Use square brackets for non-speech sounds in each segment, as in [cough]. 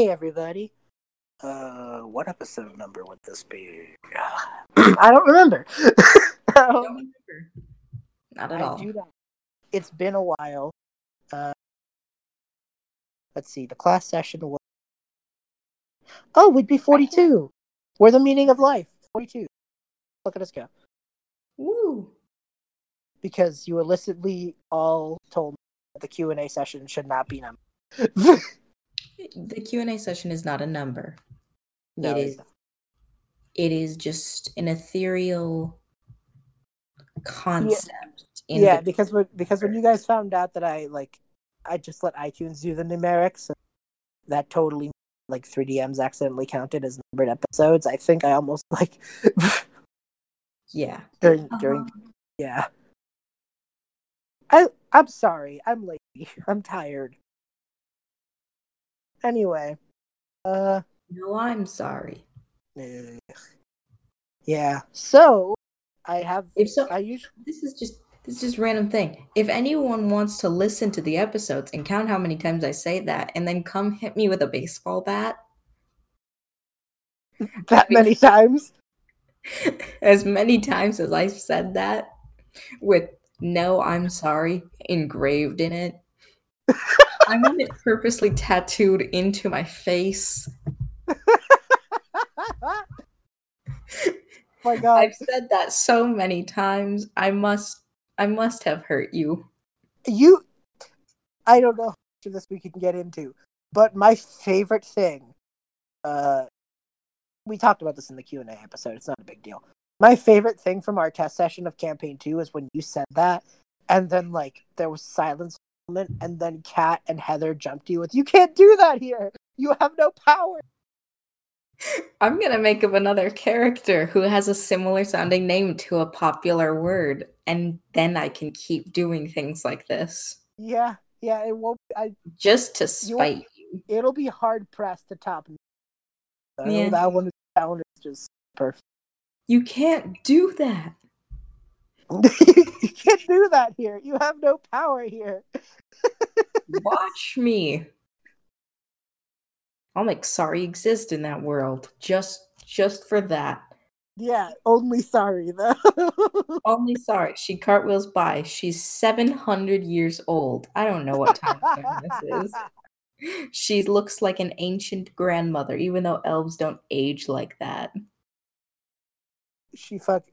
Hey everybody. Uh, what episode number would this be? I don't remember. [laughs] I don't remember. Not at I all. do not. It's been a while. Uh, let's see. The class session was. Oh, we'd be forty-two. We're the meaning of life. Forty-two. Look at us go. Woo. Because you illicitly all told me that the Q and A session should not be numbered. [laughs] The Q and A session is not a number. No, it is not. it is just an ethereal concept. in yeah, the- because when because when you guys found out that I like, I just let iTunes do the numerics. That totally like 3DMs accidentally counted as numbered episodes. I think I almost [laughs] like yeah. during during Uh-huh. yeah. I I'm sorry. I'm lazy. [laughs] I'm tired. Anyway, uh, No, I'm sorry. yeah. So I have If so, I usually this is just this is just random thing. If anyone wants to listen to the episodes and count how many times I say that, and then come hit me with a baseball bat, [laughs] that many times. [laughs] as many times as I've said that, with "No, I'm sorry" engraved in it, [laughs] I want it purposely tattooed into my face. [laughs] my God. I've said that so many times. I must, I must have hurt you. you i don't know how much of this we can get into but my favorite thing uh we talked about this in the q&a episode it's not a big deal my favorite thing from our test session of campaign 2 is when you said that and then like there was silence moment, and then kat and heather jumped you with you can't do that here you have no power I'm gonna make up another character who has a similar sounding name to a popular word, and then I can keep doing things like this yeah yeah it won't i just to spite you. it'll be hard pressed to top Yeah. that one that one is just perfect You can't do that. [laughs] you can't do that here you have no power here [laughs] Watch me. I'll make sorry exist in that world just just for that. Yeah, only sorry though. [laughs] Only sorry. She cartwheels by. She's 700 years old. I don't know what time this is. She looks like an ancient grandmother, even though elves don't age like that. she fuck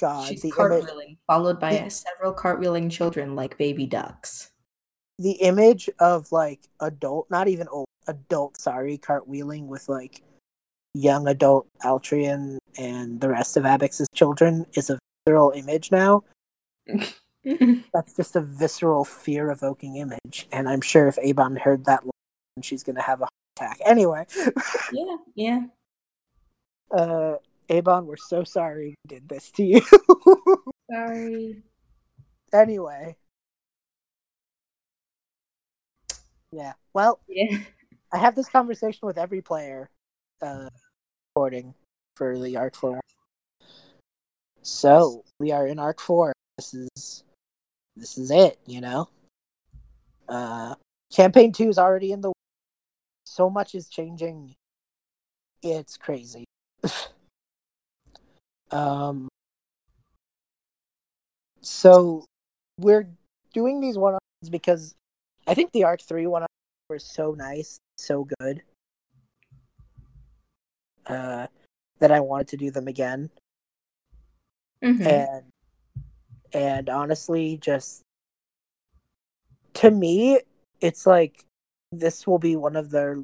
God. She's the image, cartwheeling, followed by the- several cartwheeling children like baby ducks. the image of like adult, not even old, adult. Sorry, cartwheeling with like young adult Altrian and the rest of Abix's children is a visceral image now. [laughs] That's just a visceral, fear-evoking image, and I'm sure if Avon heard that, she's gonna have a heart attack. Anyway, yeah, yeah. [laughs] uh, Avon, we're so sorry we did this to you. [laughs] Sorry. anyway. Yeah. Well, Yeah. I have this conversation with every player uh recording for the Arc 4. So, we are in Arc 4. This is this is it, you know? Uh campaign 2 is already in the so much is changing. It's crazy. [laughs] um so we're doing these one-ons because I think the Arc 3 one ons were so nice, so good. Uh that I wanted to do them again. Mhm. And and honestly just to me it's like this will be one of their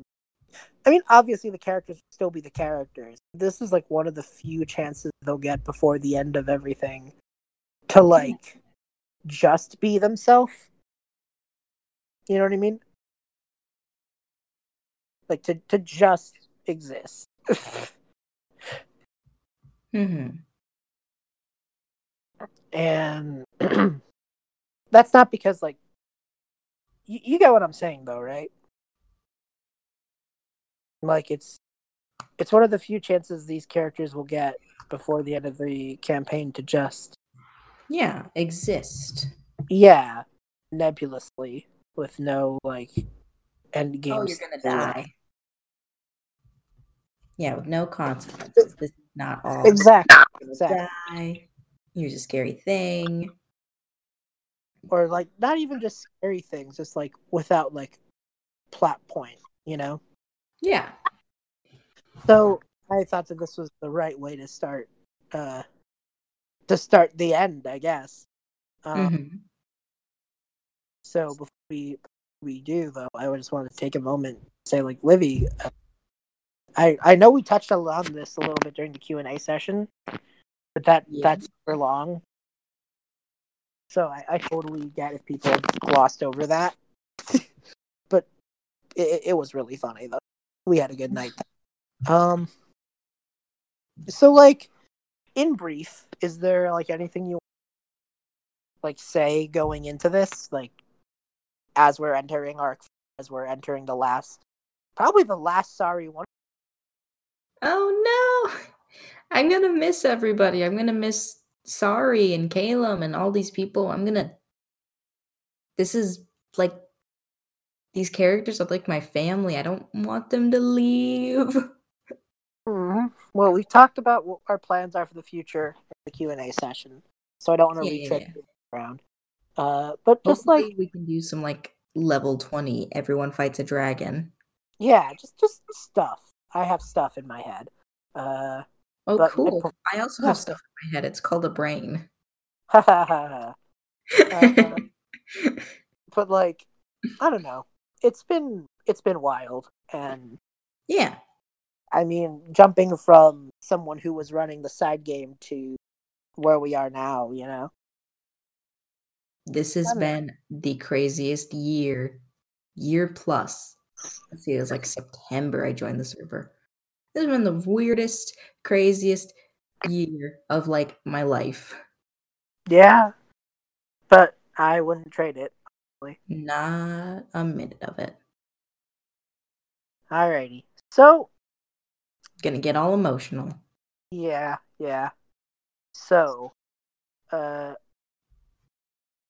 I mean obviously the characters will still be the characters. This is like one of the few chances they'll get before the end of everything to like just be themselves. You know what I mean? Like to to just exist. [laughs] Mhm. and [clears throat] that's not because like you, you get what i'm saying though right like it's it's one of the few chances these characters will get before the end of the campaign to just Yeah, exist. yeah nebulously with no like end game Oh, you're gonna die. Yeah, with no consequences. This is not all. Exactly. Exactly. die. Here's a scary thing. Or like not even just scary things, just like without like plot point, you know? Yeah. So I thought that this was the right way to start uh to start the end, I guess. Um, Mhm. So before we we do though, I would just want to take a moment say like Livi, uh, I I know we touched on this a little bit during the Q and A session, but that Yeah. that's for long. So I, I totally get if people glossed over that, [laughs] but it, it was really funny though. We had a good night. Um. So like, in brief, is there like anything you like say going into this like as we're entering arc as we're entering the last probably the last sorry one Oh no. [laughs] I'm gonna miss everybody. I'm gonna miss Sari and Calem and all these people. I'm gonna this is like these characters are like my family. I don't want them to leave. [laughs] Mm-hmm. well we talked about what our plans are for the future in the q&a session so i don't want to Yeah, retread yeah. around uh but just like we can do some like level 20 everyone fights a dragon. yeah just just stuff i have stuff in my head uh Oh cool. pro- I also [laughs] have stuff in my head. It's called a brain. [laughs] uh, but like i don't know it's been it's been wild and yeah. I mean, jumping from someone who was running the side game to where we are now, you know? This has I don't know. been the craziest year, year plus. Let's see, it was like September I joined the server. This has been the weirdest, craziest year of like my life. Yeah. But I wouldn't trade it. Not a minute of it. Alrighty. So, Gonna get all emotional. yeah, yeah. So, uh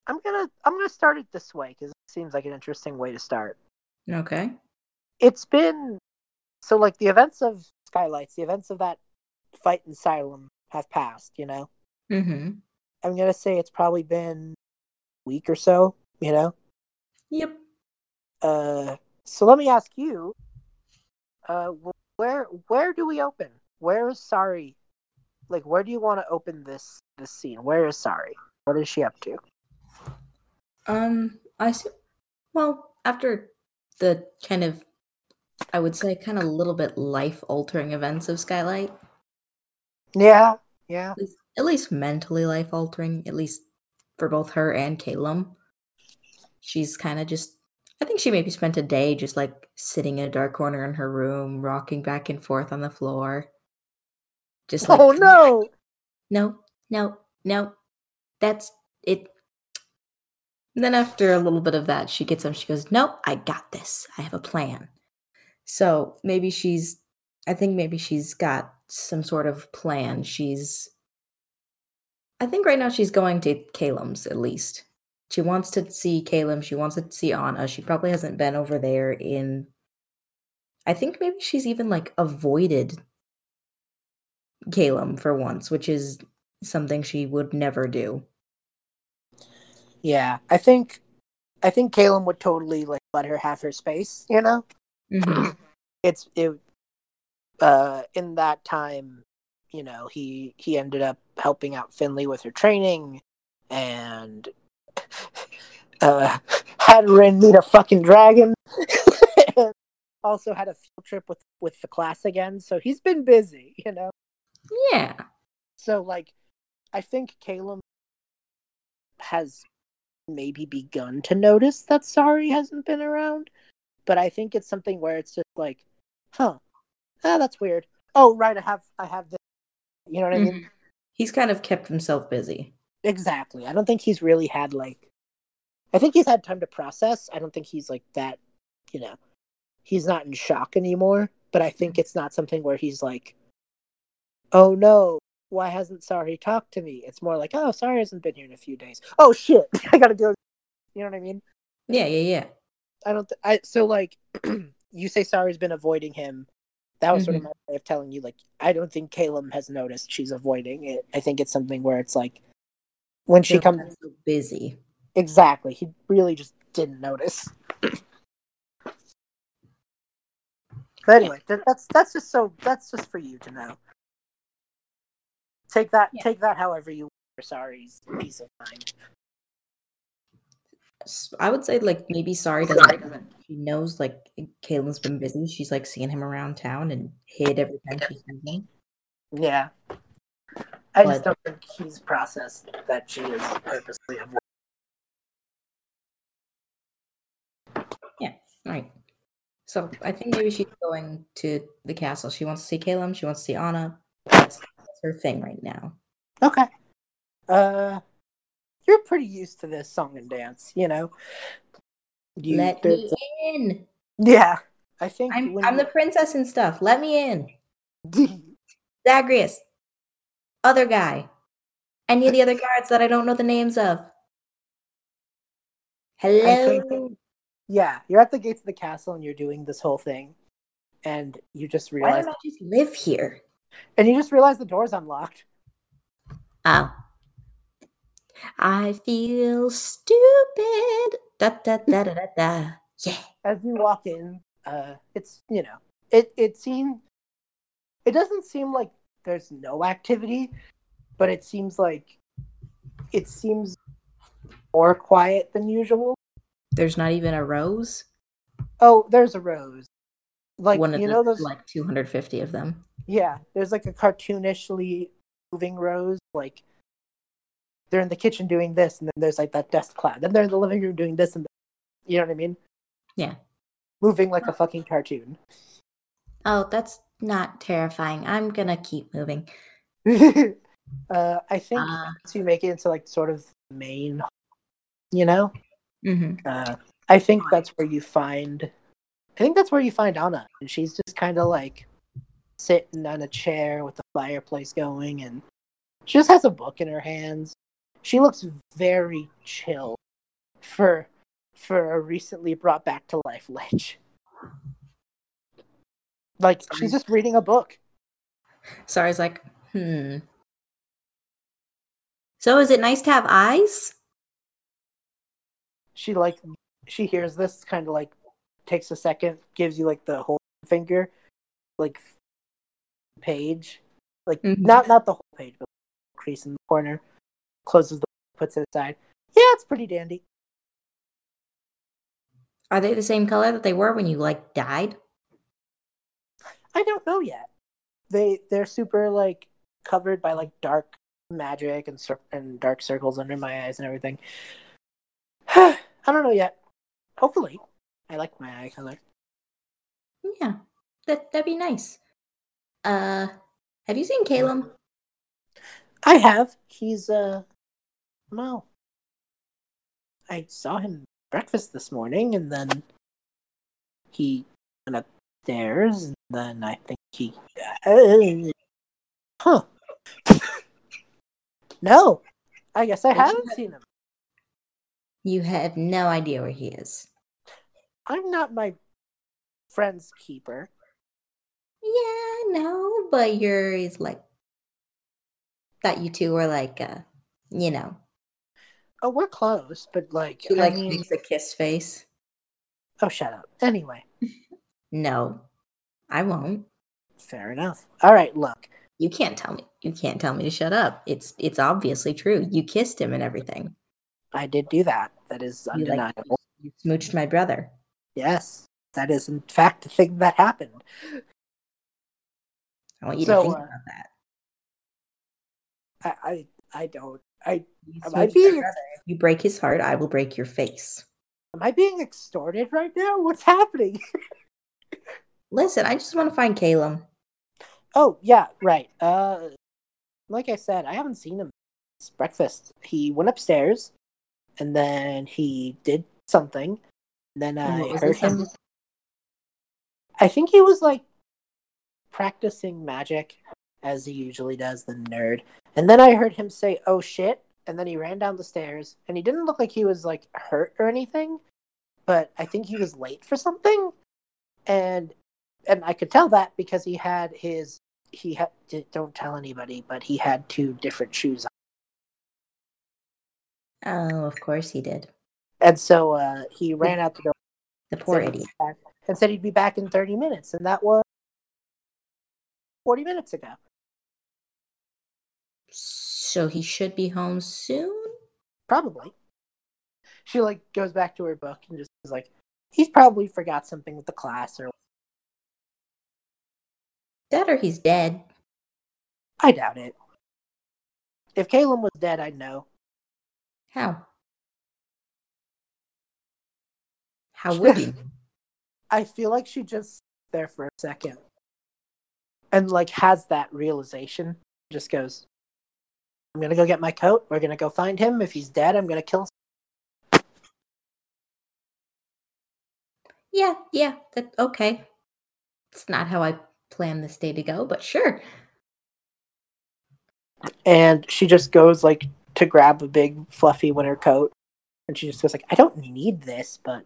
I'm gonna I'm gonna start it this way because it seems like an interesting way to start. Okay. It's been so like the events of Skylights, the events of that fight in Asylum have passed, you know? Mm-hmm. I'm gonna say it's probably been a week or so, you know? Yep. Uh, so let me ask you, uh, where where do we open? Where is Sari? Like, where do you want to open this this scene? Where is Sari? What is she up to? Um, I see. Well, after the kind of, I would say, kind of a little bit life altering events of Skylight, Yeah, yeah, at least, at least mentally life altering, at least for both her and Calem. She's kind of just, I think she maybe spent a day just like sitting in a dark corner in her room, rocking back and forth on the floor. Just like, oh no! no, no, no, that's it. And then after a little bit of that, she gets up. She goes, "Nope, I got this. I have a plan." So maybe she's. I think maybe she's got some sort of plan. She's. I think right now she's going to Calem's at least. She wants to see Calem. She wants to see Anna. She probably hasn't been over there in. I think maybe she's even like avoided Calem for once, which is something she would never do. Yeah, I think I think Calem would totally like let her have her space. You know, Mhm. [clears throat] it's it. Uh, in that time, you know, he he ended up helping out Finley with her training, and [laughs] uh, had Rin meet a fucking dragon. [laughs] also had a field trip with with the class again, so he's been busy. You know. Yeah. So like I think Calem has maybe begun to notice that Sari hasn't been around. But I think it's something where it's just like, huh. Ah, that's weird. Oh right, I have I have this you know what I mean? Mhm. He's kind of kept himself busy. Exactly. I don't think he's really had like I think he's had time to process. I don't think he's like that, you know. He's not in shock anymore, but I think mm-hmm. it's not something where he's like oh no, why hasn't Sari talked to me? It's more like, oh, Sari hasn't been here in a few days. Oh shit, [laughs] I gotta go. You know what I mean? Yeah, yeah, yeah. I don't. Th- I so like, [clears throat] you say Sari's been avoiding him. that was sort of mm-hmm. my way of telling you, like, I don't think Calem has noticed she's avoiding it. I think it's something where it's like when she comes so busy. exactly, he really just didn't notice. But anyway, that, that's that's just so that's just for you to know. Take that Yeah. take that however you want. Sari's peace of mind. I would say like maybe Sari doesn't she knows like Calem's been busy. She's like seeing him around town and hid every time she sees him. Yeah. I just But- don't think he's processed that she is purposely avoiding. Yeah, right. So I think maybe she's going to the castle. She wants to see Calem. She wants to see Anna. That's, that's her thing right now. Okay. Uh, you're pretty used to this song and dance, you know. You, Let there- me in. yeah, I think I'm when I'm the princess and stuff. Let me in. [laughs] Zagreus. Other guy. Any of the other guards that I don't know the names of. Hello. think- yeah, you're at the gates of the castle and you're doing this whole thing, and you just Why realize, don't I just live here? and you just realize the door's unlocked. Oh. I feel stupid. Da da da da da da. Yeah. as you walk in, uh, it's you know, it it seems it doesn't seem like there's no activity, but it seems like it seems more quiet than usual. There's not even a rose. Oh, there's a rose, like One of you the know those. like 250 of them. Yeah, there's like a cartoonishly moving rose, like they're in the kitchen doing this, and then there's like that dust cloud. Then they're in the living room doing this, and you know what I mean? Yeah. Moving like a fucking cartoon. Oh, that's not terrifying. I'm gonna keep moving. [laughs] uh, I think Uh, once you make it into like sort of main, you know, mhm. uh, I think that's where you find. I think that's where you find Anna, and she's just kind of like sitting on a chair with the fireplace going, and she just has a book in her hands. She looks very chill for for a recently brought back to life [laughs] lich. Like she's just reading a book. Sari's like, hmm. So is it nice to have eyes? She like she hears this kind of like takes a second, gives you like the whole finger, like page, like Mhm. not not the whole page, but crease in the corner. Closes the puts it aside. Yeah, it's pretty dandy. Are they the same color that they were when you like died? I don't know yet. They they're super like covered by like dark magic and cir- and dark circles under my eyes and everything. [sighs] I don't know yet. Hopefully, I like my eye color. Yeah, that that'd be nice. Uh, have you seen Calem? I have. He's uh well. I saw him breakfast this morning and then he went upstairs and then I think he uh, Huh. [laughs] no. I guess I haven't seen him. You have no idea where he is. I'm not my friend's keeper. Yeah, no, but you're is like that. You two were like, uh, you know, Oh, we're close, but like he I like mean, makes a kiss face. oh shut up. Anyway, [laughs] No, I won't. fair enough. All right, look. You can't tell me. You can't tell me to shut up. It's it's obviously true. You kissed him and everything. I did do that. That is You like undeniable. you smooched my brother. Yes, that is in fact the thing that happened. I want you So, to think uh, about that. I, I, I don't. I You am I being brother. If you break his heart, I will break your face. am I being extorted right now? What's happening? [laughs] Listen, I just want to find Calem. oh yeah, right. Uh, like I said, I haven't seen him since breakfast. He went upstairs, and then he did something. And then I heard him. I think he was like practicing magic as he usually does, the nerd. And then I heard him say, "Oh shit!" And then he ran down the stairs, and he didn't look like he was like hurt or anything, but I think he was late for something. And and I could tell that because he had his he had don't tell anybody, but he had two different shoes on. Oh, of course he did. And so uh, he ran out the door. The poor idiot. And said he'd be back in 30 minutes, and that was 40 minutes ago. So he should be home soon? Probably. She like goes back to her book and just is like, he's probably forgot something with the class or that or he's dead. I doubt it. If Calem was dead, I'd know. How? How would you? [laughs] I feel like she just there for a second and like has that realization. Just goes, I'm gonna go get my coat. We're gonna go find him. If he's dead, I'm gonna kill him. Yeah, yeah, that okay. It's not how I plan this day to go, but sure. And she just goes like to grab a big fluffy winter coat, and she just goes like, "I don't need this, but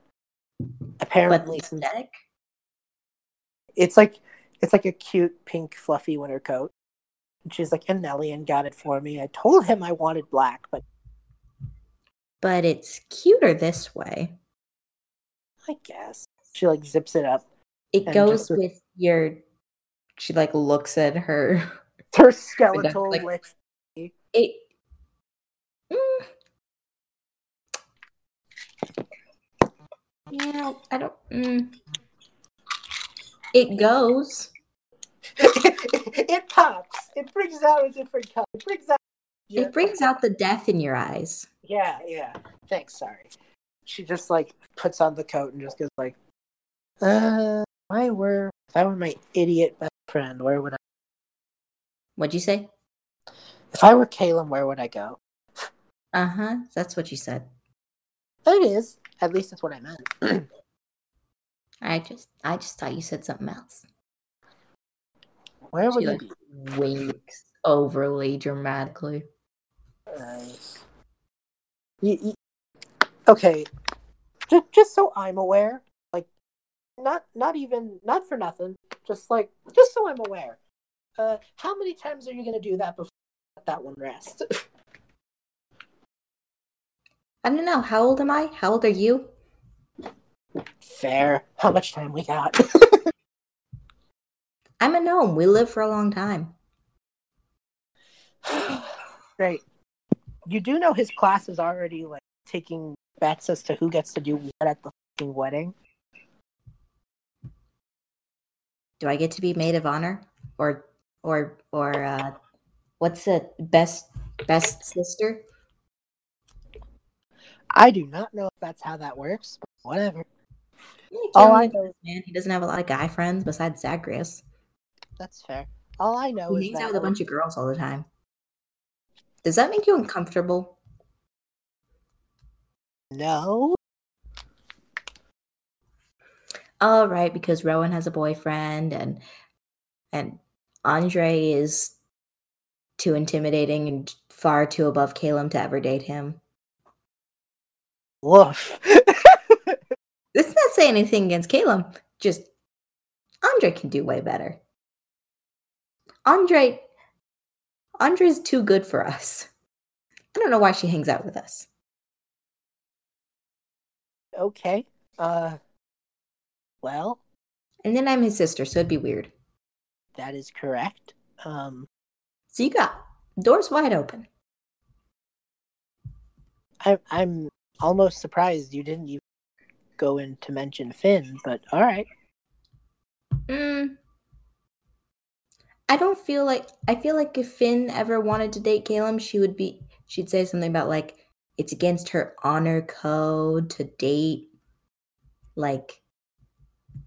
apparently but it's like it's like a cute pink fluffy winter coat." And she's like, "And Nellian got it for me. I told him I wanted black, but but it's cuter this way." I guess she like zips it up. It goes with your she like looks at her [laughs] her skeletal like, lips. It. Mm, yeah, I don't. Mm, it goes. [laughs] it pops. It brings out a different color. It brings out. It brings out the death in your eyes. Yeah, yeah. Thanks. Sorry. She just like puts on the coat and just goes like, "Uh, I were if I were my idiot best friend, where would I? What'd you say? If I were Calem, where would I go? Uh huh. That's what you said. That is. At least that's what I meant. [clears throat] I just, I just thought you said something else. Where would you like, be? Winks overly dramatically. Uh, you, you, okay, just, just so I'm aware, not not even not for nothing. Just like just so I'm aware. Uh, how many times are you going to do that before that one rest? [laughs] I don't know. How old am I? How old are you? Fair. How much time we got? [laughs] I'm a gnome. We live for a long time. [sighs] Great. You do know his class is already like taking bets as to who gets to do what at the fucking wedding. Do I get to be maid of honor or or or uh, what's the best best sister? I do not know if that's how that works, but whatever. All I know, man, he doesn't have a lot of guy friends besides Zagreus. That's fair. All I know is. he is hangs out with a bunch of girls all the time. Does that make you uncomfortable? No. All right because Rowan has a boyfriend and and Andre is too intimidating and far too above Calem to ever date him. Woof. [laughs] is not saying anything against Calem. Just Andre can do way better. Andre Andre's too good for us. I don't know why she hangs out with us. Okay. Uh well. And then I'm his sister, so it'd be weird. That is correct. Um, so you got doors wide open. I, I'm almost surprised you didn't even go in to mention Finn, but all right. Mm, I don't feel like I feel like if Finn ever wanted to date Calem, she would be she'd say something about like it's against her honor code to date like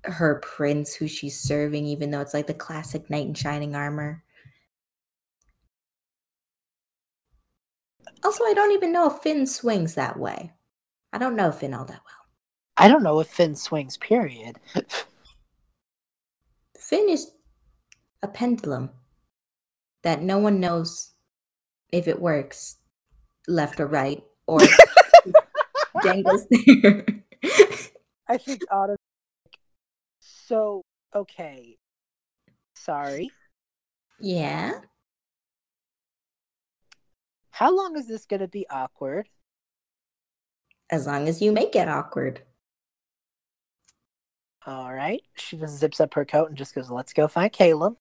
her prince who she's serving, even though it's like the classic knight in shining armor. Also, I don't even know if Finn swings that way. I don't know Finn all that well. I don't know if Finn swings, period. [laughs] Finn is a pendulum that no one knows if it works left or right or [laughs] [laughs] dangles there. I think honestly so Okay. Sorry. Yeah. How long is this going to be awkward? As long as you make it awkward. All right. She just zips up her coat and just goes, "Let's go find Calem."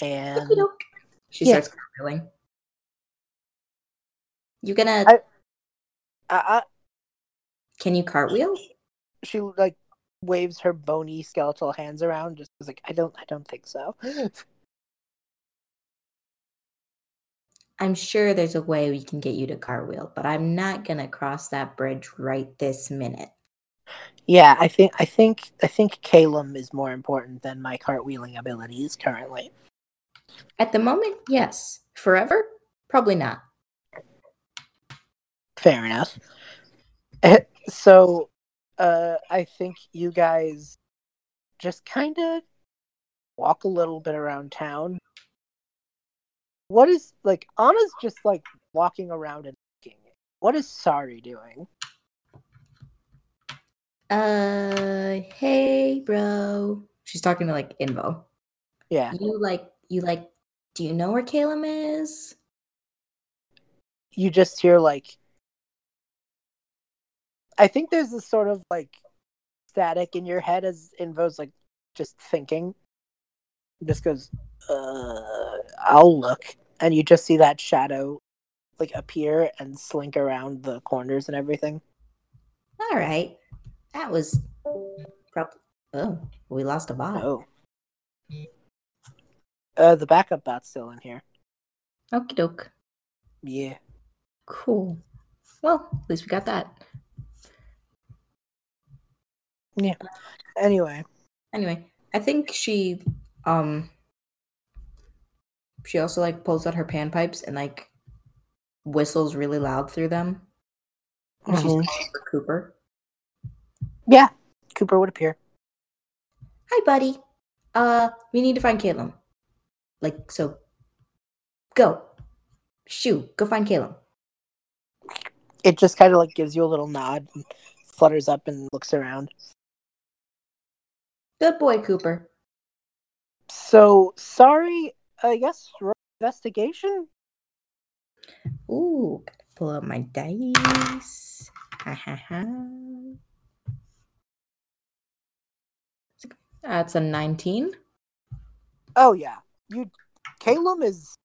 And. She Yeah. starts cartwheeling. You gonna? I- I, I, can you cartwheel? she like waves her bony skeletal hands around, just like, "I don't, I don't think so." [laughs] I'm sure there's a way we can get you to cartwheel, but I'm not gonna cross that bridge right this minute. yeah, I think, I think, I think Calem is more important than my cartwheeling abilities currently. At the moment, yes. Forever? Probably not. Fair enough. [laughs] So, uh, I think you guys just kind of walk a little bit around town. What is like Anna's just like walking around and looking. What is Sari doing? Uh, hey, bro. She's talking to like Invo. Yeah, You like, you like, do you know where Calem is? you just hear like. I think there's this sort of like static in your head as Invo's like just thinking. Just goes, uh, I'll look, and you just see that shadow like appear and slink around the corners and everything. All right. That was probably. Oh, we lost a bot. Oh. Uh, the backup bot's still in here. Okie doke. Yeah. Cool. Well, at least we got that. Anyway, Anyway, I think she um she also like pulls out her panpipes and like whistles really loud through them. And She's calling for Cooper. yeah, Cooper would appear. Hi, buddy. Uh, we need to find Calem. Like so. Go. Shoo. Go find Calem. It just kind of like gives you a little nod, and flutters up and looks around. Good boy, Cooper. So sorry, I guess investigation. Ooh, gotta pull out my dice. Ha ha ha. That's a 19. Oh yeah, you. Calem is.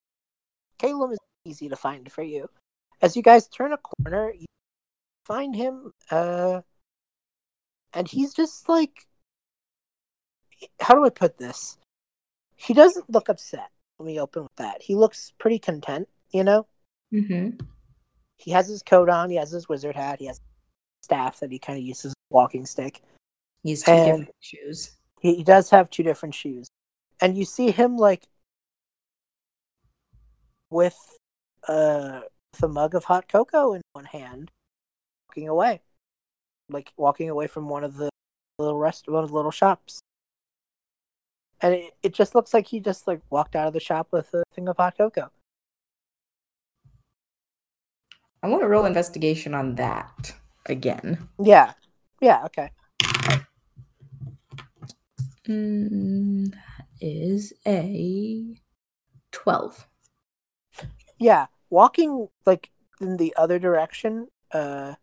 Calem is easy to find for you. As you guys turn a corner, you find him. Uh, and he's just like. How do I put this? He doesn't look upset. Let me open with that. He looks pretty content. You know, Mm-hmm. he has his coat on. He has his wizard hat. He has staff that he kind of uses as a walking stick. He's two And- different shoes. He, he does have two different shoes, and you see him like with uh with a mug of hot cocoa in one hand, walking away, like walking away from one of the little rest one of the little shops. And it, it just looks like he just like walked out of the shop with a thing of hot cocoa. I want to roll investigation on that again. Yeah, yeah, okay. Mm, that is a 12. Yeah, walking like in the other direction, uh,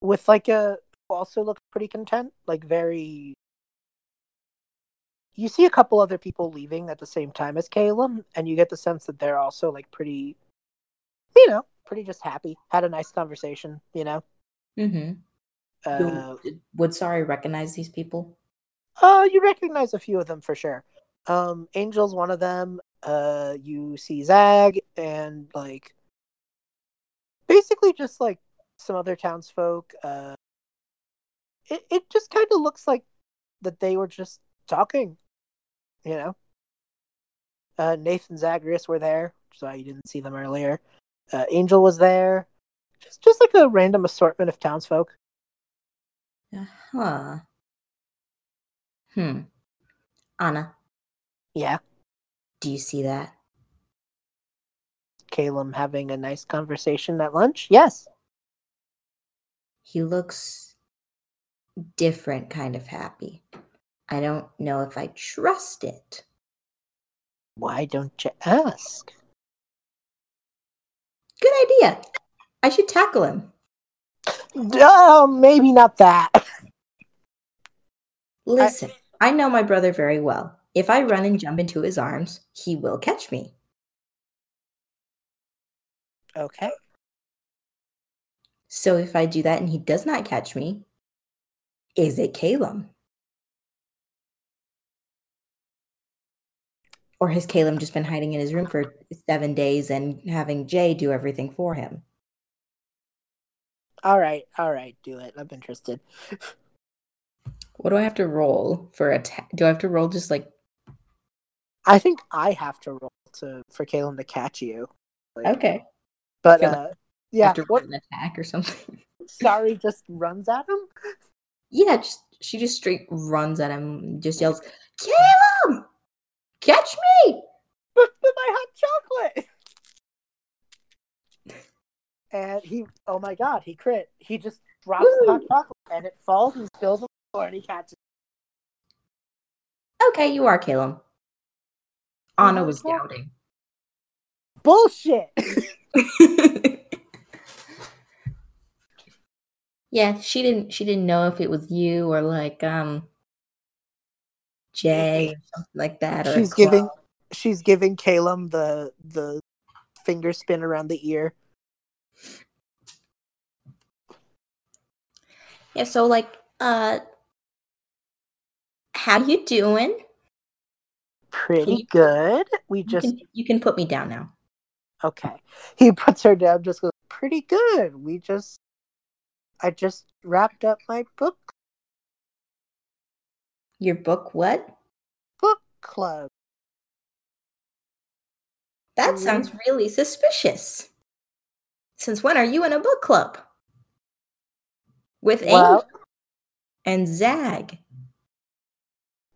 with like a also looks pretty content, like very. You see a couple other people leaving at the same time as Calem, and you get the sense that they're also like pretty, you know, pretty just happy. Had a nice conversation, you know. Mm-hmm. Uh, Would Sari recognize these people? Uh, you recognize a few of them for sure. Um, Angel's one of them. Uh, you see Zag and like basically just like some other townsfolk. Uh, it it just kind of looks like that they were just talking, you know. Uh, Nathan Zagreus were there, so you didn't see them earlier. Uh, Angel was there. Just just like a random assortment of townsfolk. Huh. Hmm. Anna, Yeah, do you see that? Calem having a nice conversation at lunch. Yes. He looks different, kind of happy. I don't know if I trust it. Why don't you ask? Good idea. I should tackle him. Uh, maybe not that. Listen, I, know my brother very well. If I run and jump into his arms, he will catch me. Okay. So if I do that and he does not catch me, is it Calem? Or has Calem just been hiding in his room for seven days and having Jay do everything for him? All right, all right, do it. I'm interested. What do I have to roll for a? Ta- do I have to roll just like? I think I have to roll to for Calem to catch you. Like, okay. But uh, yeah, after what an attack or something. [laughs] Sari, just runs at him. Yeah, just she just straight runs at him, just yells, "Calem, catch me!" With my hot chocolate. and he, oh my god, he crit. He just drops Woo! the hot chocolate and it falls and spills on the floor and he catches. Okay, you are Calem. Anna was doubting. Bullshit. [laughs] yeah, she didn't. She didn't know if it was you or like um Jay or something like that. she's giving. She's giving Calem the the finger spin around the ear. Yeah, so like uh how you doing? Pretty you, good. We you just can, you can put me down now. Okay. [laughs] He puts her down just goes, pretty good. We just I just wrapped up my book. Your book what? Book club. That mm-hmm. sounds really suspicious. Since when are you in a book club? With well, and Zag.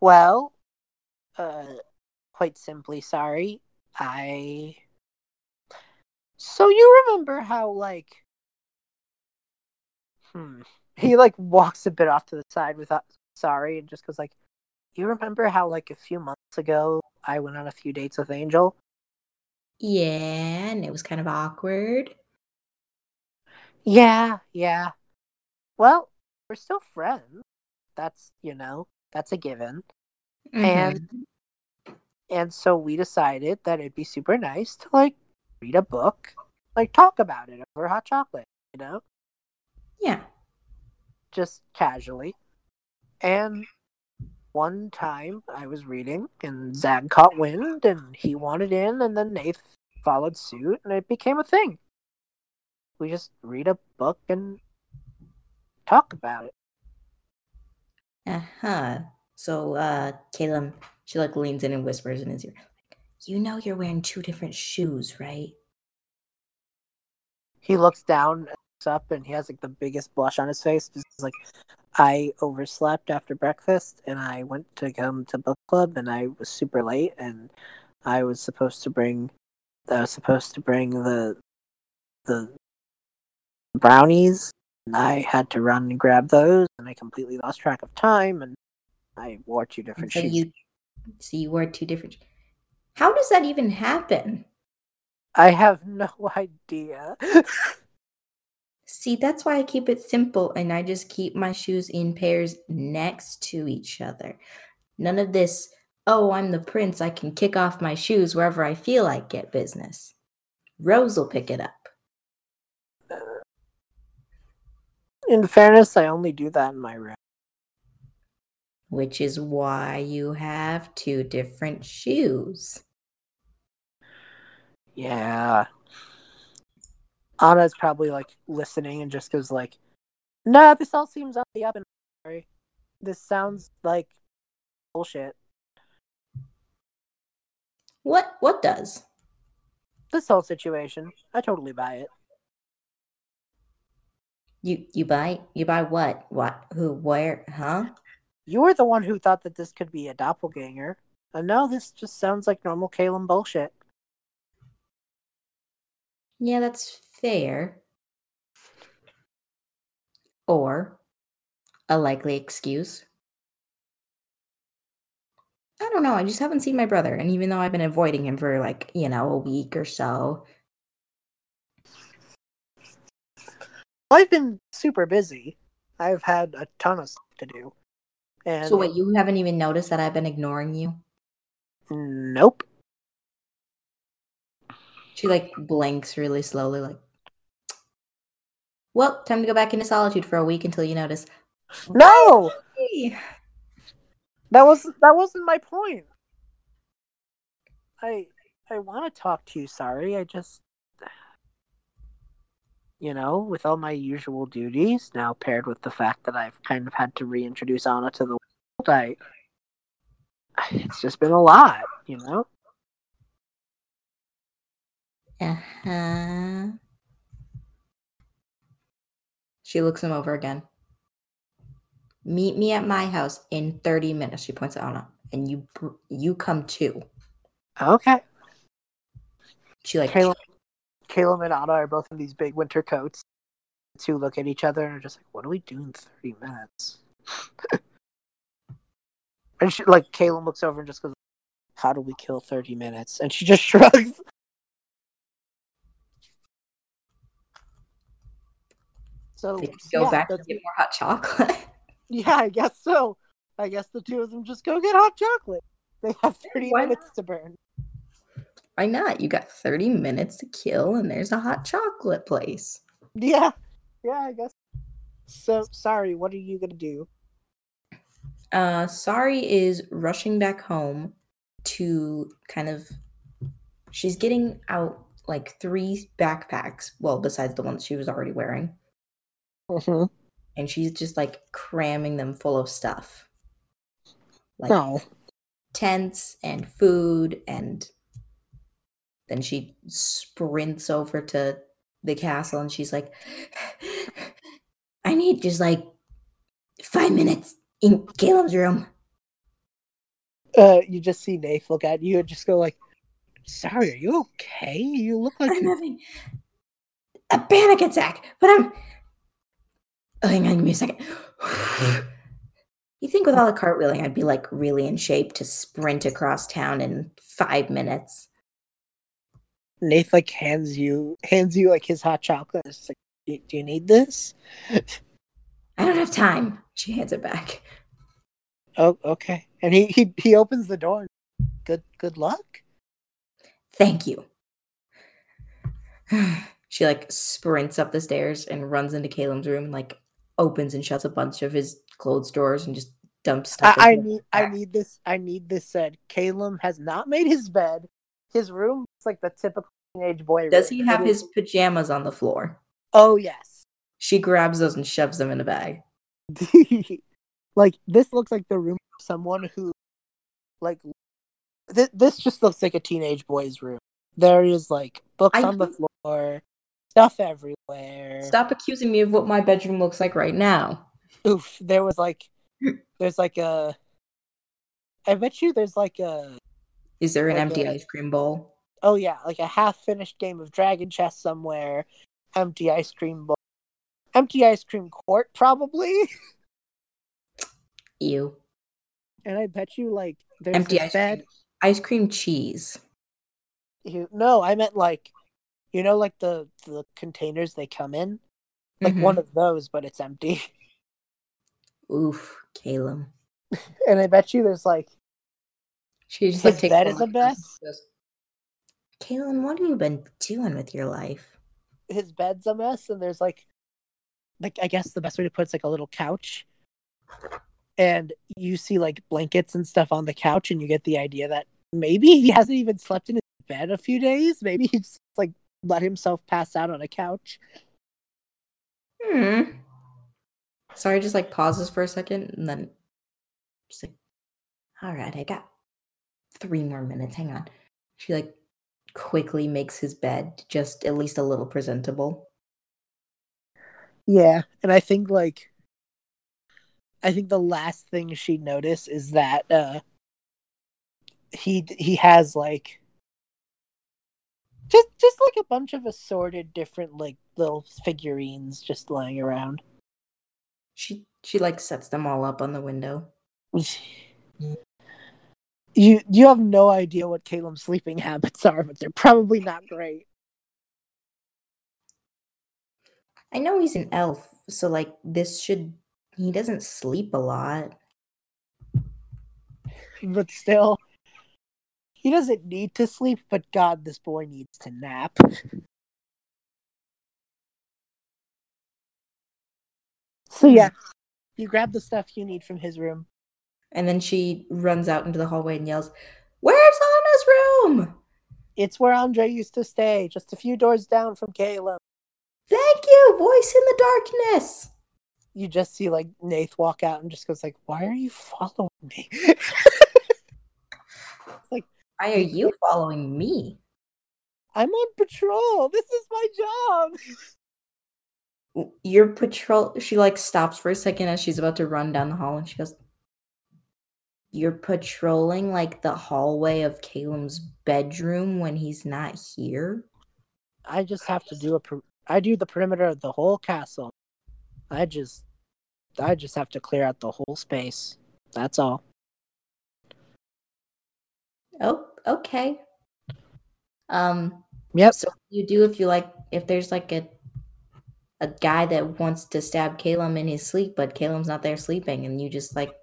Well, uh, quite simply, sorry. I. So you remember how, like. Hmm. [laughs] He, like, walks a bit off to the side without. Sorry, and just goes, like, you remember how, like, a few months ago I went on a few dates with Angel? Yeah, and it was kind of awkward. Yeah, yeah. Well, we're still friends. That's, you know, that's a given. Mm-hmm. And and so we decided that it'd be super nice to like read a book, like talk about it over hot chocolate, you know? Yeah. Just casually. And one time I was reading and Zag caught wind and he wanted in and then Nath followed suit and it became a thing. We just read a book and talk about it. Uh huh. So, uh, Calem, she like leans in and whispers in his ear, "You know you're wearing two different shoes, right?" He looks down, up, and he has like the biggest blush on his face. Just like, I overslept after breakfast, and I went to come to book club, and I was super late, and I was supposed to bring, I was supposed to bring the, the brownies and I had to run and grab those, and I completely lost track of time, and I wore two different so shoes. You, so you wore two different. How does that even happen? I have [laughs] no idea. [laughs] See, that's why I keep it simple, and I just keep my shoes in pairs next to each other. None of this. Oh, I'm the prince. I can kick off my shoes wherever I feel like get business. Rose will pick it up. In fairness, I only do that in my room. Which is why you have two different shoes. Yeah. Anna's probably like listening and just goes like, "No, this all seems on the up and sorry. This sounds like bullshit." What what does? This whole situation. I totally buy it. You you buy you buy what? What? Who? Where? Huh? You were the one who thought that this could be a doppelganger. And no, this just sounds like normal Calem bullshit. Yeah, that's fair. Or a likely excuse. I don't know. I just haven't seen my brother. And even though I've been avoiding him for like, you know, a week or so, I've been super busy. I've had a ton of stuff to do. And so wait, you haven't even noticed that I've been ignoring you? nope. She like blinks really slowly, like, well, time to go back into solitude for a week until you notice. No, that was that wasn't my point. I I want to talk to you. Sorry, I just you know, with all my usual duties now paired with the fact that I've kind of had to reintroduce Anna to the world, I it's just been a lot, you know. Uh-huh. She looks him over again. Meet me at my house in 30 minutes, she points at Anna. And you you come too. Okay. She like Calem, Calem and Anna are both in these big winter coats. The two look at each other and are just like, "What do we do in thirty minutes?" [laughs] and she, like, Calem looks over and just goes, "How do we kill thirty minutes?" And she just [laughs] shrugs. So they could go yeah, back and get more hot chocolate. [laughs] yeah, I guess so. I guess the two of them just go get hot chocolate. They have thirty Why minutes to burn. Why not? You got 30 minutes to kill and there's a hot chocolate place. Yeah, yeah, I guess. So Sari. What are you gonna do? Uh Sari is rushing back home to kind of she's getting out like three backpacks, well, besides the ones she was already wearing. Mm-hmm. and she's just like cramming them full of stuff like No. tents and food and then she sprints over to the castle and she's like i need just like five minutes in Calem's room uh, you just see Nath look at you and just go like, "Sorry, are you okay? You look like i'm you." having a panic attack but i'm oh, hang on give me a second [sighs] you think with all the cartwheeling i'd be like really in shape to sprint across town in five minutes Nath like hands you hands you like his hot chocolate. It's like, "Do- do you need this? [laughs] I don't have time. She hands it back. Oh, okay. And he he he opens the door. Good good luck. Thank you. [sighs] she like sprints up the stairs and runs into Calem's room and like opens and shuts a bunch of his clothes drawers and just dumps stuff. I, I need. I need this I need this said. Calem has not made his bed. His room is like the typical teenage boy. Does room. he have his pajamas on the floor? Oh yes. She grabs those and shoves them in a bag. [laughs] like this looks like the room of someone who like th- this just looks like a teenage boy's room there is like books I on the floor stuff everywhere Stop accusing me of what my bedroom looks like right now. oof there was like [laughs] there's like a i bet you there's like a Is there an Like empty a- ice cream bowl? oh yeah like a half finished game of dragon chess somewhere empty ice cream bowl empty ice cream court probably Ew. and i bet you like there's Empty ice bed cream. Ice cream cheese. You, no, I meant like, you know, like the the containers they come in, like Mhm. one of those, but it's empty. [laughs] Oof, Calem. And I bet you there's like, She just like takes bed one is a mess? goes, Calem, what have you been doing with your life? his bed's a mess, and there's like, like I guess the best way to put it's like a little couch, and you see like blankets and stuff on the couch, and you get the idea that maybe he hasn't even slept in his bed a few days. Maybe he's like let himself pass out on a couch. Hmm. Sari, just like pauses for a second and then just like, all right, I got three more minutes. Hang on. She like quickly makes his bed just at least a little presentable. Yeah, and I think like I think the last thing she noticed is that uh he he has like just just like a bunch of assorted different like little figurines just lying around. She she like sets them all up on the window. [sighs] You you have no idea what Calem's sleeping habits are, but they're probably not great. I know he's an elf, so like this should he doesn't sleep a lot. But still, he doesn't need to sleep. But God, this boy needs to nap. So yeah, hmm. you grab the stuff you need from his room. And then she runs out into the hallway and yells, Where's Anna's room? It's where Andre used to stay, just a few doors down from Calem. Thank you, voice in the darkness. You just see like Nath walk out and just goes like, "Why are you following me?" [laughs] Why are you following me? I'm on patrol. This is my job. [laughs] Your patrol. She like stops for a second as she's about to run down the hall, and she goes, "You're patrolling like the hallway of Calem's bedroom when he's not here." I just have to do a. Per- I do the perimeter of the whole castle. I just, I just have to clear out the whole space. That's all. Oh, okay. Um. Yep. So you do if you like if there's like a a guy that wants to stab Calem in his sleep, but Calem's not there sleeping, and you just like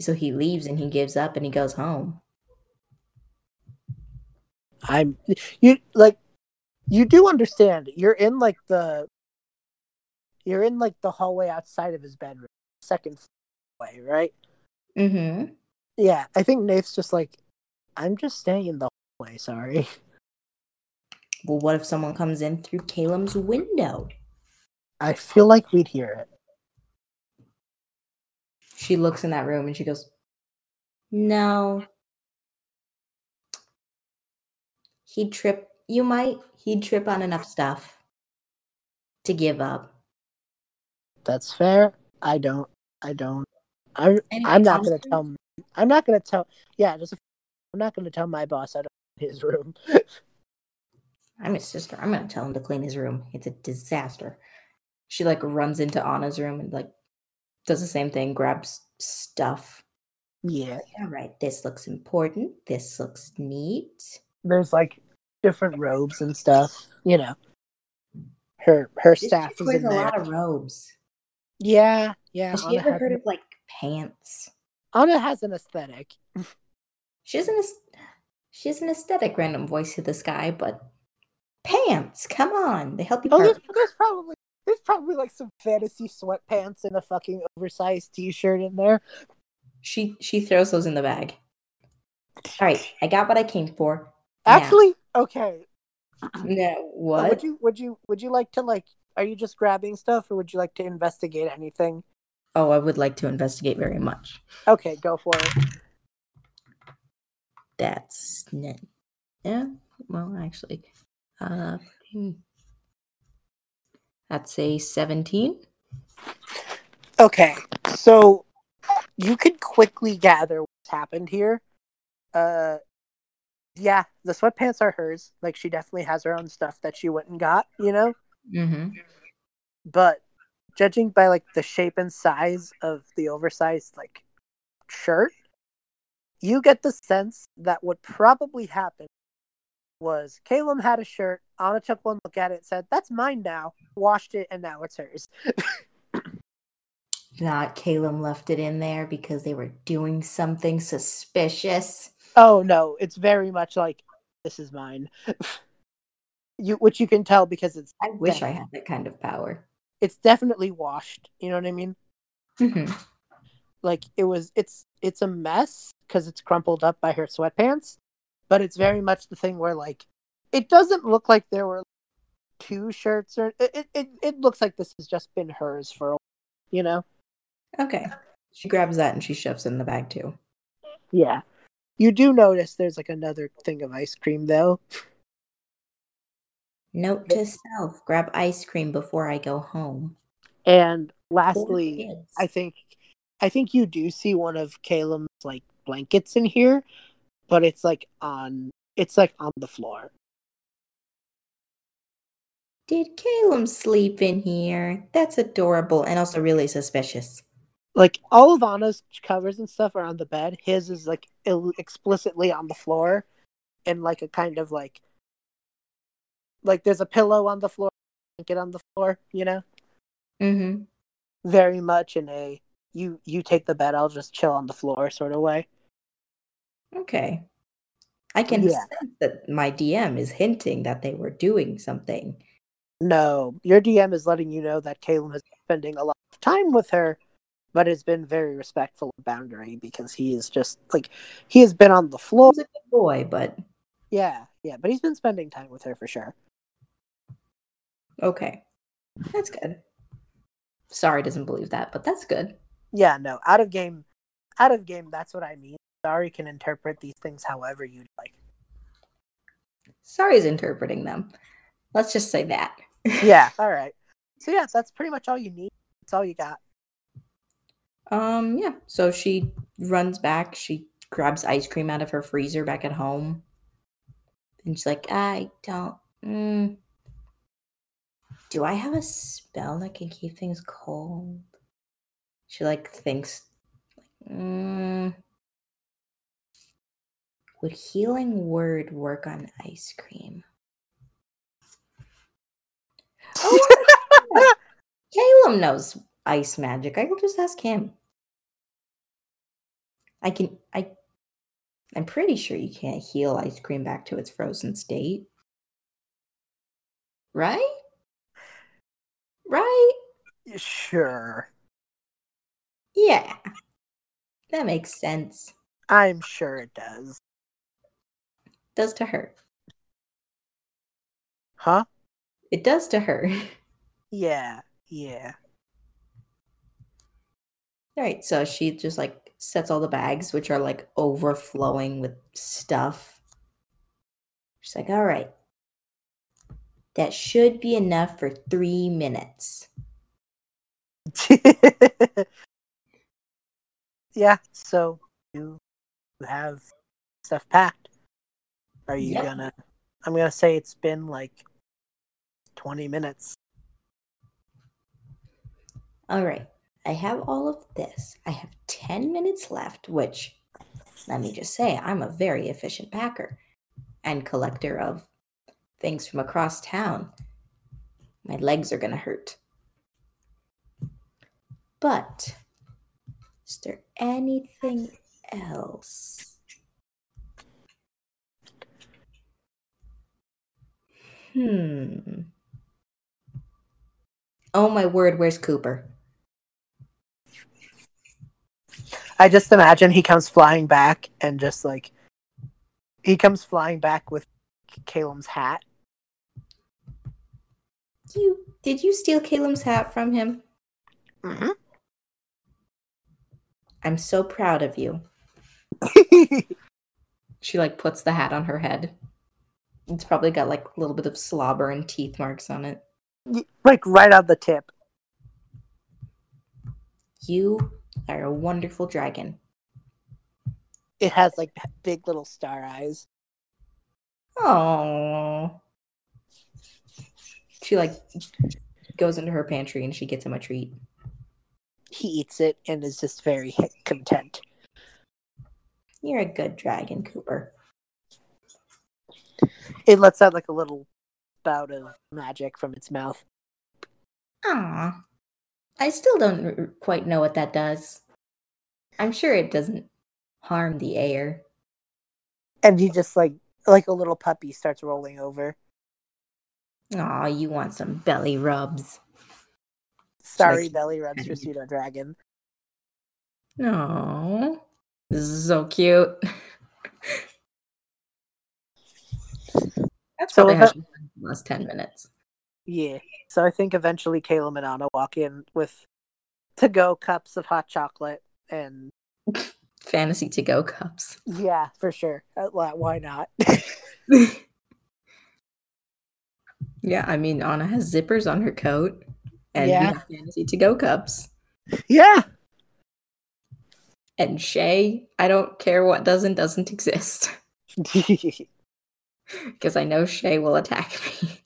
so he leaves and he gives up and he goes home. I'm you like you do understand you're in like the you're in like the hallway outside of his bedroom second way right Mm-hmm. yeah i think nate's just like i'm just staying in the hallway sorry Well, what if someone comes in through Calem's window? i feel like we'd hear it She looks in that room and she goes, No. He'd trip. You might. He'd trip on enough stuff to give up. that's fair i don't i don't i'm i'm not gonna tell i'm not gonna tell yeah just i'm not gonna tell my boss i don't [laughs] his room I'm his sister. I'm gonna tell him to clean his room. It's a disaster. She like runs into Anna's room and like does the same thing, grabs stuff. yeah All right, this looks important. This looks neat. there's like different robes and stuff you know her her This staff is in a there lot of robes. yeah yeah Has she ever heard of like pants? Anna has an aesthetic [laughs] She has an aes- she has an aesthetic random voice to this guy, but pants, come on, they help you. Oh, there's, there's probably there's probably like some fantasy sweatpants and a fucking oversized T-shirt in there. She she throws those in the bag. All right, I got what I came for. Now- Actually, okay. no, what? Would you would you would you like to like? Are you just grabbing stuff, or would you like to investigate anything? Oh, I would like to investigate very much. Okay, go for it. That's net. Yeah. Well, actually, uh, hmm. that's a seventeen. Okay, so you could quickly gather what's happened here. Uh, yeah, the sweatpants are hers. Like she definitely has her own stuff that she went and got. You know. Mm-hmm. but judging by like the shape and size of the oversized like shirt you get the sense that what probably happened was Calem had a shirt Anna took one look at it said that's mine now washed it and now it's hers [laughs] Not Calem left it in there because they were doing something suspicious. oh no it's very much like this is mine [laughs] you which you can tell because it's I wish I had that kind of power. it's definitely washed you know what i mean Mm-hmm. Like it was it's it's a mess because it's crumpled up by her sweatpants but it's very much the thing where like it doesn't look like there were two shirts or it it, it, looks like this has just been hers for a you know Okay. She grabs that and she shoves it in the bag too. yeah you do notice there's like another thing of ice cream though Note to self: grab ice cream before I go home. and lastly i think i think you do see one of Calem's like blankets in here but it's like on it's like on the floor Did Calem sleep in here? That's adorable and also really suspicious. like all of Anna's covers and stuff are on the bed. His is like Ill- explicitly on the floor, and like a kind of like like there's a pillow on the floor, blanket on the floor. You know, Mm-hmm. very much in a you you take the bed, I'll just chill on the floor sort of way. Okay. I can Yeah. sense that my DM is hinting that they were doing something. No, your DM is letting you know that Calem is spending a lot of time with her, but has been very respectful of boundary because he is just like he has been on the floor. was a good boy, but Yeah, yeah, but he's been spending time with her for sure. okay. That's good. Sari doesn't believe that, but that's good. Yeah, no, out of game, out of game. That's what I mean. Sari can interpret these things however you'd like. Sari's interpreting them. Let's just say that. [laughs] Yeah, all right. So yeah, that's pretty much all you need. That's all you got. Um, yeah. So she runs back. She grabs ice cream out of her freezer back at home. And she's like, I don't. Mm, do I have a spell that can keep things cold? She like thinks, mm, would healing word work on ice cream? Oh, [laughs] Calem knows ice magic. I will just ask him. I can I I'm pretty sure you can't heal ice cream back to its frozen state. Right? Right? sure, Yeah. That makes sense. I'm sure it does. Does to her. Huh? It does to her. Yeah, yeah. All right, so she just like sets all the bags, which are like overflowing with stuff. She's like, all right, that should be enough for three minutes. [laughs] yeah, so you have stuff packed. Are you Yep. gonna I'm gonna say it's been like twenty minutes. All right, I have all of this. I have 10 minutes left, which, let me just say, I'm a very efficient packer and collector of things from across town. My legs are going to hurt. But, is there anything else? Hmm. Oh my word, where's Cooper? I just imagine he comes flying back and just like he comes flying back with Calem's hat. You did you steal Calem's hat from him? Mm-hmm. I'm so proud of you. [laughs] She like puts the hat on her head. It's probably got like a little bit of slobber and teeth marks on it. like right on the tip. You are a wonderful dragon. It has like big little star eyes. Oh. She like goes into her pantry and she gets him a treat. He eats it and is just very content. You're a good dragon, Cooper. It lets out like a little bout of magic from its mouth. Ah, I still don't r- quite know what that does. I'm sure it doesn't harm the air. And he just like like a little puppy starts rolling over. Aw, you want some belly rubs. Sorry, Like- belly rubs for [laughs] pseudo dragon. No. This is so cute. [laughs] That's So probably if how I- she last 10 minutes. Yeah. So I think eventually Calem and Anna walk in with to go cups of hot chocolate and [laughs] Fantasy to go cups. yeah, for sure. Uh, why why not? yeah, I mean, Anna has zippers on her coat, and Yeah. have fantasy to go cups. yeah. And Shay, I don't care what doesn't, doesn't exist. [laughs] Because I know Shay will attack me.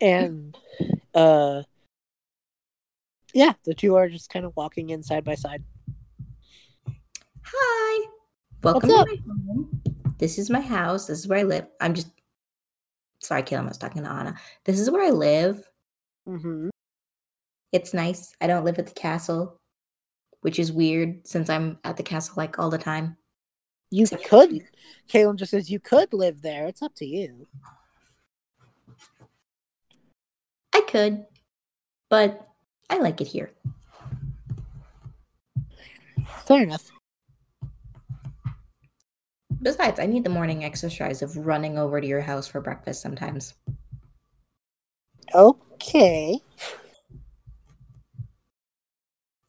and uh yeah, the two are just kind of walking in side by side. Hi. Welcome What's to my home. This is my house. This is where I live. I'm just sorry, Calem, I was talking to Anna. This is where I live. Mm-hmm. It's nice. I don't live at the castle, which is weird since I'm at the castle like all the time. You Except could. Calem just says you could live there. It's up to you. I could, but I like it here. Fair enough. Besides, I need the morning exercise of running over to your house for breakfast sometimes. Okay.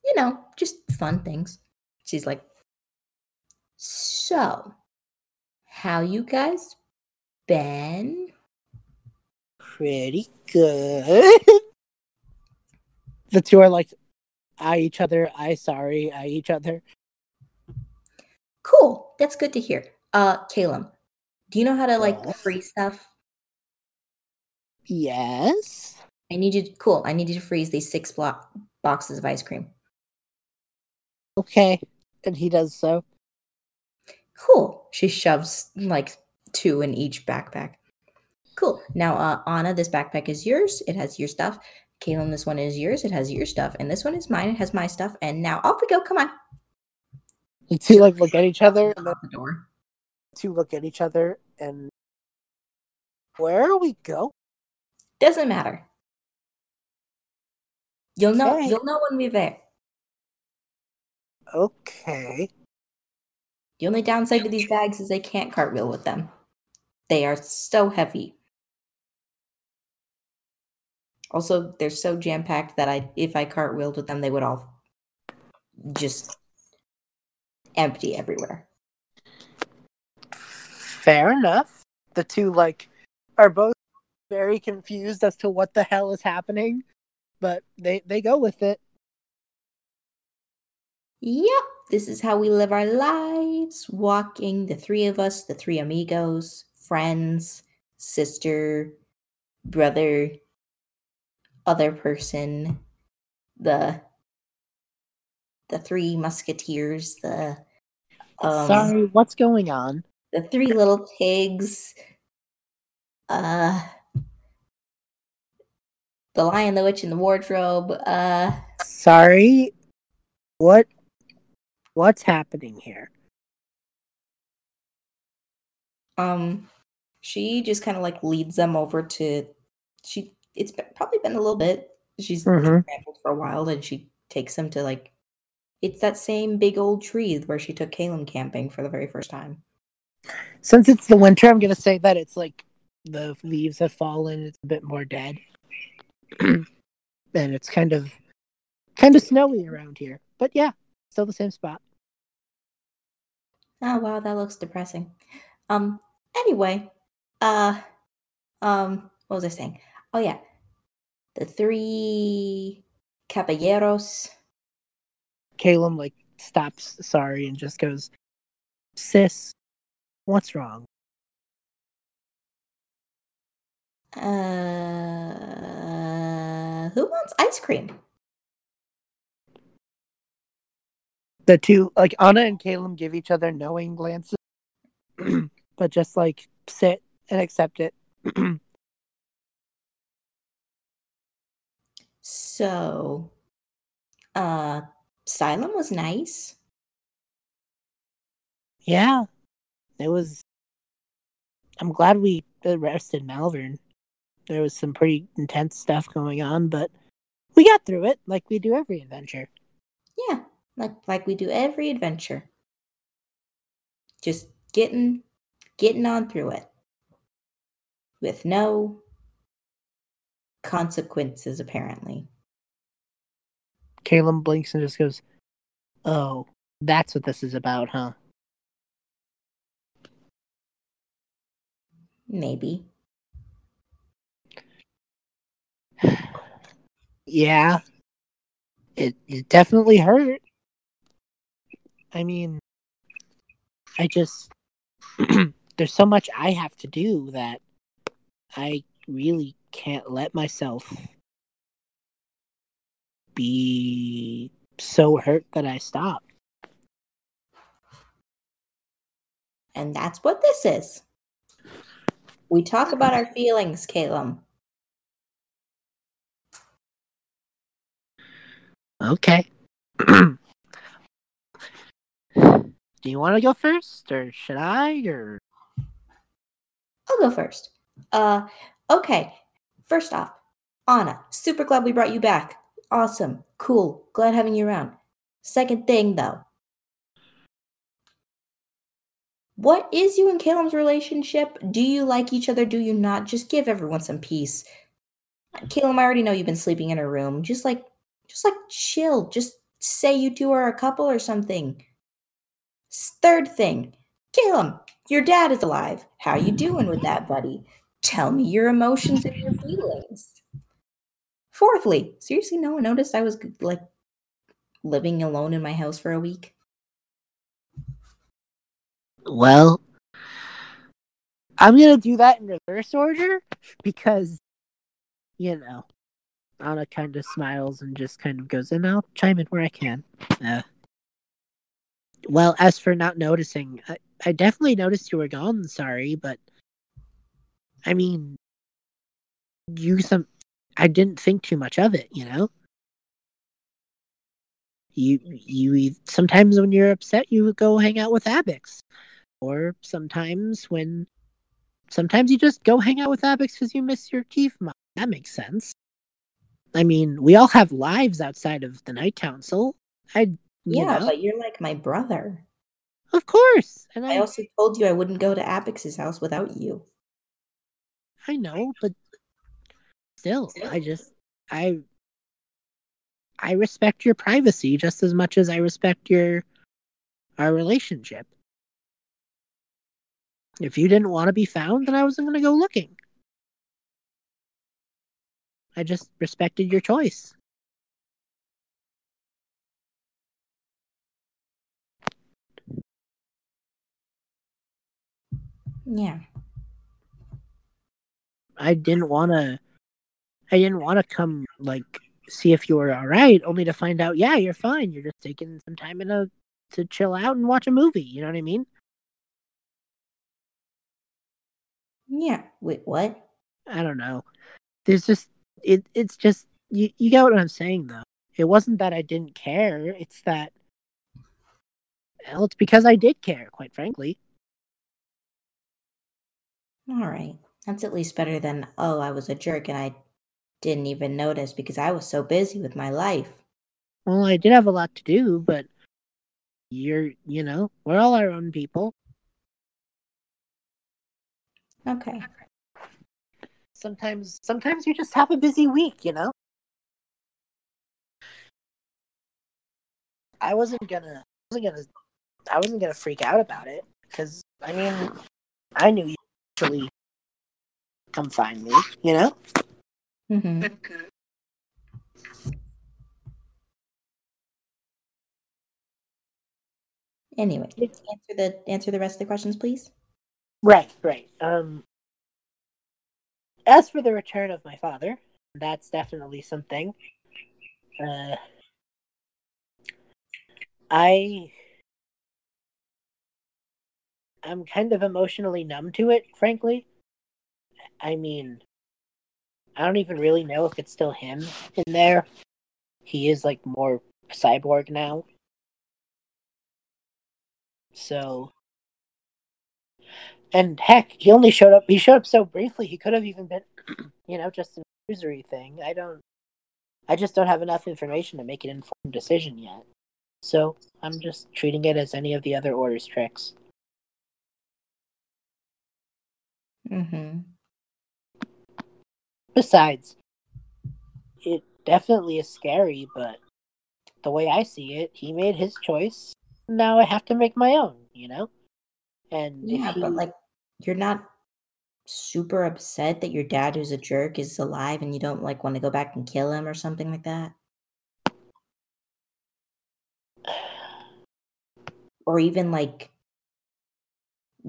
You know, just fun things. She's like, So, how you guys been? Pretty good. [laughs] the two are like I each other, I sorry, I each other. Cool. That's good to hear. Uh, Calem, do you know how to like Yes. freeze stuff? Yes. I need you. cool. I need you to freeze these six block boxes of ice cream. Okay. And he does so. Cool. She shoves like two in each backpack. Cool. Now, uh, Anna, this backpack is yours. It has your stuff. Calem, this one is yours. It has your stuff. And this one is mine. It has my stuff. And now off we go. Come on. The two like look at each other and the the door. two look at each other and where are we go? Doesn't matter. You'll know. Okay. You'll know when we're there. Okay. The only downside to these bags is they can't cartwheel with them. They are so heavy. Also, they're so jam packed that I, if I cartwheeled with them, they would all just empty everywhere. Fair enough. The two like are both very confused as to what the hell is happening, but they they go with it. Yep, this is how we live our lives. Walking, the three of us, the three amigos, friends, sister, brother, other person, the the three musketeers, the um, Sorry, what's going on? the three little pigs, uh, the lion, the witch, and the wardrobe. Uh, Sorry. What what's happening here? um, she just kind of like leads them over to. She it's been, probably been a little bit. She's traveled for a while, and she takes them to like. It's that same big old tree where she took Calem camping for the very first time. Since it's the winter, I'm gonna say that it's like the leaves have fallen, it's a bit more dead. [clears throat] and it's kind of kind of snowy around here. But yeah, still the same spot. Oh wow, that looks depressing. Um anyway, uh um what was I saying? Oh yeah. The three caballeros. Calem like stops Sari and just goes, Sis, what's wrong? Uh who wants ice cream? The two like Anna and Calem give each other knowing glances. [clears throat] but just like sit and accept it. [clears throat] So uh Silem was nice. yeah. It was I'm glad we arrested Malvern. There was some pretty intense stuff going on, but we got through it like we do every adventure. Yeah, like like we do every adventure. Just getting getting on through it. With no consequences apparently. Calem blinks and just goes, Oh, that's what this is about, huh? Maybe. [sighs] Yeah. It it definitely hurt. I mean I just [clears throat] there's so much I have to do that I really can't let myself be so hurt that I stop. And that's what this is. We talk about our feelings, Calem. Okay. [clears throat] Do you want to go first, or should I? Or I'll go first. Uh, okay. First off, Anna, super glad we brought you back. Awesome. Cool. Glad having you around. Second thing, though. What is you and Calem's relationship? Do you like each other? Do you not? Just give everyone some peace. Calem, I already know you've been sleeping in her room. Just like, just like chill. Just say you two are a couple or something. Third thing, Calem, your dad is alive. How you doing with that, buddy? Tell me your emotions and your feelings. Fourthly, seriously, no one noticed I was like living alone in my house for a week. well, I'm gonna do that in reverse order because, you know, Anna kind of smiles and just kind of goes, and I'll chime in where I can. Uh, well, as for not noticing, I, I definitely noticed you were gone. Sorry, but I mean, you some. I didn't think too much of it, you know. You you sometimes when you're upset, you go hang out with Abix, or sometimes when, sometimes you just go hang out with Abix because you miss your chief mom. That makes sense. I mean, we all have lives outside of the Night Council. I you Yeah, know, but you're like my brother. of course, and I I also told you I wouldn't go to Apix's house without you. I know, but still, I just I I respect your privacy just as much as I respect your our relationship. If you didn't want to be found, then I wasn't going to go looking. I just respected your choice. Yeah. I didn't want to I didn't want to come like see if you were all right only to find out yeah, you're fine. You're just taking some time in a to chill out and watch a movie, you know what I mean? Yeah. Wait, what? I don't know. There's just it. It's just you. You get what I'm saying, though. It wasn't that I didn't care. It's that. Well, it's because I did care, quite frankly. All right. That's at least better than, oh, I was a jerk and I didn't even notice because I was so busy with my life. Well, I did have a lot to do, but you're, you know, we're all our own people. Okay. Sometimes, sometimes you just have a busy week, you know. I wasn't gonna, I wasn't gonna, I wasn't gonna freak out about it because I mean, I knew you actually come find me, you know. hmm Anyway, answer the answer the rest of the questions, please. Right, right. Um, as for the return of my father, that's definitely something. Uh, I, I'm kind of emotionally numb to it, frankly. I mean, I don't even really know if it's still him in there. He is like more cyborg now. So, and heck, he only showed up. He showed up so briefly. He could have even been, [clears throat] you know, just an illusory thing. I don't. I just don't have enough information to make an informed decision yet. So I'm just treating it as any of the other orders tricks. Mm-hmm. Besides, it definitely is scary, but the way I see it, he made his choice. Now I have to make my own, you know? And Yeah, he, but like you're not super upset that your dad who's a jerk is alive and you don't like want to go back and kill him or something like that? Or even like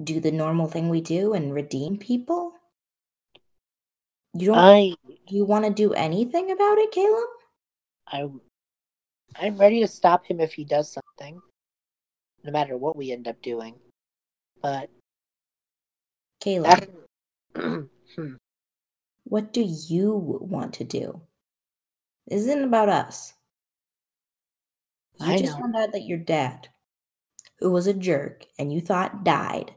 do the normal thing we do and redeem people? You don't I do you want to do anything about it, Calem? I I'm ready to stop him if he does something, no matter what we end up doing. But Calem, after, [clears throat] Hmm. what do you want to do? This isn't about us. You I just know. found out that your dad, who was a jerk and you thought died,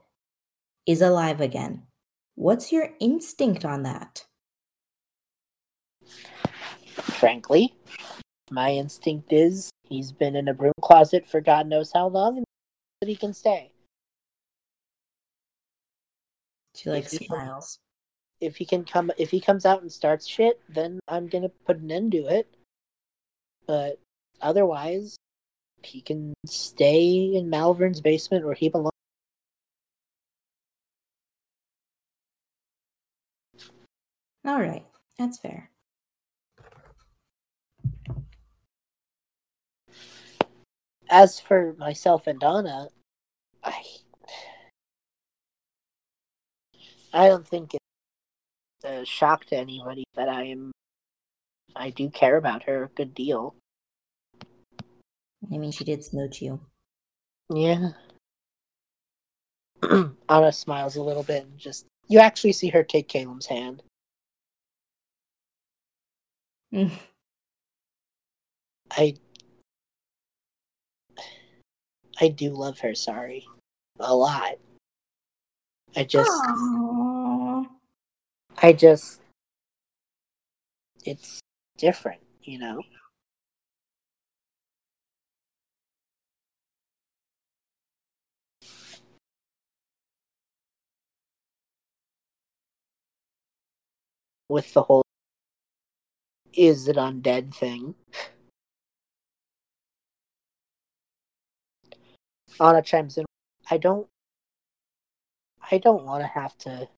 is alive again. What's your instinct on that? frankly, my instinct is he's been in a broom closet for God knows how long, and that he can stay. She like If smiles. If he can come, if he comes out and starts shit, then I'm gonna put an end to it. But otherwise, he can stay in Malvern's basement where he belongs. All right, that's fair. As for myself and Donna, I, I don't think it's a shock to anybody that I am. I do care about her a good deal. I mean, she did smooch you. Yeah. [clears throat] Anna smiles a little bit and just you actually see her take Calem's hand. Mm. I I do love her, Sari. A lot. I just Aww. I just it's different, you know? With the whole is it undead thing. Anna chimes in. I don't I don't want to have to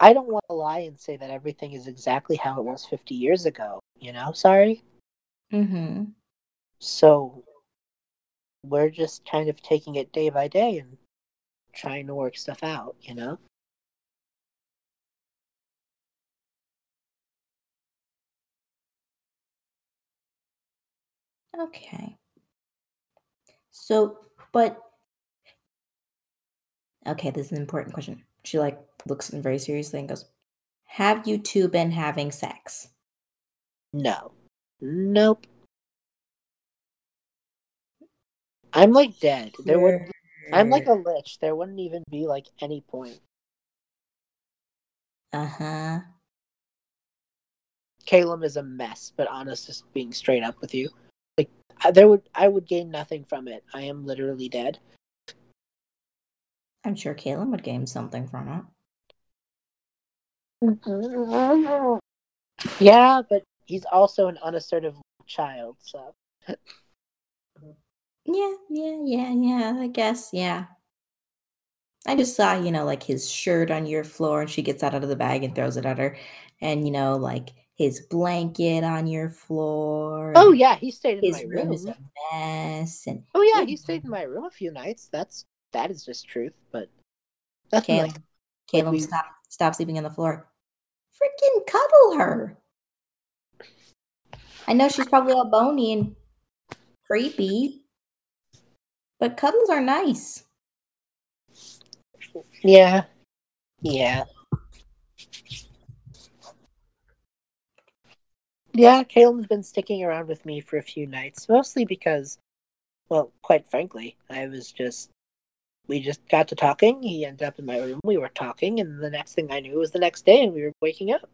I don't want to lie and say that everything is exactly how it was 50 years ago, you know? Sorry. Mm-hmm. So we're just kind of taking it day by day and trying to work stuff out, you know? Okay. So, but okay, this is an important question. She like looks at him very seriously and goes, "Have you two been having sex?" No. Nope. I'm like dead. There would I'm like a lich. There wouldn't even be like any point. Uh huh. Calem is a mess, but honest, just being straight up with you, there would I would gain nothing from it. I am literally dead. I'm sure Calem would gain something from it. Yeah, but he's also an unassertive child, so Yeah, yeah, yeah, yeah. I guess, yeah. I just saw, you know, like his shirt on your floor, and she gets that out of the bag and throws it at her, and you know, like his blanket on your floor. Oh yeah, he stayed in his my room room. is a mess, and Oh yeah, he stayed in my room a few nights. That's that is just truth, but Calem, like Calem, we- stop, stop sleeping on the floor. Freaking cuddle her. I know she's probably all bony and creepy, but cuddles are nice. yeah, yeah, yeah. Calem's been sticking around with me for a few nights, mostly because, well, quite frankly, I was just we just got to talking. He ended up in my room. We were talking, and the next thing I knew was the next day, and we were waking up.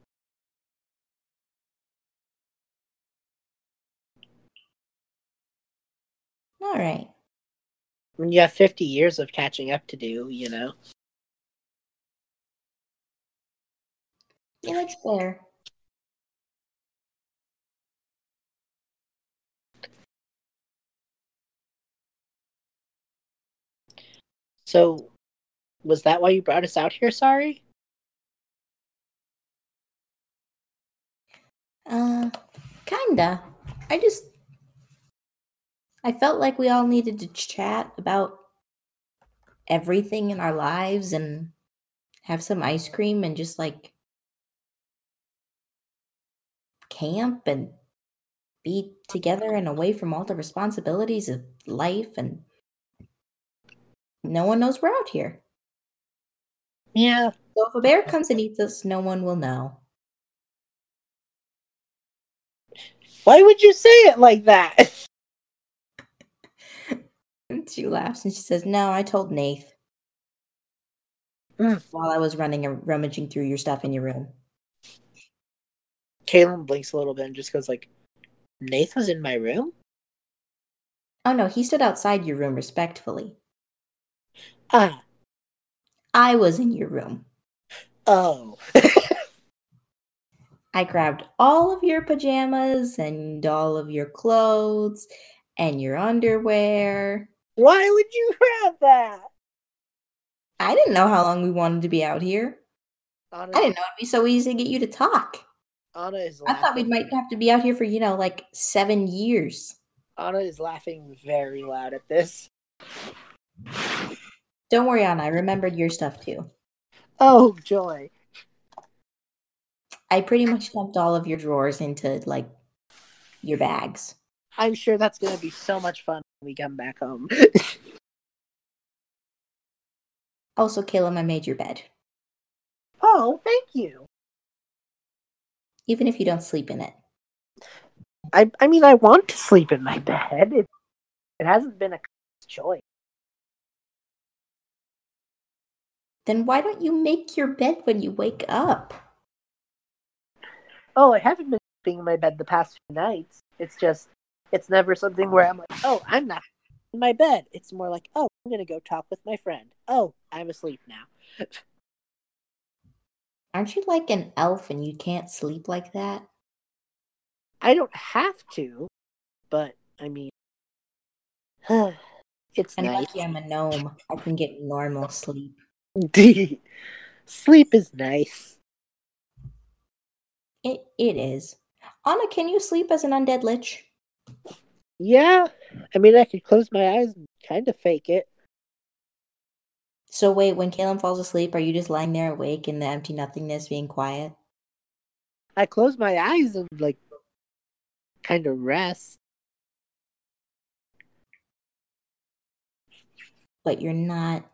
All right. When you have fifty years of catching up to do, you know. Yeah, that's fair. So, was that why you brought us out here? Sorry. Uh, kinda. I just, I felt like we all needed to chat about everything in our lives and have some ice cream and just like camp and be together and away from all the responsibilities of life and no one knows we're out here. Yeah. So if a bear comes and eats us, no one will know. Why would you say it like that? [laughs] And she laughs and she says, No, I told Nath Mm. while I was running and rummaging through your stuff in your room. Calem blinks a little bit and just goes like, Nath was in my room? Oh no, he stood outside your room respectfully. Ah, I was in your room. oh. [laughs] I grabbed all of your pajamas and all of your clothes and your underwear. Why would you grab that? I didn't know how long we wanted to be out here. I didn't know it'd be so easy to get you to talk. Anna is I thought we might have to be out here for, you know, like seven years. Anna is laughing very loud at this. Don't worry, Anna. I remembered your stuff too. Oh, joy. I pretty much dumped all of your drawers into like your bags. I'm sure that's going to be so much fun when we come back home. [laughs] Also, Calem, I made your bed. oh, thank you. Even if you don't sleep in it. I, I mean, I want to sleep in my bed. It, it hasn't been a choice. Then why don't you make your bed when you wake up? Oh, I haven't been sleeping in my bed the past few nights. It's just, it's never something where I'm like, oh, I'm not in my bed. It's more like, oh, I'm going to go talk with my friend. Oh, I'm asleep now. Aren't you like an elf and you can't sleep like that? I don't have to, but I mean, [sighs] it's And nice. lucky I'm a gnome. I can get normal sleep. [laughs] Sleep is nice. It it is. Anna, can you sleep as an undead lich? Yeah, I mean, I could close my eyes and kind of fake it. So wait, when Calem falls asleep, are you just lying there awake in the empty nothingness, being quiet? I close my eyes and like kind of rest. But you're not.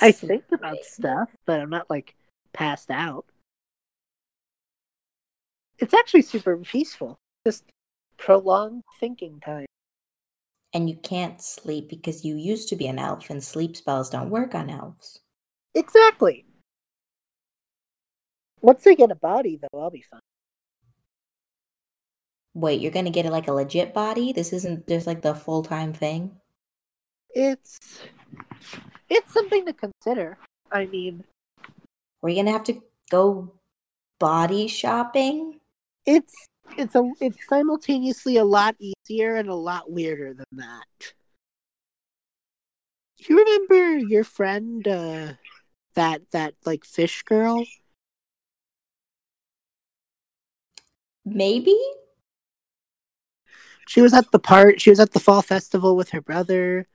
I think about stuff, but I'm not like passed out. It's actually super peaceful. Just prolonged thinking time. And you can't sleep because you used to be an elf, and sleep spells don't work on elves. Exactly. Once I get a body, though, I'll be fine. Wait, you're gonna get it like a legit body? This isn't just like the full time thing. It's it's something to consider. I mean, Are you gonna have to go body shopping? it's it's a it's simultaneously a lot easier and a lot weirder than that. You remember your friend uh that that like fish girl? Maybe? She was at the part she was at the fall festival with her brother.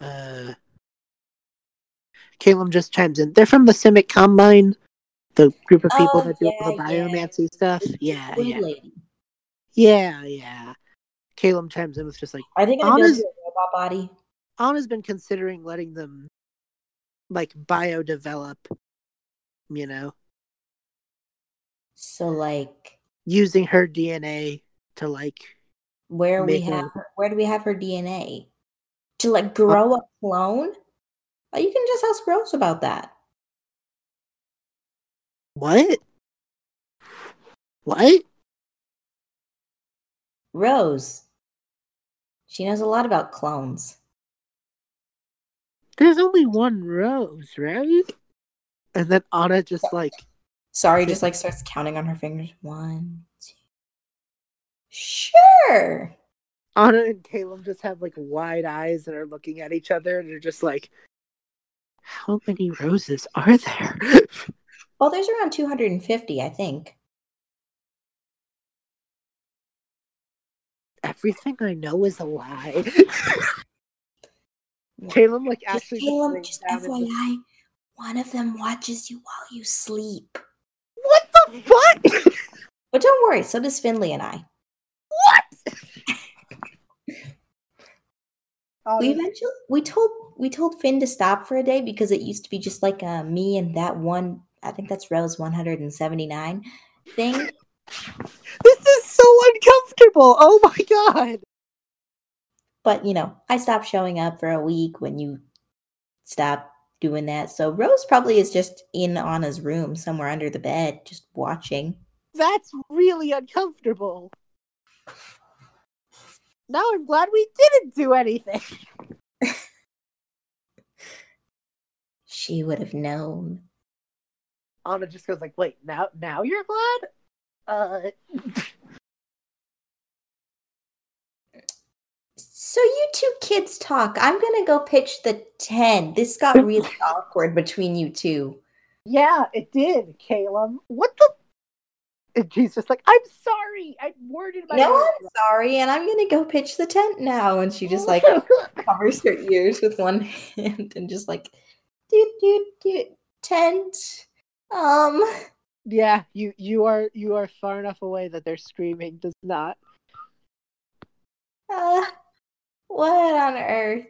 Uh Calem just chimes in. They're from the Simic Combine, the group of people Oh, that do all the yeah, yeah. biomancy stuff. Yeah, Blue yeah. lady. Yeah, yeah. Calem chimes in with just like I think build Anna's- robot body? Anna's been considering letting them like bio develop, you know, So like using her DNA to like where we have her, where do we have her DNA? To like uh, grow a clone? Oh, you can just ask Rose about that. what? What? Rose. She knows a lot about clones. There's only one rose, right? And then Anna just like Sorry, just like starts counting on her fingers. One, two. Sure. Anna and Calem just have like wide eyes and are looking at each other and they're just like, how many roses are there? [laughs] Well, there's around 250, I think. Everything I know is a lie. [laughs] Calem like actually Calem, just and just- FYI, one of them watches you while you sleep. What the [laughs] fuck? But don't worry, so does Finley and I. we Anna, eventually we told we told Finn to stop for a day because it used to be just like uh, me and that one. I think that's Rose 179 thing. [laughs] this is so uncomfortable. Oh my god. But you know, I stopped showing up for a week when you stop doing that. So Rose probably is just in Anna's room somewhere under the bed, just watching. That's really uncomfortable. Now I'm glad we didn't do anything. [laughs] She would have known. Anna just goes like, "Wait, now now you're glad?" Uh, So you two kids talk. I'm gonna go pitch the 10. This got really [laughs] awkward between you two. yeah, it did, Calem. What the? And he's just like, "I'm sorry. I worded my No, I'm sorry, and I'm gonna go pitch the tent now. And she just like [laughs] covers her ears with one [laughs] hand and just like doot doot doot tent. Um yeah, you you are you are far enough away that their screaming does not. uh what on earth?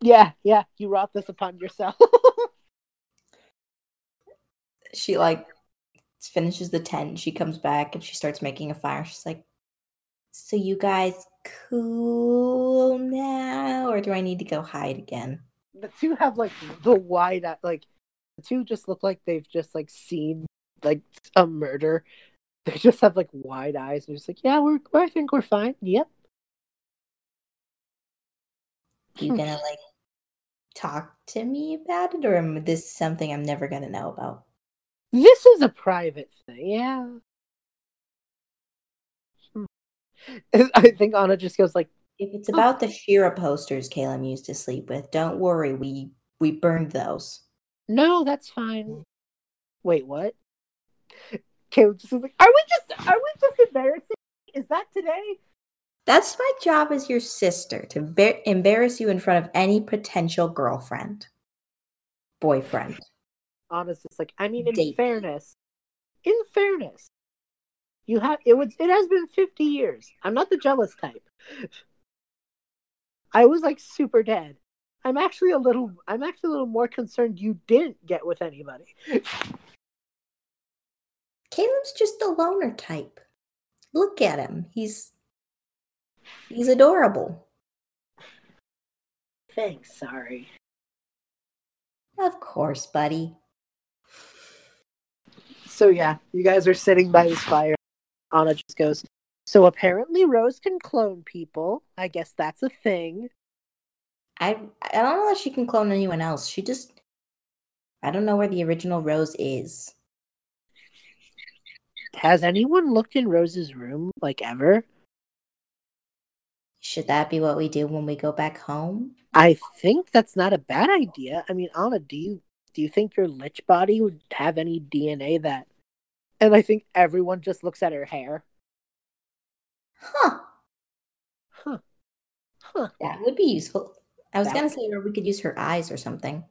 Yeah, yeah, you wrought this upon yourself. [laughs] She like finishes the tent, she comes back and she starts making a fire. She's like, So you guys cool now? Or do I need to go hide again? the two have like the wide like the two just look like they've just like seen like a murder. [laughs] They just have like wide eyes. They're just like, yeah, we're I think we're fine. Yep. You gonna like talk to me about it, or am this something I'm never gonna know about? This is a private thing. Yeah. Hmm. [laughs] I think Anna just goes like, If it's about the She-Ra posters Calem used to sleep with, don't worry, we we burned those. no, that's fine. Wait, what? Calem just was like, are we just are we just embarrassing? Is that today? That's my job as your sister to ba- embarrass you in front of any potential girlfriend, boyfriend. Anna's just like, I mean, in Date. fairness, in fairness, you have it was it has been fifty years. I'm not the jealous type. I was like super dead. I'm actually a little. I'm actually a little more concerned you didn't get with anybody. Calem's just a loner type. Look at him. He's he's adorable. Thanks. Sorry. Of course, buddy. So yeah, you guys are sitting by this fire. Anna just goes. So apparently Rose can clone people. I guess that's a thing. I I don't know that she can clone anyone else. She just I don't know where the original Rose is. Has anyone looked in Rose's room like ever? Should that be what we do when we go back home? I think that's not a bad idea. I mean, Anna, do you do you think your lich body would have any DNA that? And I think everyone just looks at her hair. Huh. Huh. Huh. That would be useful. I was That- gonna say, or we could use her eyes or something.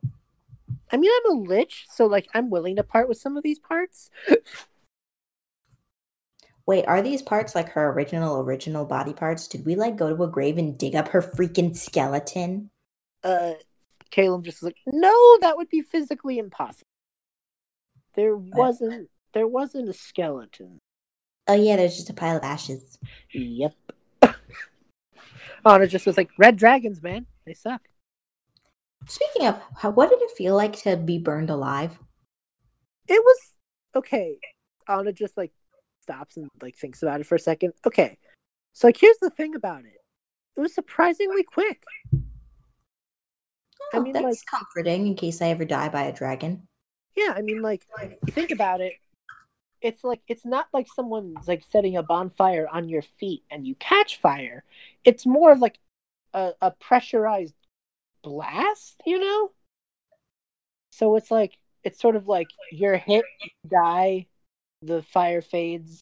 I mean, I'm a lich, so like I'm willing to part with some of these parts. [laughs] Wait, are these parts like her original original body parts? Did we like go to a grave and dig up her freaking skeleton? Uh, Calem just was like, no, that would be physically impossible. There wasn't. There wasn't a skeleton. Oh yeah, there's just a pile of ashes. Yep. [coughs] Anna just was like, red dragons, man, they suck. Speaking of, how, what did it feel like to be burned alive? it was okay. Anna just like stops and like thinks about it for a second. Okay, so like here's the thing about it. It was surprisingly quick. I Oh, mean, that's like- comforting in case I ever die by a dragon. Yeah, I mean, like think about it. It's like it's not like someone's like setting a bonfire on your feet and you catch fire. It's more of like a, a pressurized blast, you know. So it's like it's sort of like you're hit, you die, the fire fades,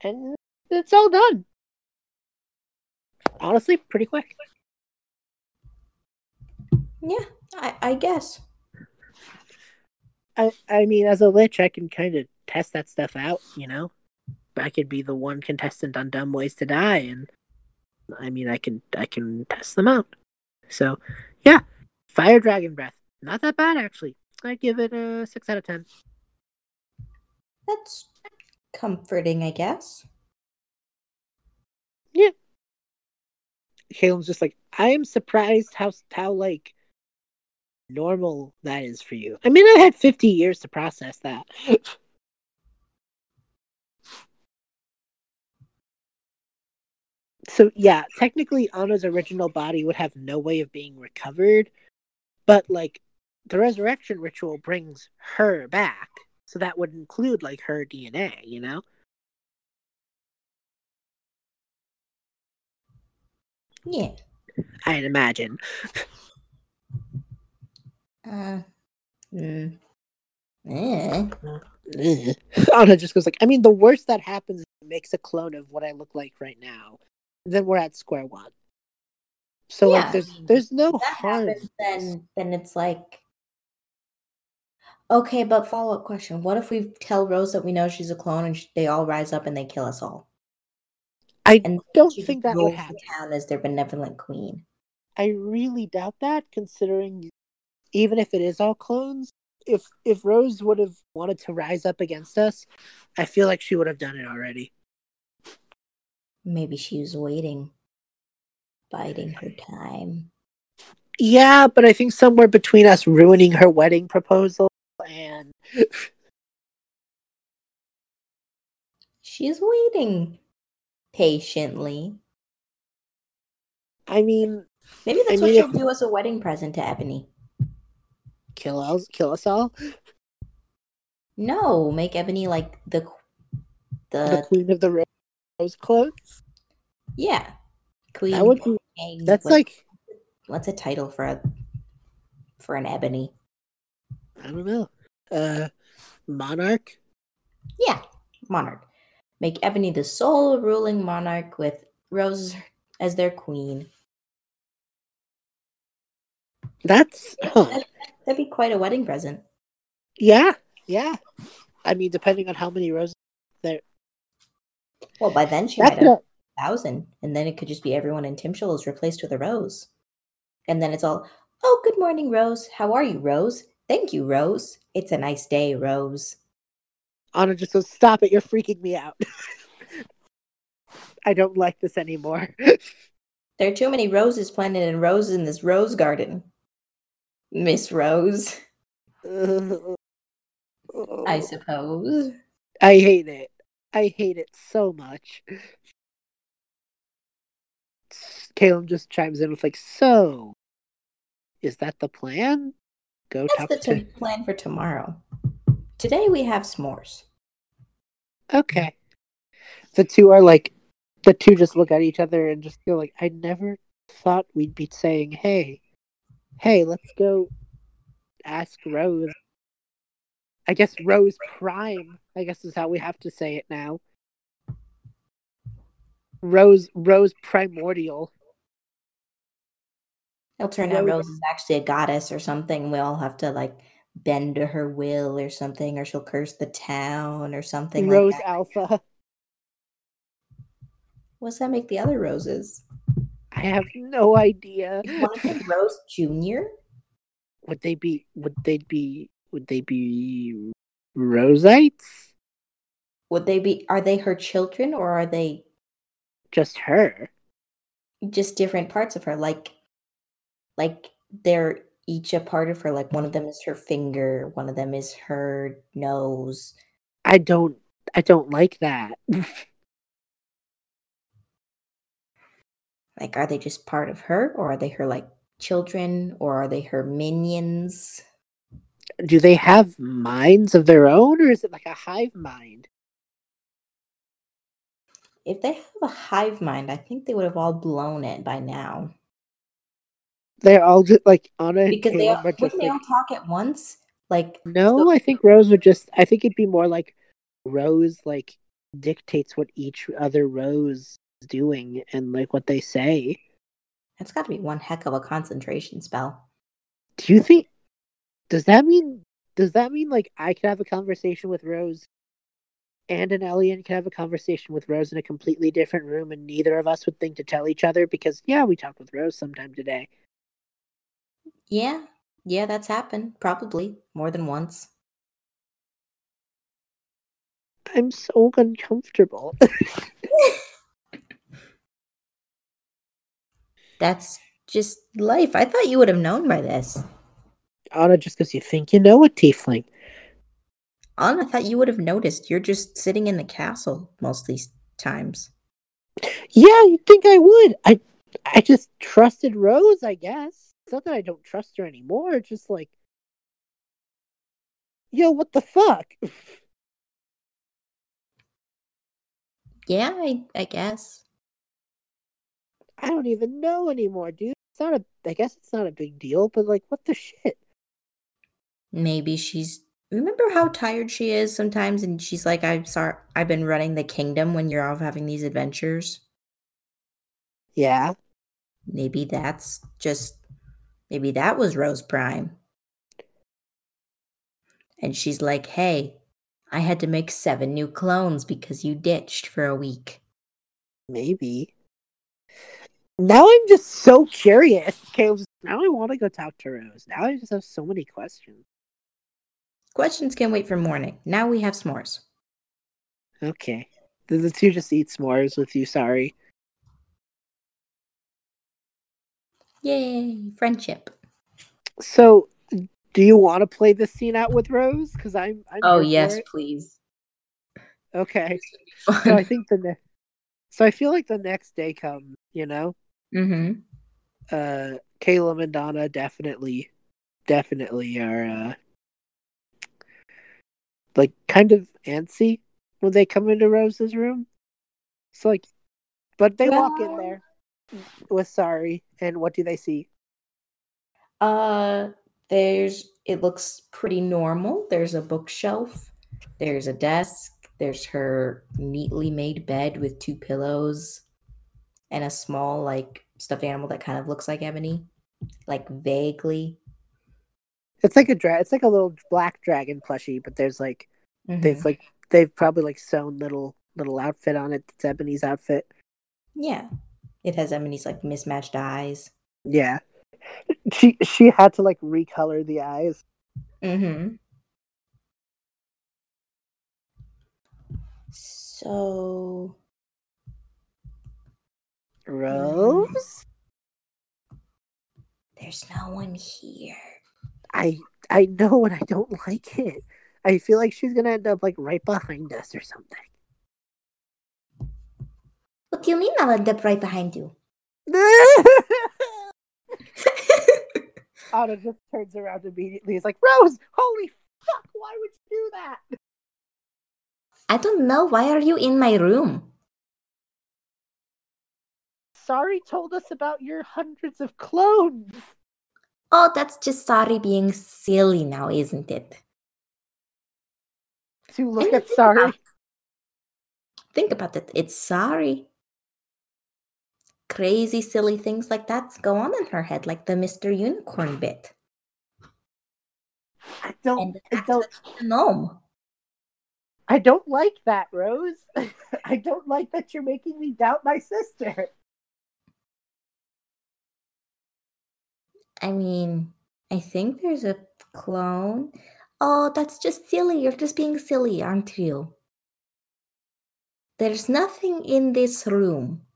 and it's all done. Honestly, pretty quick. Yeah, I, I guess. I, I mean, as a lich, I can kind of test that stuff out, you know. I could be the one contestant on Dumb Ways to Die, and I mean, I can I can test them out. So, yeah, Fire Dragon Breath, not that bad actually. I give it a six out of ten. That's comforting, I guess. Yeah. Calem's just like, I am surprised how how like normal that is for you. I mean, I had fifty years to process that. so yeah, technically Anna's original body would have no way of being recovered, but like the resurrection ritual brings her back. So that would include like her DNA, you know? Yeah. I'd imagine. [laughs] Uh, mm, eh. Ugh. Anna just goes like, I mean, the worst that happens is it makes a clone of what I look like right now. Then we're at square one. So Yeah. like, there's there's no that harm. happens, then then it's like okay. But follow up question: What if we tell Rose that we know she's a clone and sh- they all rise up and they kill us all? I And don't think that would happen. town as their benevolent queen. I really doubt that, considering even if it is all clones, if if Rose would have wanted to rise up against us, I feel like she would have done it already. Maybe she was waiting, biding her [sighs] time. Yeah, but I think somewhere between us ruining her wedding proposal and [laughs] She's waiting patiently. I mean, Maybe that's I what mean, she'll if- do as a wedding present to Ebony. Kill us, kill us all. No, make Ebony like the the the queen of the rose clones. yeah queen. That would be. That's what- like what's a title for a for an Ebony? I don't know. Uh, monarch. Yeah, monarch. Make Ebony the sole ruling monarch with Rose as their queen. That's huh. [laughs] That- That'd be quite a wedding present. yeah, yeah. I mean, depending on how many roses there. Well, by then she That's might have a thousand, and then it could just be everyone in Timshul is replaced with a Rose. And then it's all, oh, good morning, Rose. How are you, Rose? Thank you, Rose. It's a nice day, Rose. Anna just goes, "Stop it! You're freaking me out. [laughs] I don't like this anymore." [laughs] There are too many roses planted and roses in this rose garden. Miss Rose, [laughs] I oh. suppose. I hate it. I hate it so much. Calem just chimes in with like, "So, is that the plan? Go That's talk the to." plan for tomorrow. Today we have s'mores. Okay. The two are like, the two just look at each other and just feel like, I never thought we'd be saying, hey, hey, let's go ask Rose. I guess Rose Prime, I guess is how we have to say it now. Rose, Rose Primordial. It'll turn out Rose- Rose is actually a goddess or something. We all have to like bend to her will or something, or she'll curse the town or something Rose like that. Alpha. What's that make the other roses? I have no idea. Is one of them Rose Junior? Would they be, would they be, would they be Roseites? Would they be? Are they her children or are they Just her. just different parts of her? Like, like they're each a part of her. Like one of them is her finger, one of them is her nose. I don't I don't like that. [laughs] Like, are they just part of her, or are they her like children, or are they her minions? Do they have minds of their own or is it like a hive mind? If they have a hive mind, I think they would have all blown it by now. They're all just like Anna and Because they all, wouldn't they all talk at once? Like, No, so- I think Rose would just I think it'd be more like Rose like dictates what each other Rose doing and like what they say. that's got to be one heck of a concentration spell. Do you think does that mean does that mean like I could have a conversation with Rose and an alien can have a conversation with Rose in a completely different room, and neither of us would think to tell each other because, yeah, we talked with Rose sometime today. Yeah, yeah, that's happened. Probably more than once. I'm so uncomfortable. [laughs] [laughs] That's just life. I thought you would have known by this. Anna, just because you think you know a tiefling. Anna thought you would have noticed. You're just sitting in the castle most of these times. Yeah, you'd think I would. I I just trusted Rose, I guess. It's not that I don't trust her anymore. It's just like, yo, what the fuck? [laughs] Yeah, I, I guess. I don't even know anymore, dude. It's not a. I guess it's not a big deal, but like, what the shit? Maybe she's. Remember how tired she is sometimes, and she's like, "I'm sorry, I've been running the kingdom when you're off having these adventures." Yeah. Maybe that's just. Maybe that was Rose Prime. And she's like, "Hey, I had to make seven new clones because you ditched for a week." Maybe. Now I'm just so curious. Calem's now I want to go talk to Rose. Now I just have so many questions. Questions can wait for morning. Now we have s'mores. Okay. The, the two just eat s'mores with you, Sari. Yay, friendship. So do you want to play this scene out with Rose? Because I'm, I'm Oh yes, please. Okay. [laughs] So I think the ne- so I feel like the next day comes, you know? Mm-hmm. uh Calem and Donna definitely definitely are uh like kind of antsy when they come into Rose's room. It's like but they walk in there with Sari and what do they see? Uh, there's it looks pretty normal. There's a bookshelf. There's a desk. There's her neatly made bed with two pillows and a small like stuffed animal that kind of looks like Ebony, like vaguely. It's like a dra- it's like a little black dragon plushie, but there's like they've Mhm. like they've probably like sewn little little outfit on it. It's Ebony's outfit. Yeah, it has Ebony's like mismatched eyes. Yeah. [laughs] She she had to like recolor the eyes. Mm-hmm. So Mm-hmm. Rose? there's no one here. I I know and I don't [laughs] like it. I feel like she's gonna end up like right behind us or something. What do you mean I'll end up right behind you? [laughs] Otto just turns around immediately. He's like, Rose, holy fuck, why would you do that? I don't know. Why are you in my room? Sari told us about your hundreds of clones. Oh, that's just Sari being silly now, isn't it? To look And at think sorry. about- Think about it. It's Sari. Crazy, silly things like that go on in her head, like the Mr. Unicorn bit. I don't And I don't gnome. I don't like that, Rose. [laughs] I don't like that you're making me doubt my sister. I mean, I think there's a clone. Oh, that's just silly. You're just being silly, aren't you? There's nothing in this room.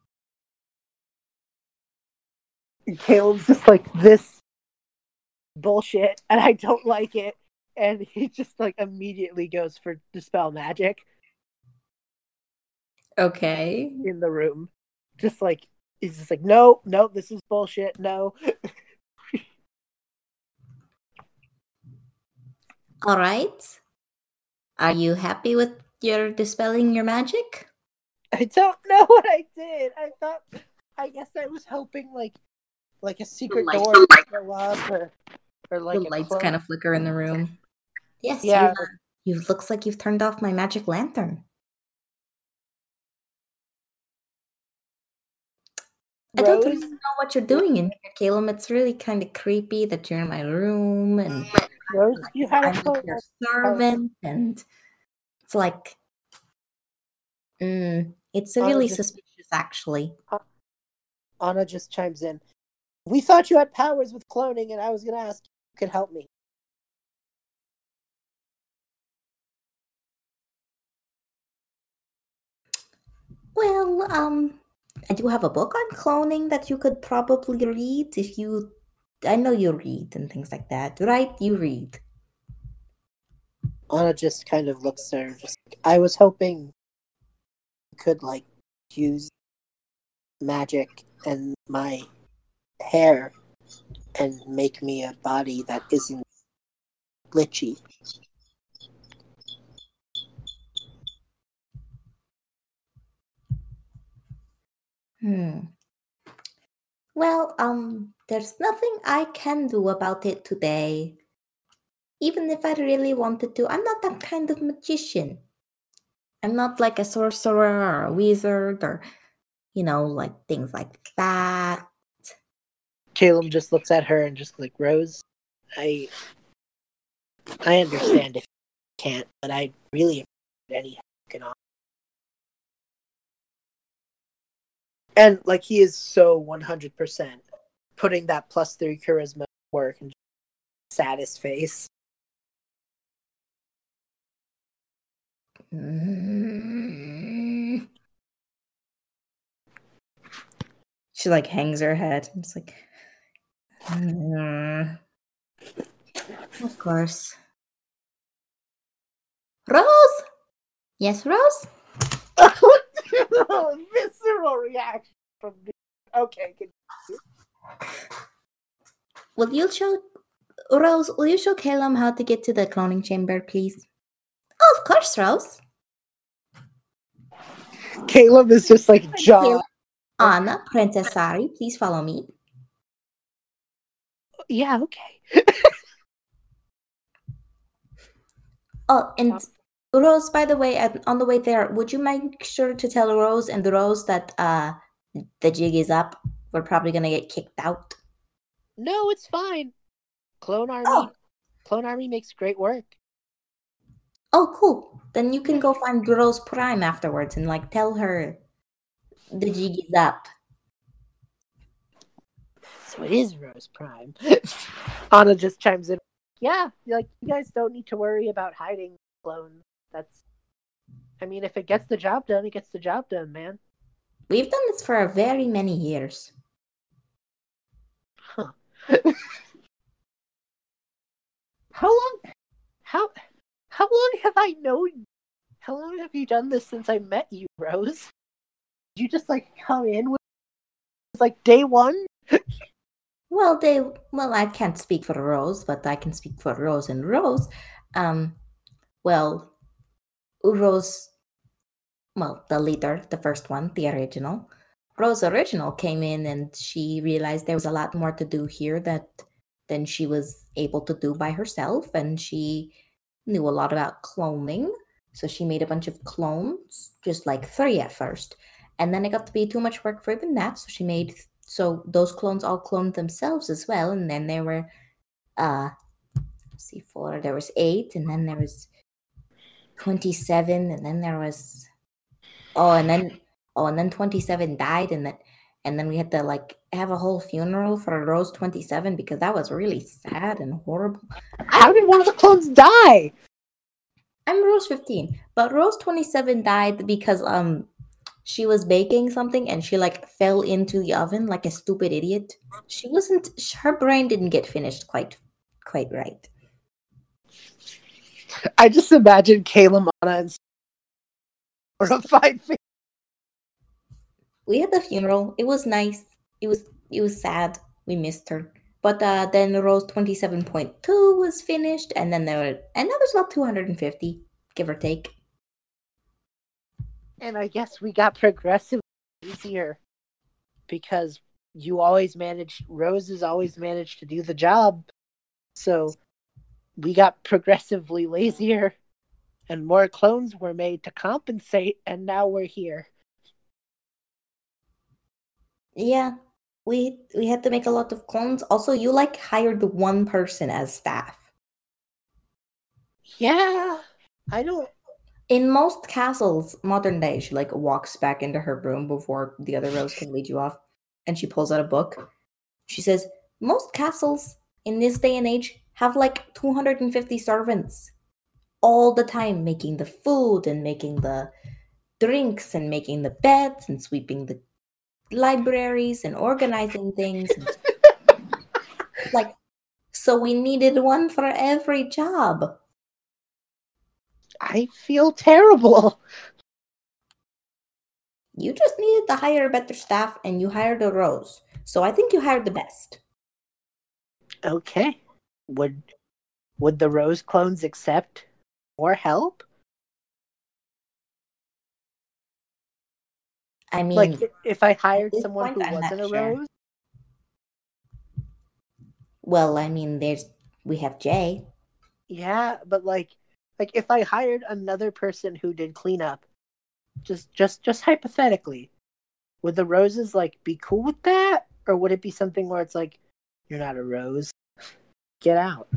Calem's just like this bullshit, [laughs] and I don't like it. And he just like immediately goes for dispel magic Okay. in the room. Just like he's just like, no, no, this is bullshit. No. [laughs] All right. Are you happy with your dispelling your magic? I don't [laughs] know what I did. I thought I guess I was hoping like like a secret light- door [laughs] would go up or or like the lights clo- kind of flicker in the room. Yes. Yeah. You, you looks like you've turned off my magic lantern. I don't really know what you're doing in here, Calem. It's really kind of creepy that you're in my room and mm. You had I'm a your servant, and it's like Mm, it's Anna really just- suspicious, actually. Anna just chimes in. We thought you had powers with cloning, and I was gonna ask if you could help me. Well, um, I do have a book on cloning that you could probably read if you. I know you read and things like that, right? You read. Anna just kind of looks there. Just I was hoping you could like use magic and my hair and make me a body that isn't glitchy. Hmm. Well, um, there's nothing I can do about it today. Even if I really wanted to, I'm not that kind of magician. I'm not like a sorcerer or a wizard or, you know, like things like that. Calem just looks at her and just like Rose, I I understand if you can't, but I really appreciate any help you can offer. And like he is so one hundred percent putting that plus three charisma work and saddest face. [laughs] She like hangs her head and it's like, "Mm." of course. Rose? Yes, Rose? [laughs] [laughs] Visceral reaction from me. Okay, can- Will you show Rose? Will you show Calem how to get to the cloning chamber, please? Oh, of course, Rose. Calem is just like John. Anna, Princess Sari, please follow me. Yeah, okay. Oh, and Rose, by the way, on the way there, would you make sure to tell Rose and Rose that uh the jig is up? We're probably gonna get kicked out. No, it's fine. Clone Army. Oh. Clone Army makes great work. Oh, cool. Then you can go find Rose Prime afterwards and like tell her the jig is up. So it is Rose Prime. [laughs] Anna just chimes in. Yeah, like you guys don't need to worry about hiding clones. That's I mean, if it gets the job done, it gets the job done, man. We've done this for a very many years. Huh. [laughs] how long how how long have I known? How long have you done this since I met you, Rose? Did you just like come in with it's like day one? Well, they well, I can't speak for Rose, but I can speak for Rose and Rose. Um, well, Rose, well, the leader, the first one, the original, Rose original came in and she realized there was a lot more to do here that than she was able to do by herself, and she knew a lot about cloning, so she made a bunch of clones, just like three at first, and then it got to be too much work for even that, so she made so those clones all cloned themselves as well and then there were uh see four there was eight and then there was 27 and then there was oh and then oh and then 27 died and then and then we had to like have a whole funeral for rose 27 because that was really sad and horrible. How did one of the clones die? i'm rose 15 but rose 27 died because um she was baking something and she like fell into the oven like a stupid idiot. She wasn't her brain didn't get finished quite quite right I just imagine Calem, Anna, and horrified [laughs] face. we had the funeral. It was nice. It was it was sad. We missed her. But uh then rose 27.2 was finished and then there were and that was about 250 give or take. And I guess we got progressively easier because you always managed, Roses always managed to do the job. So we got progressively lazier and more clones were made to compensate, and now we're here. yeah we we had to make a lot of clones also you like hired one person as staff Yeah, I don't. in most castles, modern day, she like walks back into her room before the other Rose can lead you off, and she pulls out a book. She says, "Most castles in this day and age have like 250 servants all the time making the food and making the drinks and making the beds and sweeping the libraries and organizing things. [laughs] like, so we needed one for every job. I feel terrible. You just needed to hire better staff and you hired a Rose. So I think you hired the best. Okay. Would would the Rose clones accept more help? I mean, like if I hired someone who I'm wasn't a sure. Rose? well, I mean, there's we have Jay. Yeah, but like like if I hired another person who did cleanup, just just just hypothetically, would the roses like be cool with that? Or would it be something where it's like, you're not a rose. Get out.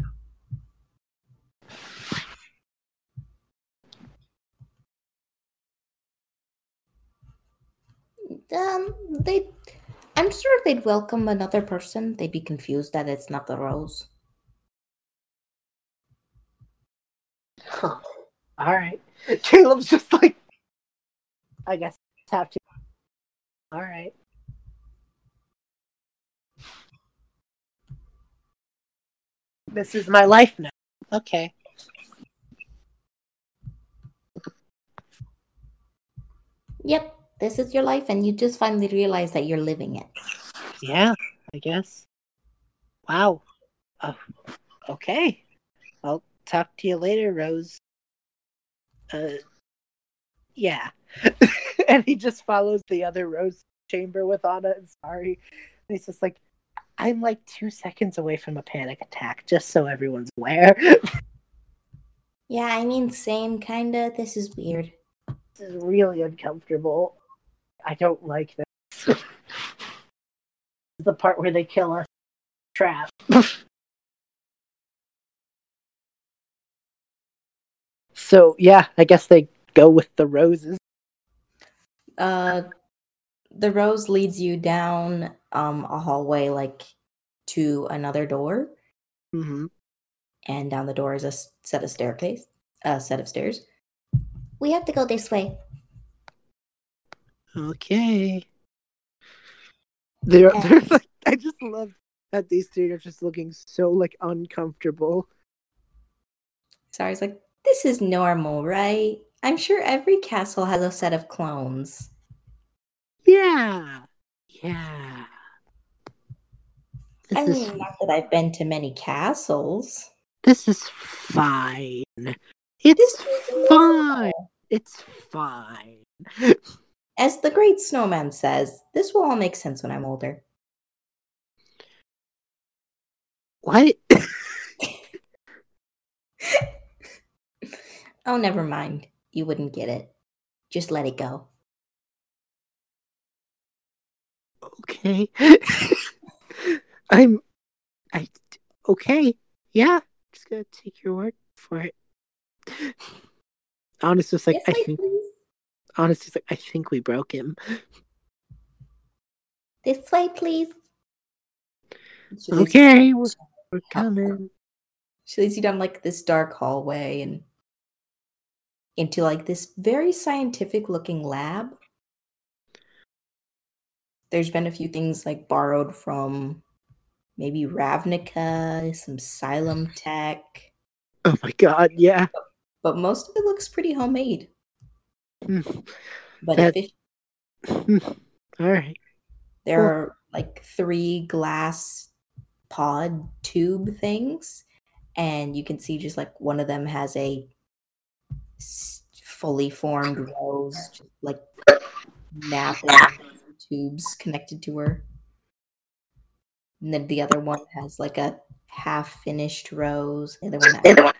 Um, they, I'm sure they'd welcome another person. They'd be confused that it's not the Rose. Huh. All right. [laughs] Calem's just like, I guess have to. All right. This is my life now. Okay. Yep, this is your life, and you just finally realize that you're living it. Yeah, I guess. Wow. Oh, okay. I'll talk to you later, Rose. Uh, yeah. [laughs] and he just follows the other Rose chamber with Anna and Sari. And he's just like, I'm like two seconds away from a panic attack, just so everyone's aware. [laughs] Yeah, I mean, same kinda. This is weird. this is really uncomfortable. I don't like this. [laughs] the part where they kill us. Trap. [laughs] so yeah, I guess they go with the roses. Uh, the Rose leads you down um a hallway, like to another door, Mm-hmm. and down the door is a s- set of staircase, a set of stairs. We have to go this way. Okay. They're, Yeah. they're like, [laughs] I just love that these three are just looking so like uncomfortable. Sari's like, this is normal, right? I'm sure every castle has a set of clones. Yeah. Yeah. This I is mean, not that I've been to many castles. this is fine. It's fine. It's fine. As the great snowman says, this will all make sense when I'm older. What? [laughs] Oh, never mind. You wouldn't get it. Just let it go. Okay. [laughs] I'm I okay. Yeah. Just gonna take your word for it. Honest was like, Yes, I think please. honest is like, I think we broke him. This way, please. Okay, we're, we're coming. She leads you down like this dark hallway and into like this very scientific looking lab. There's been a few things like borrowed from maybe Ravnica, some Xylem tech, Oh my god, yeah. but most of it looks pretty homemade. Mm. But That- efficient. All right. There Cool. are like three glass pod tube things, and you can see just like one of them has a fully formed rose, just like napping tubes connected to her. And then the other one has like a half finished rose. The other one has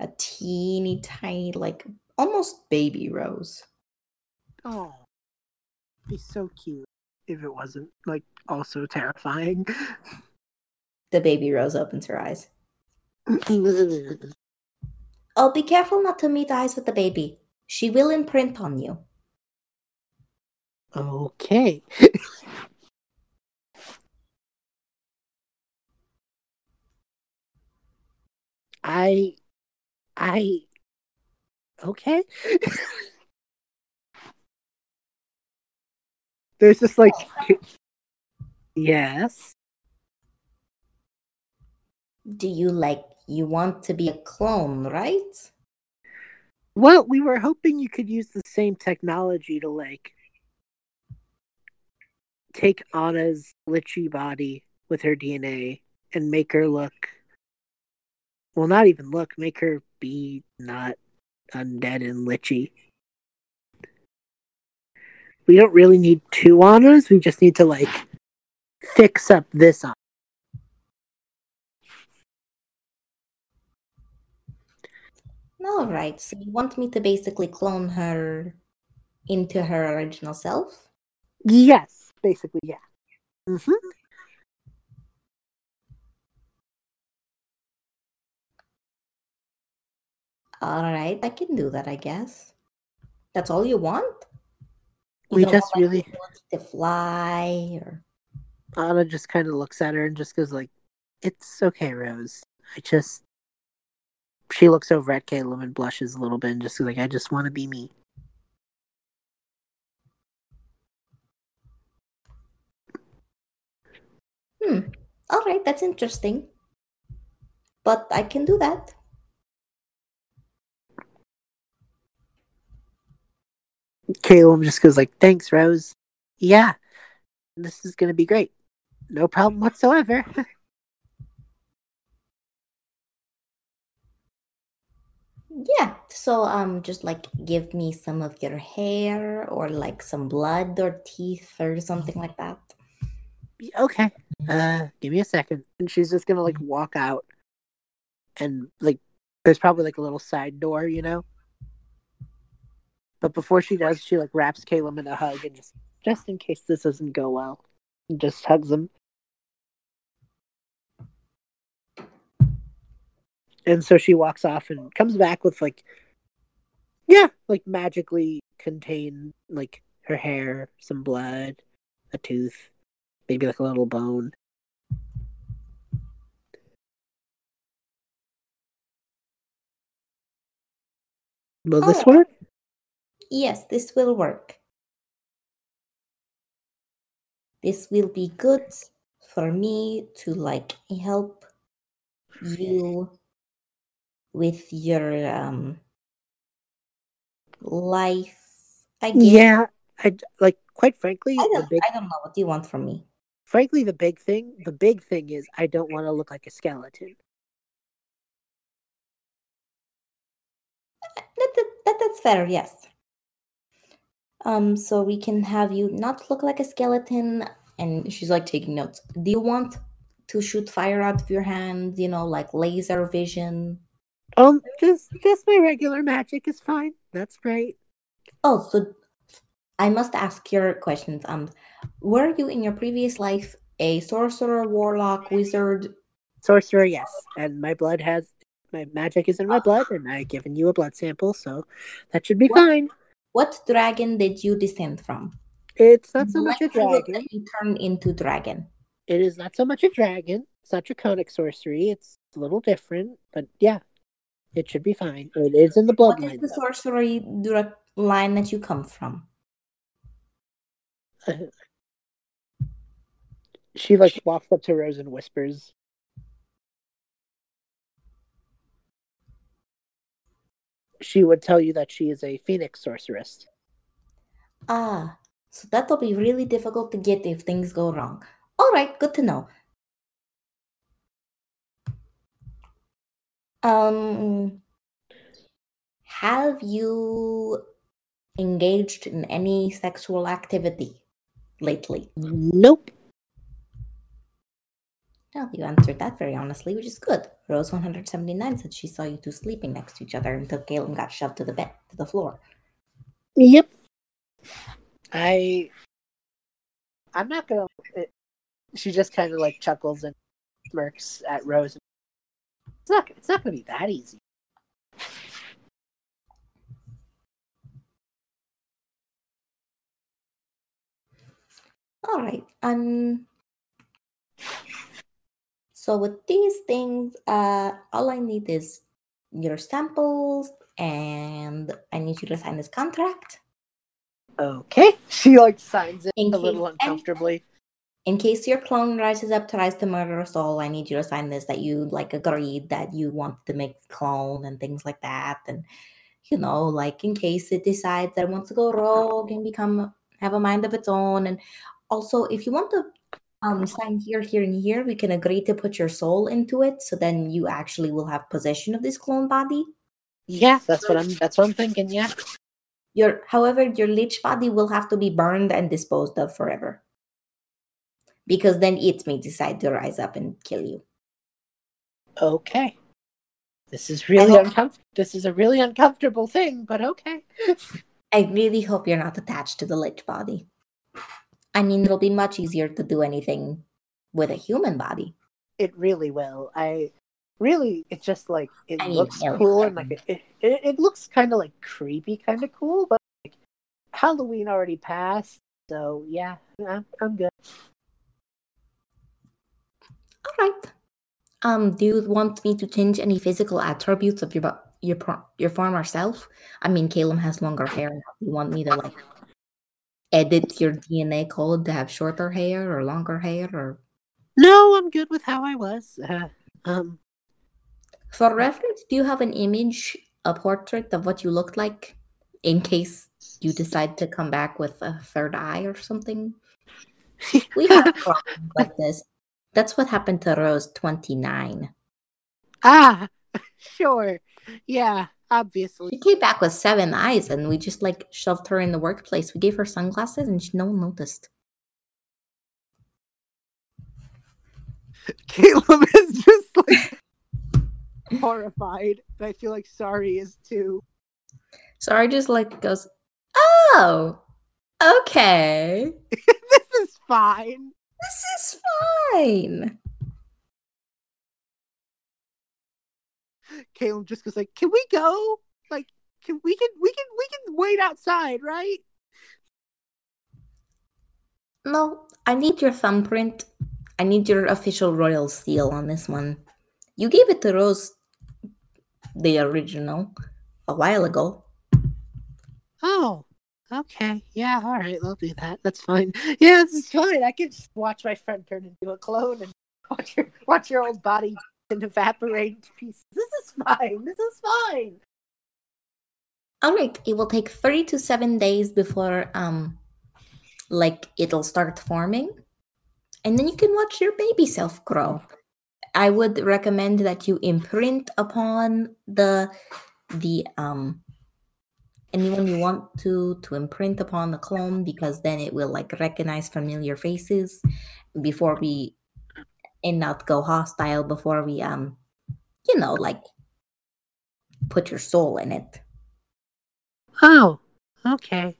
a teeny tiny, like almost baby rose. Oh, be so cute if it wasn't like also terrifying. The baby rose opens her eyes. [laughs] Oh, be careful not to meet eyes with the baby. She will imprint on you. Okay. I I okay. There's just like yes. Do you like you want to be a clone, right? Well, we were hoping you could use the same technology to like take Anna's lich body with her DNA and make her look well not even look, make her be not undead and lich. We don't really need two Annas, we just need to like fix up this Anna. All right. So you want me to basically clone her into her original self? Yes, basically, yeah. hmm All right, I can do that, I guess. That's all you want? You We just want, really like, to fly or Anna just kind of looks at her and just goes like, "It's okay, Rose. I just." She looks over at Calem and blushes a little bit and just like, "I just want to be me." Hmm. All right, that's interesting. But I can do that. Calem just goes like, "Thanks, Rose. Yeah, this is gonna be great. No problem whatsoever." [laughs] Yeah. So um just like give me some of your hair or like some blood or teeth or something like that. Okay. Uh, give me a second. And she's just gonna like walk out, and like, there's probably like a little side door, you know. But before she does, she like wraps Calem in a hug and just just in case this doesn't go well, just hugs him. And so she walks off and comes back with like, yeah, like magically contained like her hair, some blood, a tooth, maybe like a little bone. Will this Oh. work? Yes, this will work. This will be good for me to like help you with your um life. I guess. Yeah, I like quite frankly I don't big I don't know what you want from me. Frankly the big thing the big thing is I don't want to look like a skeleton. That, that, that that's fair, yes. Um, so we can have you not look like a skeleton, and she's like taking notes. Do you want to shoot fire out of your hand? You know, like laser vision. Um, just just my regular magic is fine. That's great. Oh, so I must ask your questions. Um, were you in your previous life a sorcerer, warlock, wizard? Sorcerer, yes, and my blood has my magic is in my blood, and I've given you a blood sample, so that should be What? fine. What dragon did you descend from? It's not so much a dragon. you turn into dragon. It is not so much a dragon. It's not draconic sorcery. It's a little different, but yeah, it should be fine. It is in the bloodline. What is bloodline. the though. sorcery dra- line that you come from? She like walks up to Rose and whispers, she would tell you that she is a phoenix sorceress. Ah, so that'll be really difficult to get if things go wrong. All right, good to know. Um, have you engaged in any sexual activity lately? Nope. Well, you answered that very honestly, which is good. Rose 179 said she saw you two sleeping next to each other until Calem got shoved to the bed, to the floor. Yep. I. I'm not gonna. It, she just kind of like chuckles and smirks at Rose. It's not. It's not gonna be that easy. All right. Um. So with these things, uh, all I need is your samples, and I need you to sign this contract. Okay. [laughs] She like signs it In a little uncomfortably. In case your clone rises up, tries to murder us all, I need you to sign this that you like agreed that you want to make clone and things like that. And you know, like in case it decides that it wants to go rogue and become have a mind of its own. And also, if you want to um sign here, here, and here, we can agree to put your soul into it. So then you actually will have possession of this clone body. Yeah, that's what I'm. That's what I'm thinking. Yeah. Your, however, your lich body will have to be burned and disposed of forever. Because then it may decide to rise up and kill you. Okay. This is really uncomfortable. This is a really uncomfortable thing, but okay. [laughs] I really hope you're not attached to the lich body. I mean, it'll be much easier to do anything with a human body. It really will. I really. It's just like it I looks cool and like it. It, it, looks kind of like creepy, kind of cool, but like Halloween already passed, so yeah, I'm, I'm good. All right. Um, do you want me to change any physical attributes of your your your former self? I mean, Calem has longer hair. you want me to like edit your DNA code to have shorter hair or longer hair or No, I'm good with how I was. Uh, um, For reference, do you have an image, a portrait of what you looked like in case you decide to come back with a third eye or something? [laughs] We have problems like this. That's what happened to Rose 29. ah, [laughs] sure. Yeah, obviously. She came back with seven eyes and we just like shoved her in the workplace. We gave her sunglasses and she, no one noticed. [laughs] Calem is just like [laughs] horrified. And I feel like Sari is too. Sari just like goes, Oh, okay. [laughs] this is fine. This is fine. Calem just goes like, "Can we go? Like, can we can we can we can wait outside, right?" No, I need your thumbprint. I need your official royal seal on this one. You gave it to Rose, the original, a while ago. Oh, okay. Yeah, all right. I'll do that. That's fine. Yeah, this is fine. I can just watch my friend turn into a clone and [laughs] watch your watch your old body and evaporate into pieces. This is fine. This is fine. All right, it will take three to seven days before, um, like it'll start forming, and then you can watch your baby self grow. I would recommend that you imprint upon the the um anyone you want to to imprint upon the clone because then it will like recognize familiar faces before we and not go hostile before we um you know like put your soul in it Oh, okay.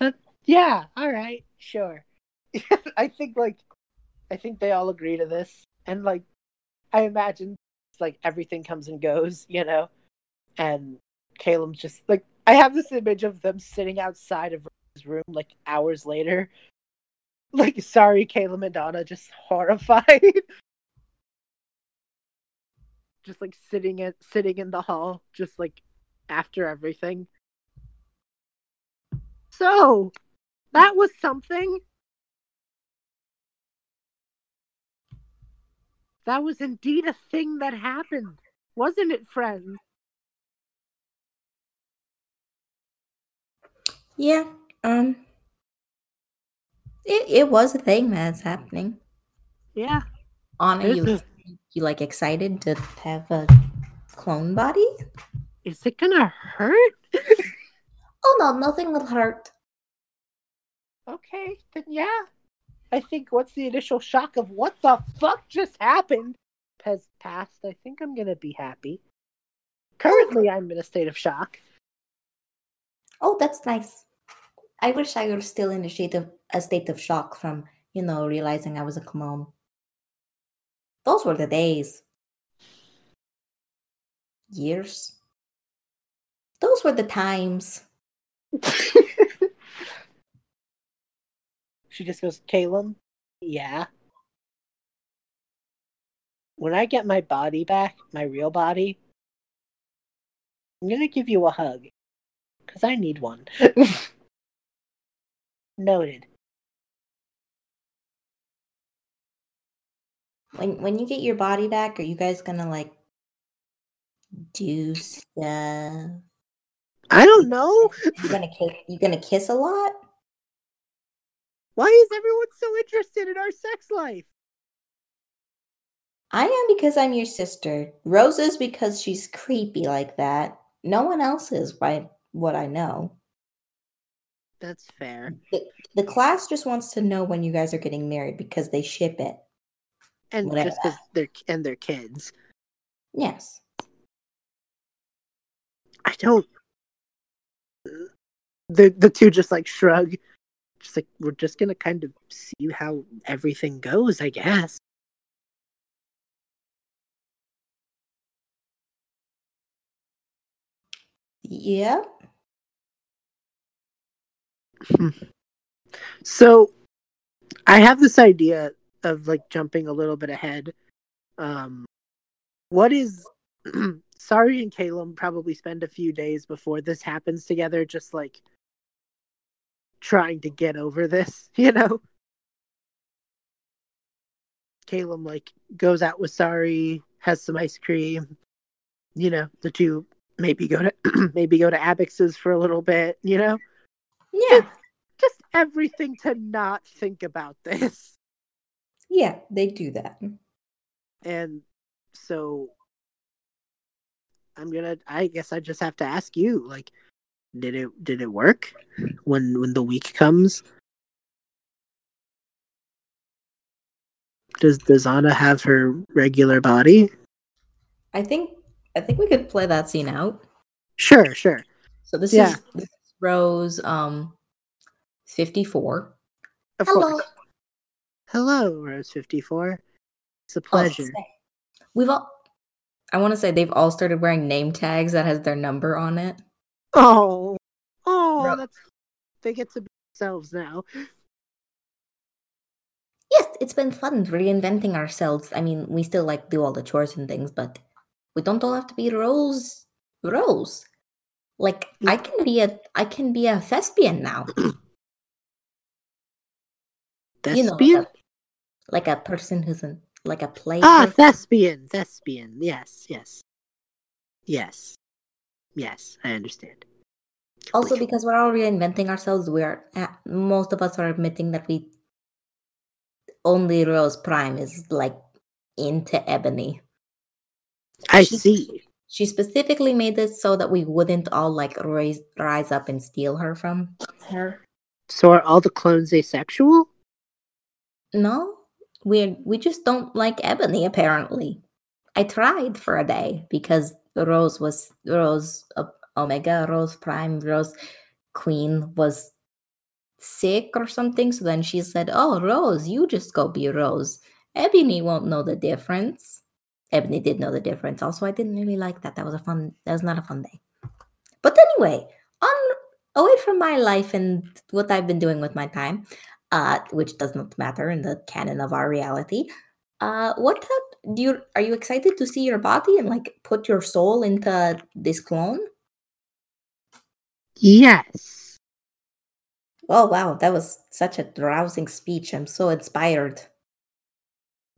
Uh, yeah, all right, sure. [laughs] I think like I think they all agree to this, and like I imagine it's like everything comes and goes, you know, and Calem's just like I have this image of them sitting outside of his room like hours later, like Sari, Calem and Donna, just horrified, [laughs] just like sitting at sitting in the hall, just like after everything. So, that was something. That was indeed a thing that happened, wasn't it, friends? yeah um it, it was a thing that's happening Yeah. Anna, you is- you like excited to have a clone body Is it gonna hurt? [laughs] oh no nothing will hurt okay, then yeah. I think once the initial shock of what the fuck just happened has passed, I think I'm gonna be happy. Currently, I'm in a state of shock. oh that's nice i wish i were still in a state of a state of shock from you know realizing i was a clone those were the days years those were the times [laughs] She just goes, Calem, yeah. When I get my body back, my real body, I'm gonna give you a hug. Because I need one. [laughs] Noted. When when you get your body back, are you guys gonna like do stuff? I don't know. You gonna kiss? You gonna kiss a lot? Why is everyone so interested in our sex life? I am because I'm your sister. Rose is because she's creepy like that. No one else is, by what I know. That's fair. The, the class just wants to know when you guys are getting married because they ship it. And Whatever just because they're and they're kids. Yes. I don't. The the two just like shrug, just like we're just gonna kind of see how everything goes, I guess. Yeah. So, I have this idea of like jumping a little bit ahead. Um, what is [clears throat] Sari and Calem probably spend a few days before this happens together, just like trying to get over this, [laughs] you know? Calem like goes out with Sari, has some ice cream. You know, the two maybe go to [clears throat] maybe go to Abix's for a little bit, you know? Yeah. Just everything to not think about this. [laughs] Yeah, they do that. And so I'm gonna I guess I just have to ask you, like, did it did it work when when the week comes? Does does Anna have her regular body? I think I think we could play that scene out. Sure, sure. So this Yeah. is this is Rose um 54. Of Hello. course. Hello, Rose fifty four. It's a Oh, pleasure. We've all I want to say they've all started wearing name tags that has their number on it. Oh, oh, Ro- that's they get to be themselves now. Yes, it's been fun reinventing ourselves. I mean, we still like do all the chores and things, but we don't all have to be Rose Rose. Like I can be a I can be a thespian now. [clears throat] You know, Thespian? like a, like a person who's an like a play. ah, person. thespian, thespian. Yes, yes, yes, yes. I understand. Also, because we're all reinventing ourselves, we're uh, most of us are admitting that we only Rose Prime is like into Ebony. I she- see. She specifically made this so that we wouldn't all like rise rise up and steal her from her. So are all the clones asexual? No, we we just don't like Ebony. Apparently, I tried for a day because Rose was Rose uh, Omega, Rose Prime, Rose Queen was sick or something. So then she said, "Oh, Rose, you just go be Rose. Ebony won't know the difference." Ebony did know the difference. Also, I didn't really like that. That was a fun. That was not a fun day. But anyway, on away from my life and what I've been doing with my time, uh, which does not matter in the canon of our reality. Uh, what the- do you are you excited to see your body and like put your soul into this clone? Yes. Oh wow, that was such a rousing speech. I'm so inspired.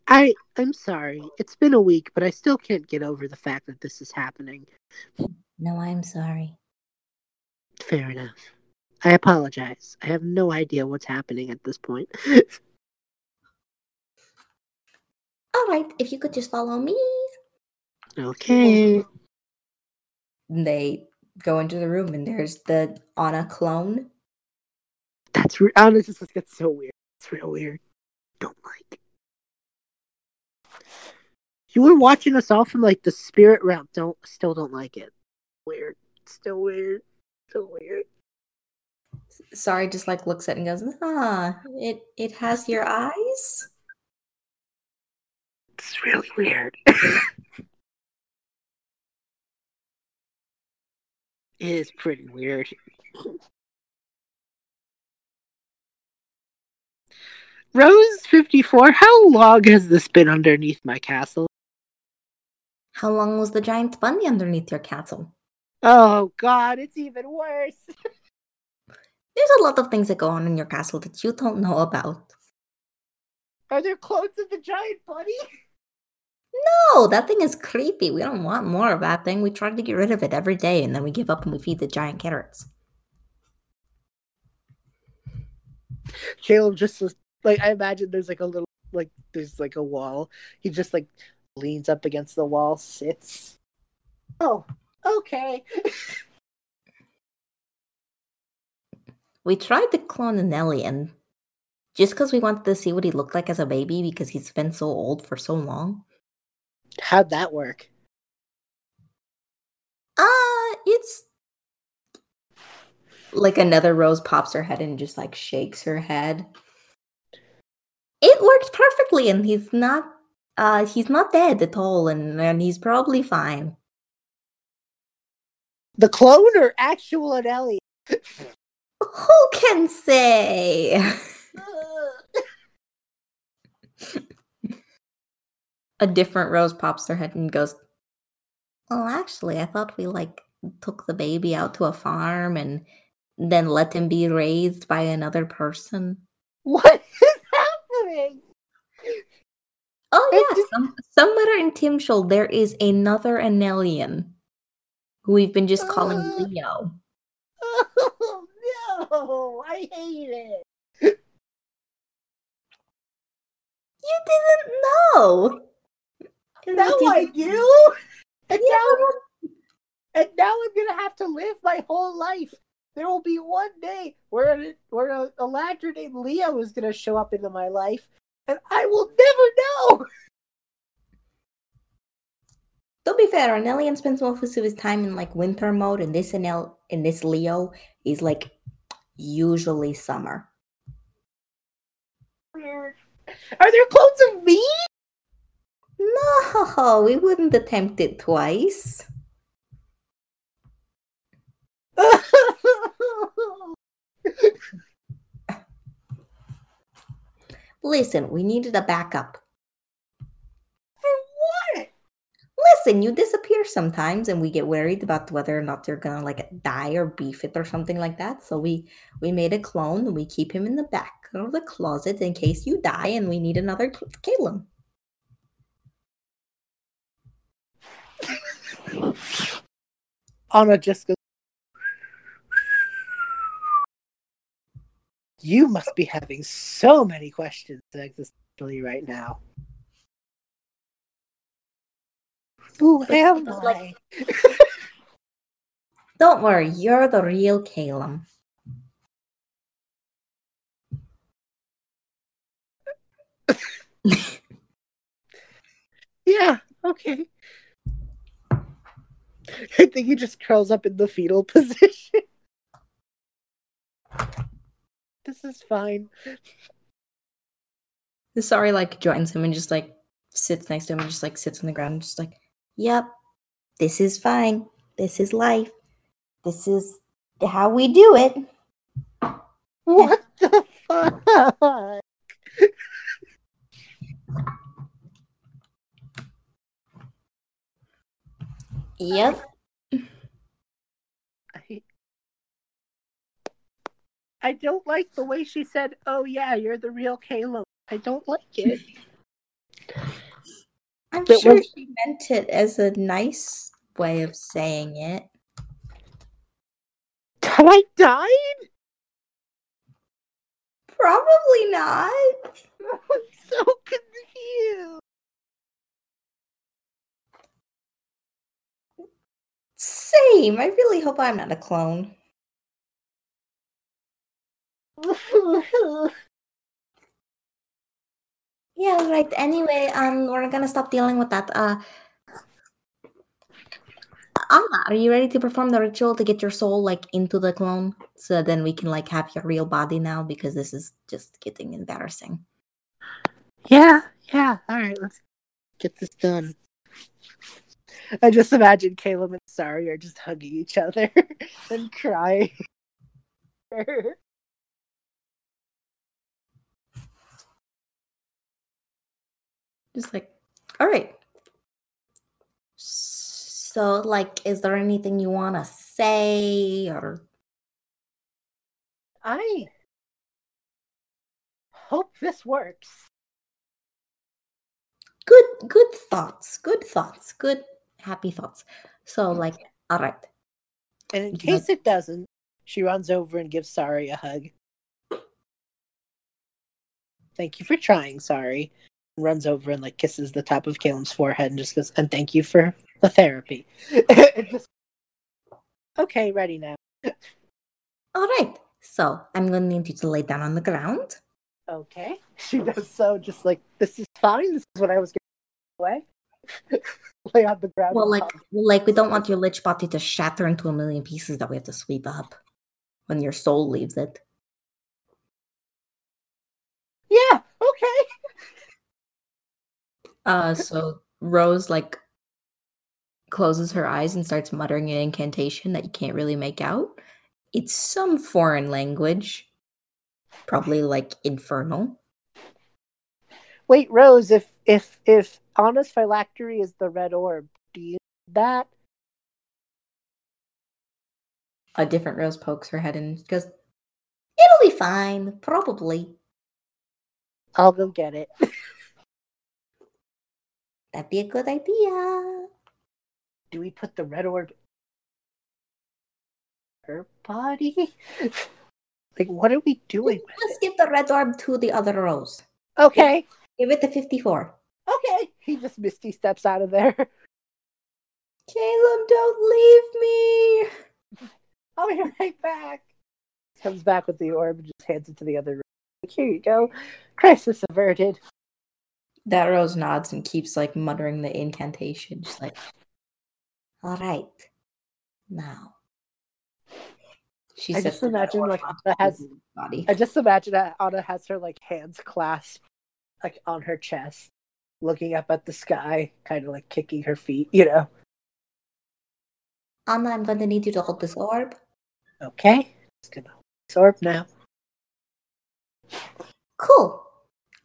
I I'm sorry. It's been a week, but I still can't get over the fact that this is happening. No, I'm sorry. Fair enough. I apologize. I have no idea what's happening at this point. [laughs] All right, if you could just follow me. okay. They go into the room and there's the Anna clone. That's re- honestly this gets so weird. It's real weird. Don't like. You were watching us all from like the spirit realm. Don't still don't like it. Weird. Still weird. Still weird. Sari, just like looks at it and goes, ah, it it has your eyes. It's really weird. [laughs] it is pretty weird. Rose 54, how long has this been underneath my castle? How long was the giant bunny underneath your castle? Oh god, it's even worse. [laughs] There's a lot of things that go on in your castle that you don't know about. Are there clones of the giant bunny? [laughs] No, that thing is creepy. We don't want more of that thing. We try to get rid of it every day and then we give up and we feed the giant carrots. Calem just was like I imagine there's like a little like there's like a wall. He just like leans up against the wall, sits. Oh, okay. We tried to clone an alien just because we wanted to see what he looked like as a baby because he's been so old for so long. How'd that work? Uh, it's like another rose pops her head and just like shakes her head. It worked perfectly, and he's not uh he's not dead at all, and, and he's probably fine. The clone or actual Anelli? Who can say? A different rose pops their head and goes, Well, actually, I thought we like took the baby out to a farm and then let him be raised by another person. what is? Oh yeah, did- some, somewhere in Timshul there is another Anelian who we've been just calling Uh. Leo. Oh [laughs] no, I hate it. You didn't know. Now I do. [laughs] And Yeah. now, and now I'm gonna have to live my whole life. There will be one day where where a, a ladder named Leo is gonna show up into my life, and I will never know. To be fair, an alien spends most of his time in like winter mode, and this Anel in this Leo is like usually summer. Are there clones of me? No, [laughs] we wouldn't attempt it twice. [laughs] Listen, we needed a backup. For what? Listen, you disappear sometimes, and we get worried about whether or not you're gonna like die or beef it or something like that. So we we made a clone, and we keep him in the back of the closet in case you die, and we need another Calem. Anna just You must be having so many questions existentially right now. Who am I? [laughs] Don't worry, you're the real Calem. [laughs] Yeah, okay. [laughs] I think he just curls up in the fetal position. This is fine. The Sari, like joins him and just like sits next to him and just like sits on the ground and just like, yep, this is fine. This is life. This is how we do it. What the [laughs] fuck? Yep. I, I don't like the way she said, "Oh yeah, you're the real Calem." I don't like it. [laughs] I'm But sure was- she meant it as a nice way of saying it. Have I died? Probably not. [laughs] I'm so confused. Same. I really hope I'm not a clone. Yeah, right. Anyway, um, we're gonna stop dealing with that. Uh, Anna, are you ready to perform the ritual to get your soul like into the clone, so then we can like have your real body now? Because this is just getting embarrassing. yeah, yeah. All right, let's get this done. I just imagine Calem and Sari are just hugging each other [laughs] and crying. [laughs] Just like, all right. So, like, is there anything you want to say or I hope this works. good good thoughts, good thoughts, good happy thoughts. So, like, all right. And in Yeah. case it doesn't, she runs over and gives Sari a hug. [coughs] Thank you for trying, Sari. Runs over and like kisses the top of Calem's forehead and just goes, and thank you for the therapy. [laughs] Just- okay, ready now. All right. So, I'm going to need you to lay down on the ground. Okay. [laughs] She does so, just like, this is fine. This is what I was going away. [laughs] Lay on the ground. Well, like, like we don't want your lich body to shatter into a million pieces that we have to sweep up when your soul leaves it. yeah, okay. Uh, so Rose like closes her eyes and starts muttering an incantation that you can't really make out. It's some foreign language, probably like infernal. Wait, Rose, if if if Anna's phylactery is the red orb, do you that? A different Rose pokes her head and goes, It'll be fine, probably. I'll go get it. [laughs] That'd be a good idea. Do we put the red orb her body? [laughs] like what are we doing Let's give the red orb to the other rose. Okay. Give it to 54. Okay. He just misty steps out of there. [laughs] Calem, don't leave me. I'll be right back. Comes back with the orb and just hands it to the other room. Here you go. Crisis averted. That Rose nods and keeps like muttering the incantation, just like All right. Now, she I just imagine, like, Anna has- body. I just imagine that Anna has her like hands clasped like on her chest, looking up at the sky, kind of like kicking her feet, you know. Anna, I'm going to need you to hold this orb. Okay. Just gonna hold this orb now. Cool.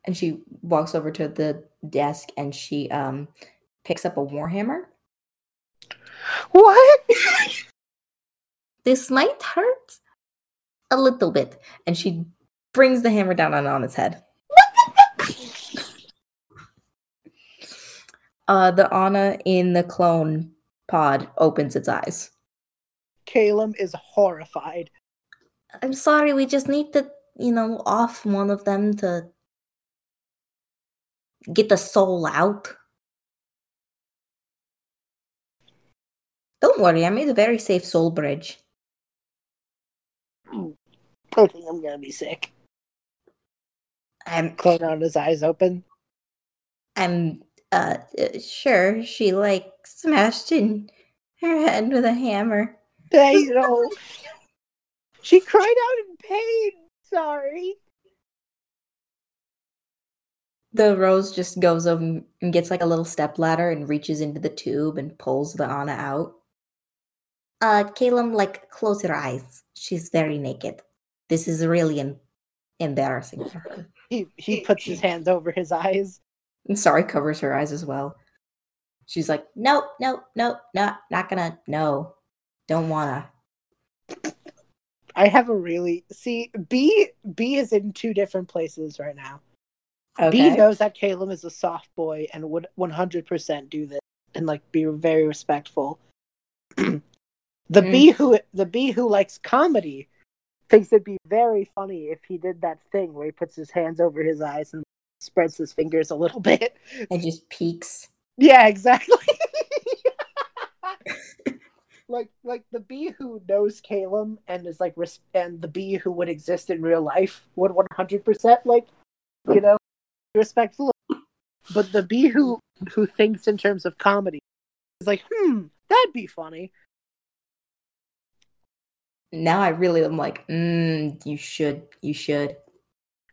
And she walks over to the desk and she um picks up a warhammer. What? [laughs] This might hurt a little bit. and she brings the hammer down on Anna's head. [laughs] Uh, the Anna in the clone pod opens its eyes. Calem is horrified. I'm sorry, we just need to, you know, off one of them to get the soul out. Don't worry, I made a very safe soul bridge. I think I'm gonna be sick. I'm Clone on his eyes open. I'm uh uh, sure she like smashed in her head with a hammer. I know. she cried out in pain. Sorry. The rose just goes over and gets like a little step ladder and reaches into the tube and pulls the Anna out. uh Calem, like close your eyes. She's very naked. This is really em- embarrassing for her. [laughs] He he puts his hands over his eyes. And Sari covers her eyes as well. She's like, Nope, nope, nope, not not gonna no. Don't wanna. I have a really see Bee Bee is in two different places right now. Bee Okay. knows that Calem is a soft boy and would 100% do this and like be very respectful. [clears throat] the Mm. Bee who the Bee who likes comedy thinks it'd be very funny if he did that thing where he puts his hands over his eyes and spreads his fingers a little bit. and just peeks. Yeah, exactly. [laughs] like like the Bee who knows Calem and is like res- and the Bee who would exist in real life would 100% like you know respectful but the Bee who who thinks in terms of comedy is like hmm that'd be funny Now I really am like, mm, you should, you should.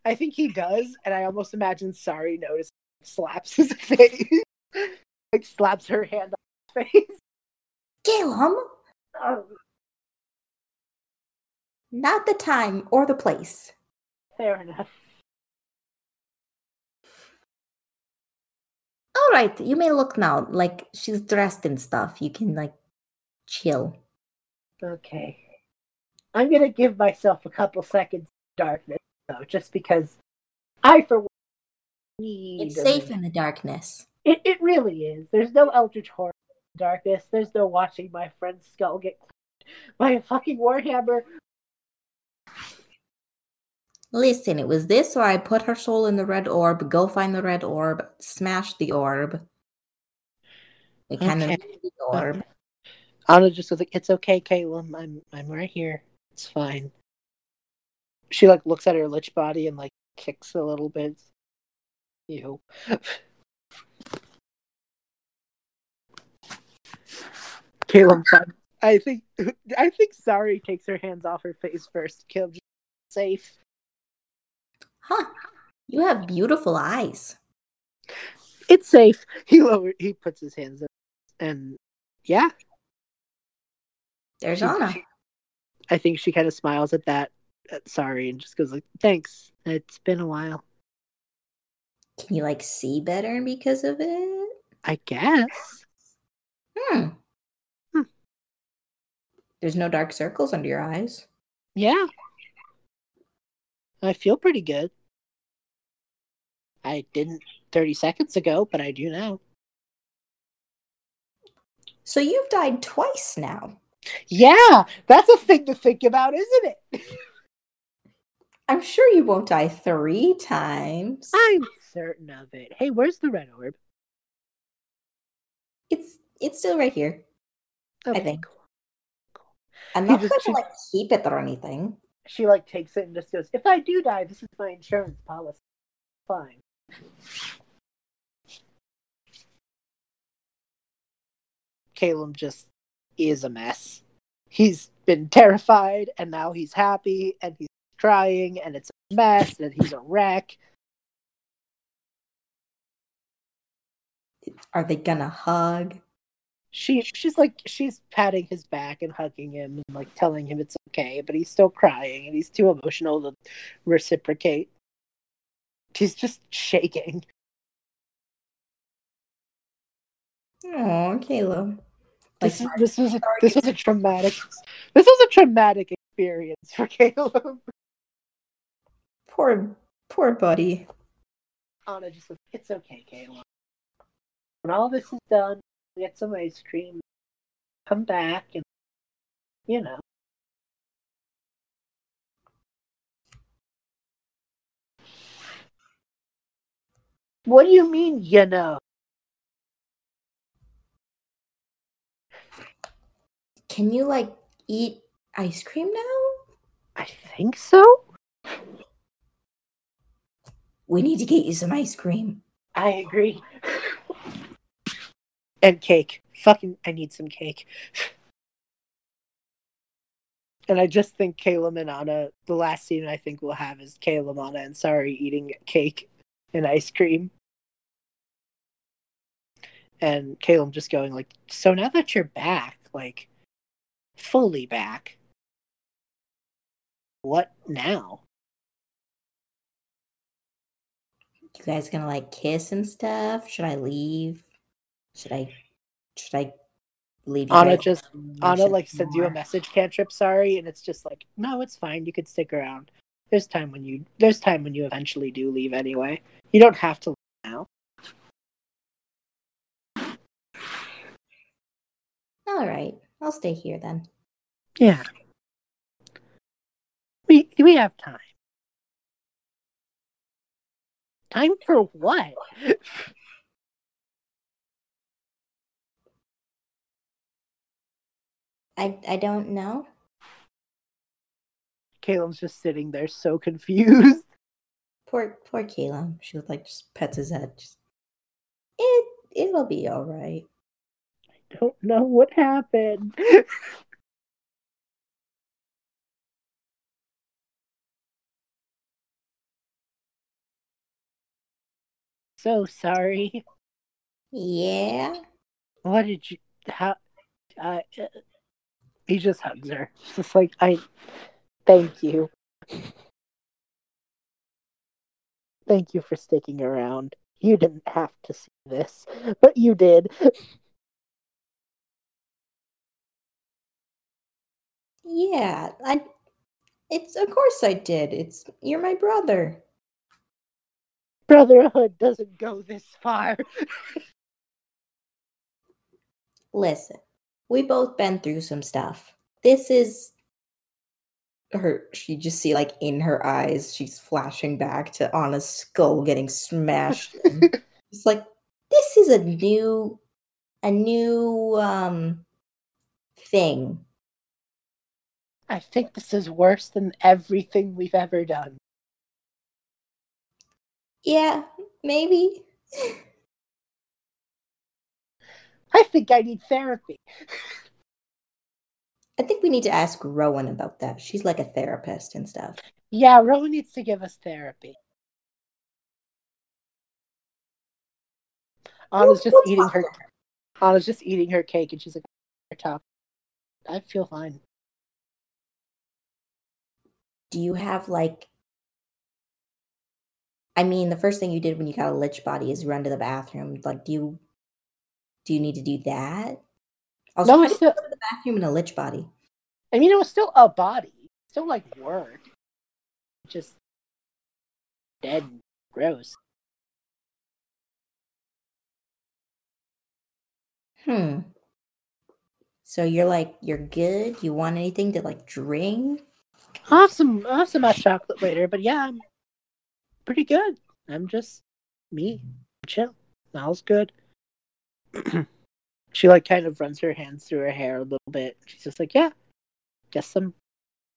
I think he does and I almost imagine Sari notices slaps his [laughs] face like slaps her hand on his face Calem, oh, Not the time or the place. fair enough All right, you may look now. Like she's dressed in stuff. You can like chill. Okay. I'm gonna give myself a couple seconds of darkness though, just because I for one need It's safe in the darkness. It it really is. There's no Eldritch horror in darkness. There's no watching my friend's skull get by a fucking warhammer. Listen, it was this or I put her soul in the red orb, go find the red orb, smash the orb. We kind Okay. of the uh, orb. Anna just was like, "It's okay, Calem. I'm I'm right here. It's fine." She like looks at her lich body and like kicks a little bit. You. Calem. I think [laughs] I think Sari takes her hands off her face first. Calem, just safe. Huh. You have beautiful eyes. It's safe. [laughs] He lower. He puts his hands up, and yeah, There's She- Anna. she- I think she kind of smiles at that. At Sari and just goes like, "Thanks. It's been a while. Can you like see better because of it? I guess." Hmm. Hmm. There's no dark circles under your eyes. Yeah. I feel pretty good. I didn't 30 seconds ago, but I do now. So you've died twice now. Yeah, that's a thing to think about, isn't it? I'm sure you won't die three times. I'm certain of it. Hey, where's the red orb? It's it's still right here. Okay, think. cool. I'm not going to like keep it or anything. She like takes it and just goes, "If I do die, this is my insurance policy. Fine." Calem just is a mess. He's been terrified and now he's happy and he's crying and it's a mess and he's a wreck. Are they gonna hug? She she's like she's patting his back and hugging him and like telling him it's okay, but he's still crying and he's too emotional to reciprocate. He's just shaking. Oh, Calem. Like, This, this was a, this was a traumatic this was a traumatic experience for Calem. poor, poor buddy. Anna just said, "It's okay, Calem. When all this is done, get some ice cream, come back, and you know." What do you mean, you know? Can you like eat ice cream now? I think so. We need to get you some ice cream. I agree. and cake. Fucking, I need some cake. And I just think Calem and Anna, the last scene I think we'll have is Calem, Anna, and Sari eating cake and ice cream. And Calem just going like, so now that you're back, like fully back, what now? You guys gonna like kiss and stuff? Should I leave? Should I? Should I leave? You Anna just Anna like sends you a message cantrip, Sari, and it's just like, no, it's fine. You could stick around. There's time when you there's time when you eventually do leave anyway. You don't have to leave now. All right, I'll stay here then. Yeah. We we have time. Time for what? I I don't know. Calem's just sitting there so [laughs] confused. Poor poor Calem. She like just pets his head. Just, it it'll be all right. I don't know what happened. [laughs] so sorry. Yeah. What did you? How? Uh, uh, he just hugs her. It's just like I. Thank you. Thank you for sticking around. You didn't have to see this, but you did. Yeah, I. It's of course I did. It's you're my brother. Brotherhood doesn't go this far. [laughs] Listen, we both been through some stuff. This is her. She just see like in her eyes, she's flashing back to Anna's skull getting smashed. [laughs] it's like this is a new, a new um thing. I think this is worse than everything we've ever done. Yeah, maybe. I think I need therapy. [laughs] I think we need to ask Rowan about that. She's like a therapist and stuff. Yeah, Rowan needs to give us therapy. Anna's just We'll eating her. about Anna's just eating her cake, and she's like, top." I feel fine. Do you have like I mean, the first thing you did when you got a lich body is run to the bathroom. Like, do you do you need to do that? Also, No, it's still. the bathroom in a lich body? I mean, it was still a body, still like work, just dead, and gross. Hmm. So you're like, you're good. You want anything to like drink? I'll have some, I'll have some hot chocolate later, but yeah, I'm pretty good. I'm just me, chill. All's good. [clears throat] she like kind of runs her hands through her hair a little bit. She's just like, yeah, guess I'm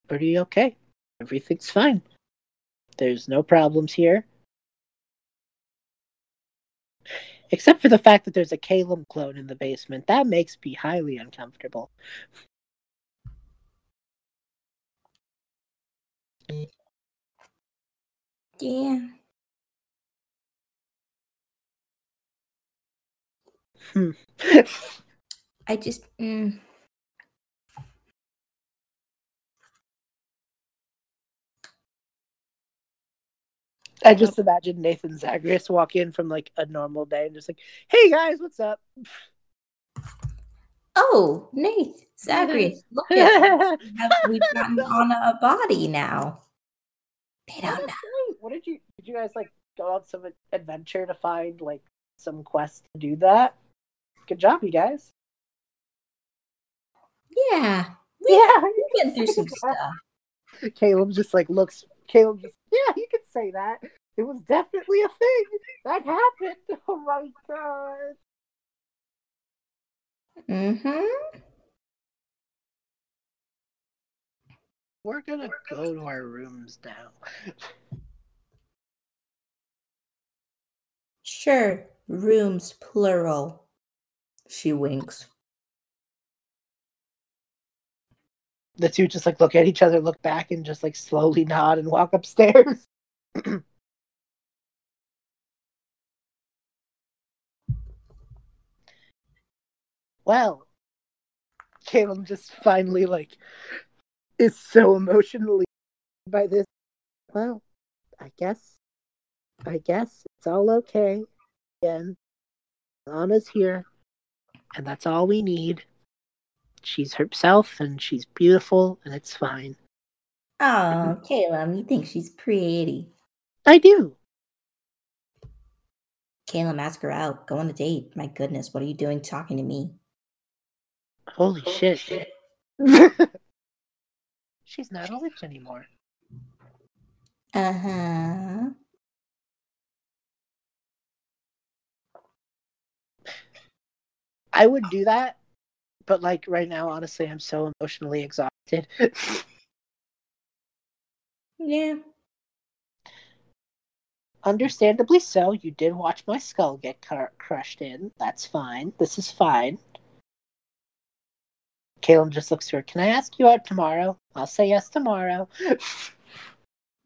pretty okay. Everything's fine. There's no problems here. Except for the fact that there's a Calem clone in the basement. That makes me highly uncomfortable. Yeah. Hmm. [laughs] I just mm, I just imagine Nathan Zagreus walk in from like a normal day and just like, hey guys, what's up? Oh, Nate, Zachary, [laughs] look at [laughs] we have, we've gotten on a body now. They don't know. What did you did you guys like go on some adventure to find like some quest to do that? Good job, you guys. Yeah, Yeah. we've been through some [laughs] stuff. Calem just like looks Calem just yeah, you could say that. It was definitely a thing. That happened. [laughs] Oh my god. Mm-hmm. We're gonna go to our rooms now. Sure, rooms plural. She winks. The two just like look at each other, look back, and just like slowly [laughs] nod and walk upstairs. [laughs] well, Calem just finally like is so emotionally by this. Well, I guess, I guess it's all okay. Again, Anna's here, and that's all we need. She's herself, and she's beautiful, and it's fine. Oh, Calem, you think she's pretty. I do. Calem, ask her out. Go on a date. My goodness, what are you doing talking to me? Holy shit. [laughs] She's not a witch anymore. Uh-huh. I would do that, but like right now, honestly, I'm so emotionally exhausted. [laughs] Yeah. Understandably so. You did watch my skull get cr- crushed in. That's fine. This is fine. Calem just looks to her. Can I ask you out tomorrow? I'll say yes tomorrow. [laughs]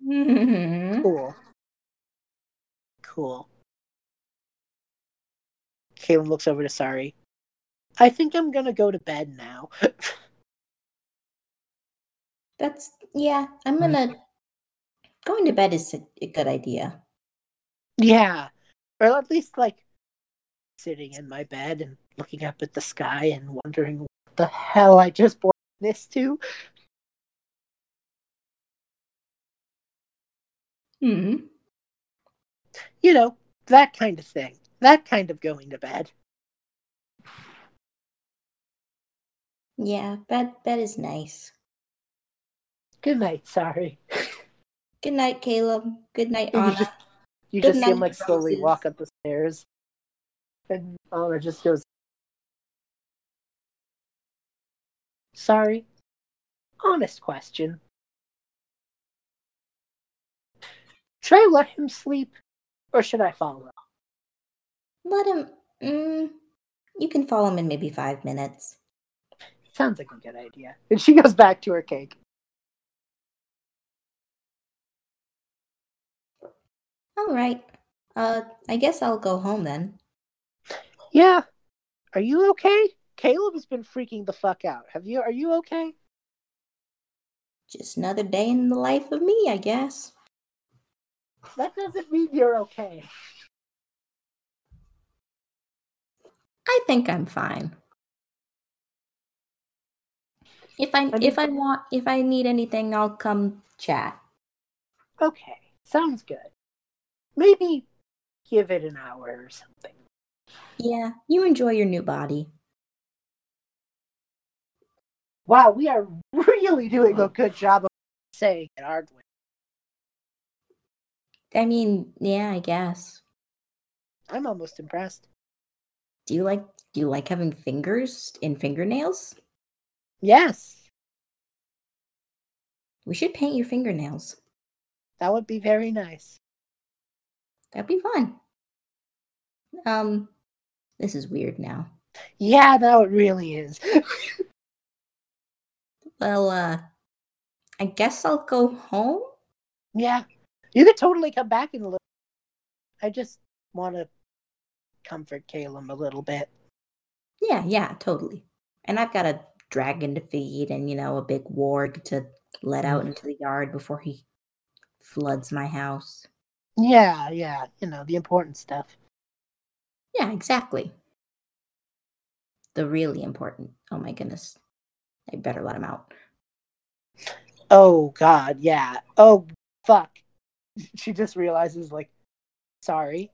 Cool. Cool. Calem looks over to Sari. I think I'm gonna go to bed now. That's yeah. I'm gonna going to bed is a, a good idea. yeah. or at least like sitting in my bed and looking up at the sky and wondering what the hell I just brought this to. Hmm. You know, that kind of thing. That kind of going to bed. Yeah, bed bed is nice. Good night, Sari. [laughs] Good night, Calem. Good night, You Anna. just, you Good just see him like slowly roses. walk up the stairs. And Anna just goes, Sari. Honest question. Should I let him sleep or should I follow? Let him. Mm, you can follow him in maybe five minutes. Sounds like a good idea. [laughs] And she goes back to her cake. All right. Uh, I guess I'll go home then. Yeah. Are you okay? Calem has been freaking the fuck out. Have you are you okay? Just another day in the life of me, I guess. That doesn't mean you're okay. I think I'm fine. If I if I want if I need anything, I'll come chat. Okay. Sounds good. Maybe give it an hour or something. Yeah, you enjoy your new body. Wow, we are really doing a good job of saying it, aren't we? I mean, yeah, I guess. I'm almost impressed. Do you like do you like having fingers in fingernails? Yes, We should paint your fingernails. that would be very nice. That'd be fun. Um, this is weird now. Yeah, now it really is. [laughs] Well, uh, I guess I'll go home. yeah, you could totally come back in a little. I just want to comfort Calem a little bit. Yeah, yeah, totally. And I've got a dragon to feed and, you know, a big ward to let out mm-hmm. into the yard before he floods my house. Yeah, yeah, you know, the important stuff. Yeah, exactly. The really important. Oh my goodness. I better let him out. Oh, God, yeah. Oh, fuck. [laughs] She just realizes, like, sorry.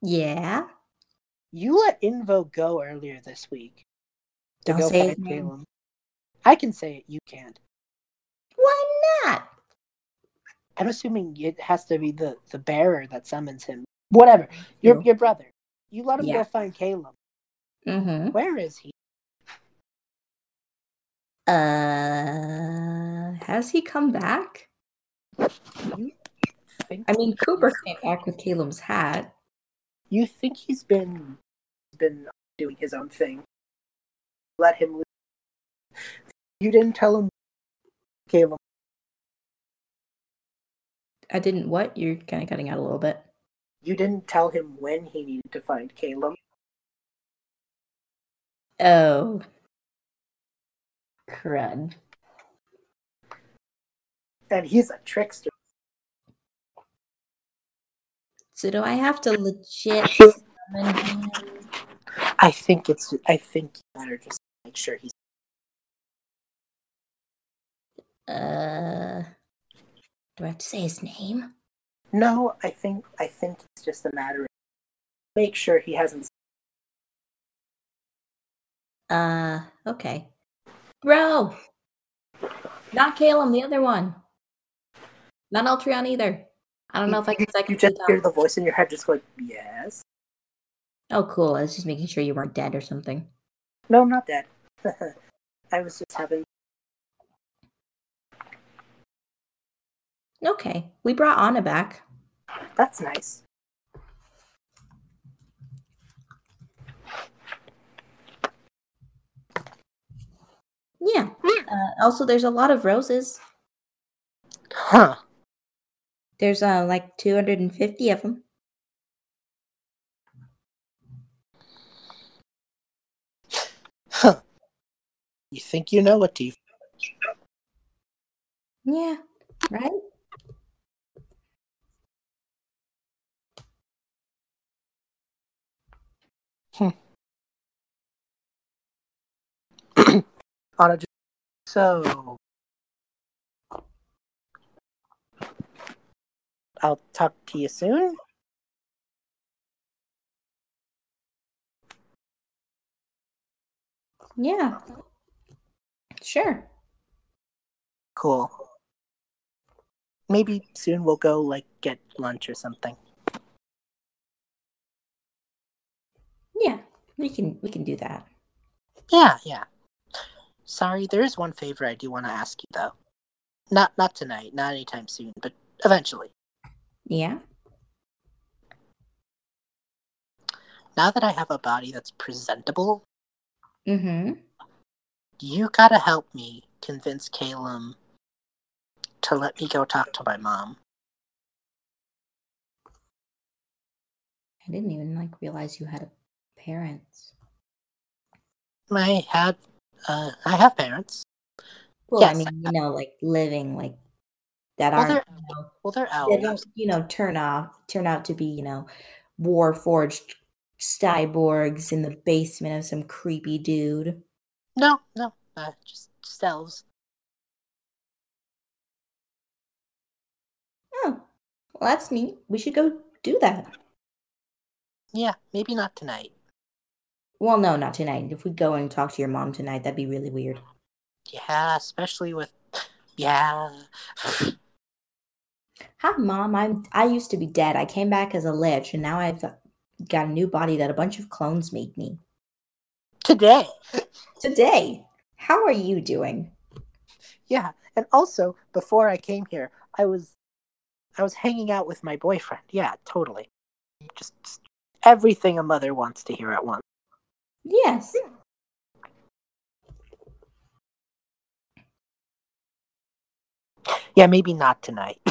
Yeah. You let Invo go earlier this week. Don't say his name. Calem. I can say it, you can't. Why not? I'm assuming it has to be the, the bearer that summons him. Whatever. Your your brother. You let him Yeah. go find Calem. Mm-hmm. Where is he? Uh, has he come back? I mean, Cooper came back with Calem's hat. you think he's been been doing his own thing. Let him leave. You didn't tell him Calem. I didn't. What? You're kind of cutting out a little bit. You didn't tell him when he needed to find Calem. Oh. Crud. And he's a trickster. So do I have to legit [laughs] summon him? I think it's I think you better just make sure he's Uh, do I have to say his name? No, I think I think it's just a matter of make sure he hasn't Uh, okay. Bro! Not Calem, the other one. Not Ultreon either. I don't know if I can you second just tell. hear the voice in your head just like Yes. Oh, cool. I was just making sure you weren't dead or something. No, I'm not dead. [laughs] I was just having Okay. We brought Anna back. that's nice. Yeah. Uh, also, there's a lot of roses. Huh. There's uh, like 250 of them. You think you know what Tifa? Yeah. Right? Hmm. [clears throat] Anna, just- so I'll talk to you soon. Yeah. Sure. Cool. Maybe soon we'll go like get lunch or something. Yeah. We can we can do that. Yeah, yeah. Sorry, there is one favor I do want to ask you though. Not not tonight, not anytime soon, but eventually. Yeah. Now that I have a body that's presentable, Mm-hmm. You gotta help me convince Calem to let me go talk to my mom. I didn't even like realize you had a parents. I had uh I have parents. Well, I Yes. mean, you know, like living like that Well aren't they're you know, well they're they don't, you know, turn off turn out to be, you know, war forged cyborgs in the basement of some creepy dude. No, no, uh, just just elves. Oh. Well that's neat. We should go do that. Yeah, maybe not tonight. Well, no, not tonight. If we go and talk to your mom tonight, that'd be really weird. Yeah, especially with yeah. [sighs] Hi, mom. I'm. I used to be dead. I came back as a lich, and now I've got, got a new body that a bunch of clones made me. Today. Today, how are you doing? Yeah, and also before I came here, I was I was hanging out with my boyfriend. Yeah, totally. Just, just everything a mother wants to hear at once. Yes. Yeah, maybe not tonight. [laughs]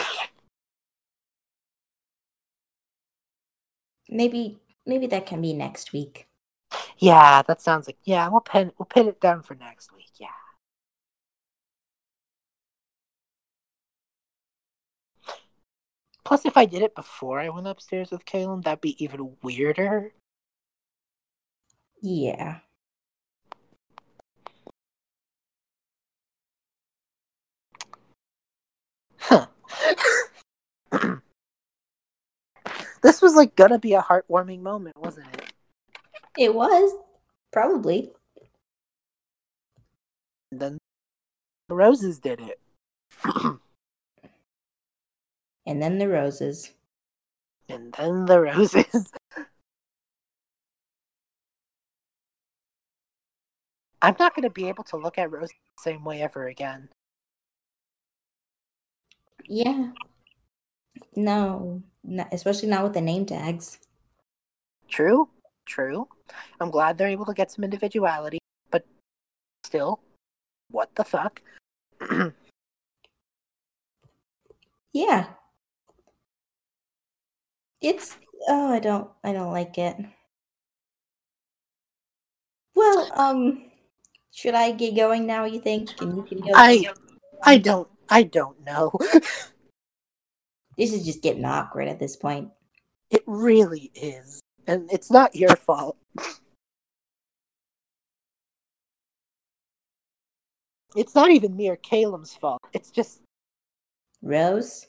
Maybe. Maybe that can be next week. Yeah, that sounds like yeah. We'll pin we'll pin it down for next week. Yeah. Plus, if I did it before I went upstairs with Calem, that'd be even weirder. Yeah. Huh. [clears throat] this was like gonna be a heartwarming moment, wasn't it? It was probably. And then the roses did it. [clears throat] And then the roses. and then the roses. [laughs] I'm not gonna be able to look at roses the same way ever again. Yeah. No, no, especially not with the name tags. True, true. I'm glad they're able to get some individuality, but still, what the fuck? [clears throat] Yeah. It's oh, I don't I don't like it. Well, um should I get going now, you think? And you can go I, I don't, I don't know. [laughs] This is just getting awkward at this point. It really is, and it's not your fault. It's not even me or Calem's fault. It's just Rose,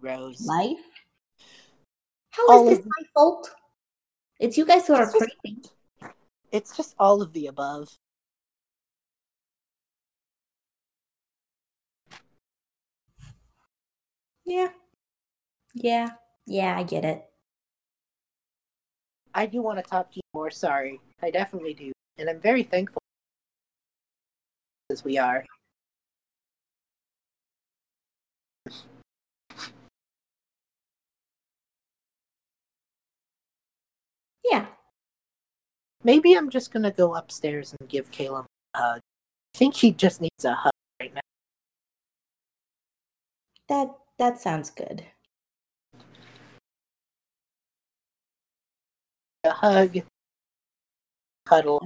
Rose. life. How All is this my fault? It's you guys who are crazy. It's just all of the above. Yeah. Yeah. Yeah, I get it. I do want to talk to you more. Sorry, I definitely do, and I'm very thankful as we are. Yeah. Maybe I'm just gonna go upstairs and give Calem a hug. I think he just needs a hug right now. That that sounds good. A hug, cuddle,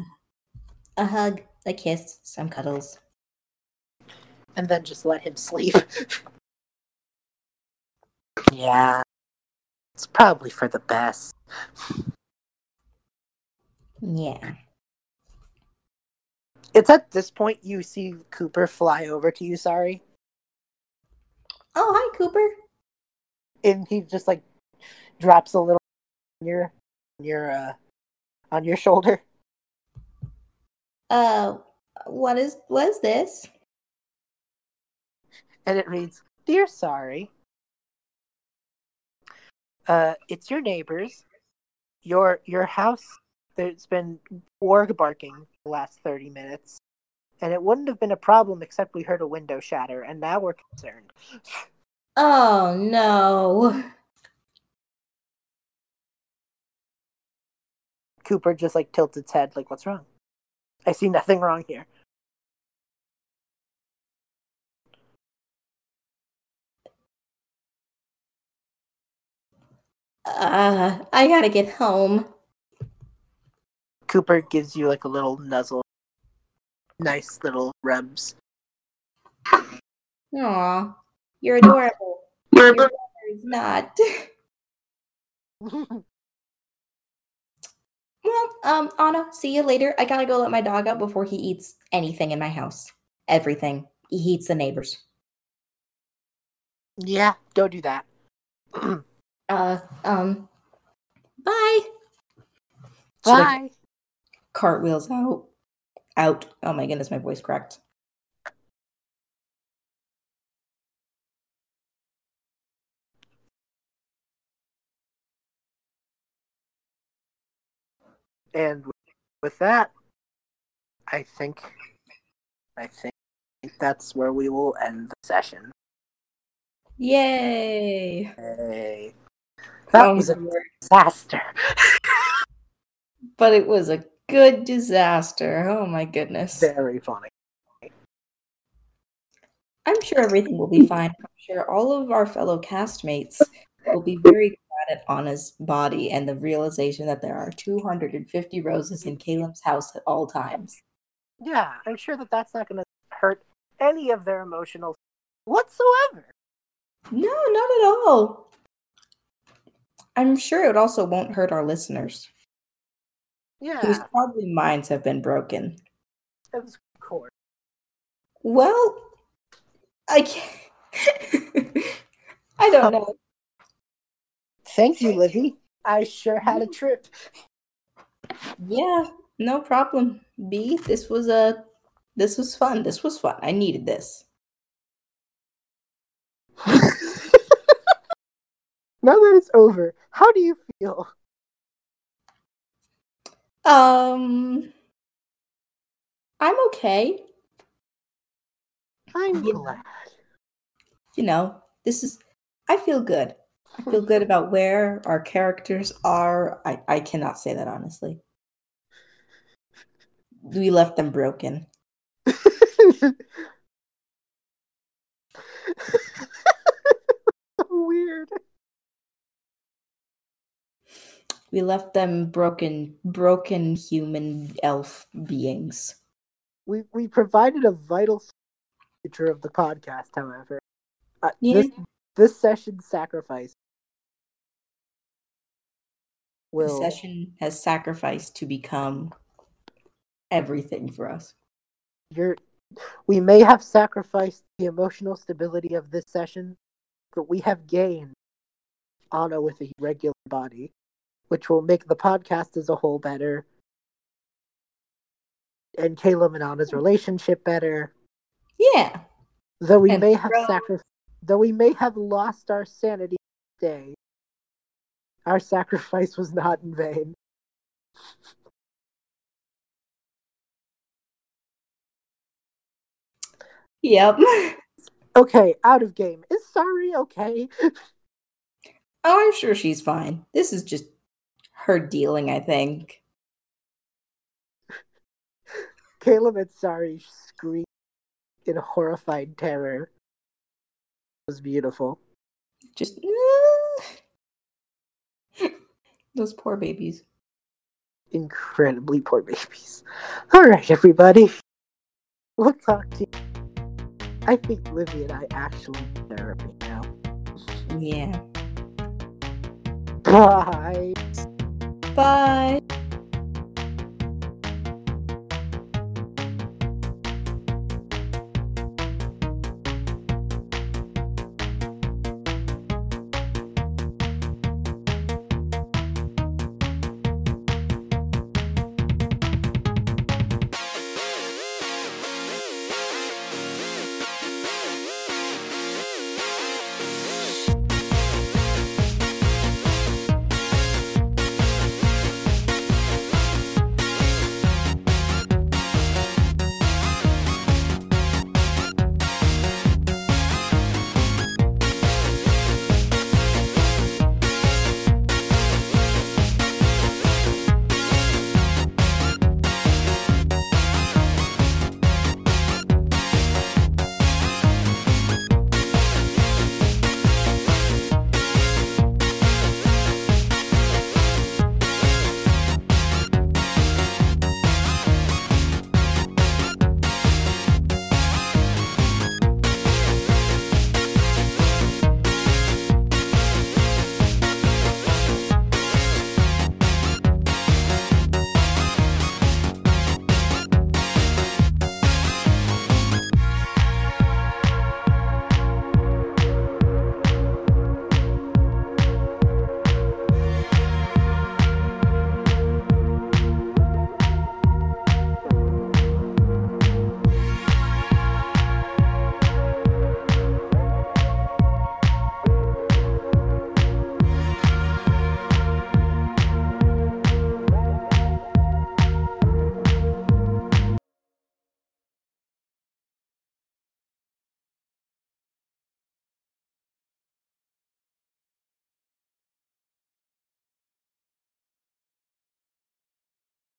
A hug, a kiss, some cuddles. and then just let him sleep. [laughs] yeah, it's probably for the best. Yeah. It's at this point you see Cooper fly over to you, Sari. Oh, hi, Cooper. And he just like drops a little on your your uh on your shoulder. Uh, what is what is this? And it reads, Dear Sari. Uh it's your neighbors. Your your house there's been org barking the last thirty minutes. And it wouldn't have been a problem except we heard a window shatter, and now we're concerned. Oh no. Cooper just like tilts its head, like, what's wrong? I see nothing wrong here. Uh, I gotta get home. Cooper gives you like a little nuzzle. Nice little rubs. Aw, you're adorable. Your brother is not. [laughs] [laughs] Well, um, Anna, see you later. I gotta go let my dog out before he eats anything in my house. Everything. He eats the neighbors. yeah, don't do that. [clears throat] Uh, um, bye. Bye. cartwheels out. Out. Oh my goodness, my voice cracked. And with that, I think I think that's where we will end the session. Yay! Hey. That was a disaster. [laughs] But it was a good disaster. Oh my goodness. Very funny. I'm sure everything will be fine. I'm sure all of our fellow castmates will be very at Anna's body and the realization that there are 250 roses in Calem's house at all times. Yeah, I'm sure that that's not going to hurt any of their emotional whatsoever. No, not at all. I'm sure it also won't hurt our listeners, whose Yeah, probably minds have been broken. of course. Well, I can't. [laughs] I don't oh. know. Thank you, Livi. I sure had a trip. Yeah, no problem. Bee, this was a this was fun. This was fun. I needed this. [laughs] now that it's over, how do you feel? Um I'm okay. I'm Yeah. glad. You know, this is I feel good. I feel good about where our characters are. I, I cannot say that honestly. We left them broken. [laughs] weird. We left them broken broken human elf beings. We we provided a vital feature of the podcast, however. Uh, Yeah. This this session sacrifice The will session has sacrificed to become everything for us. you're we may have sacrificed the emotional stability of this session, but we have gained Anna with a regular body, which will make the podcast as a whole better. And Calem and Anna's relationship better. Yeah. Though we And may have Bro- sacri- though we may have lost our sanity today, our sacrifice was not in vain. Yep. [laughs] Okay, out of game. Is Sari okay? Oh, I'm sure she's fine. This is just her dealing, I think. Calem and Sari screamed in horrified terror. It was beautiful. Just those poor babies. Incredibly poor babies. Alright, everybody. We'll talk to you. I think Livi and I actually need therapy now. Yeah. Bye. Bye.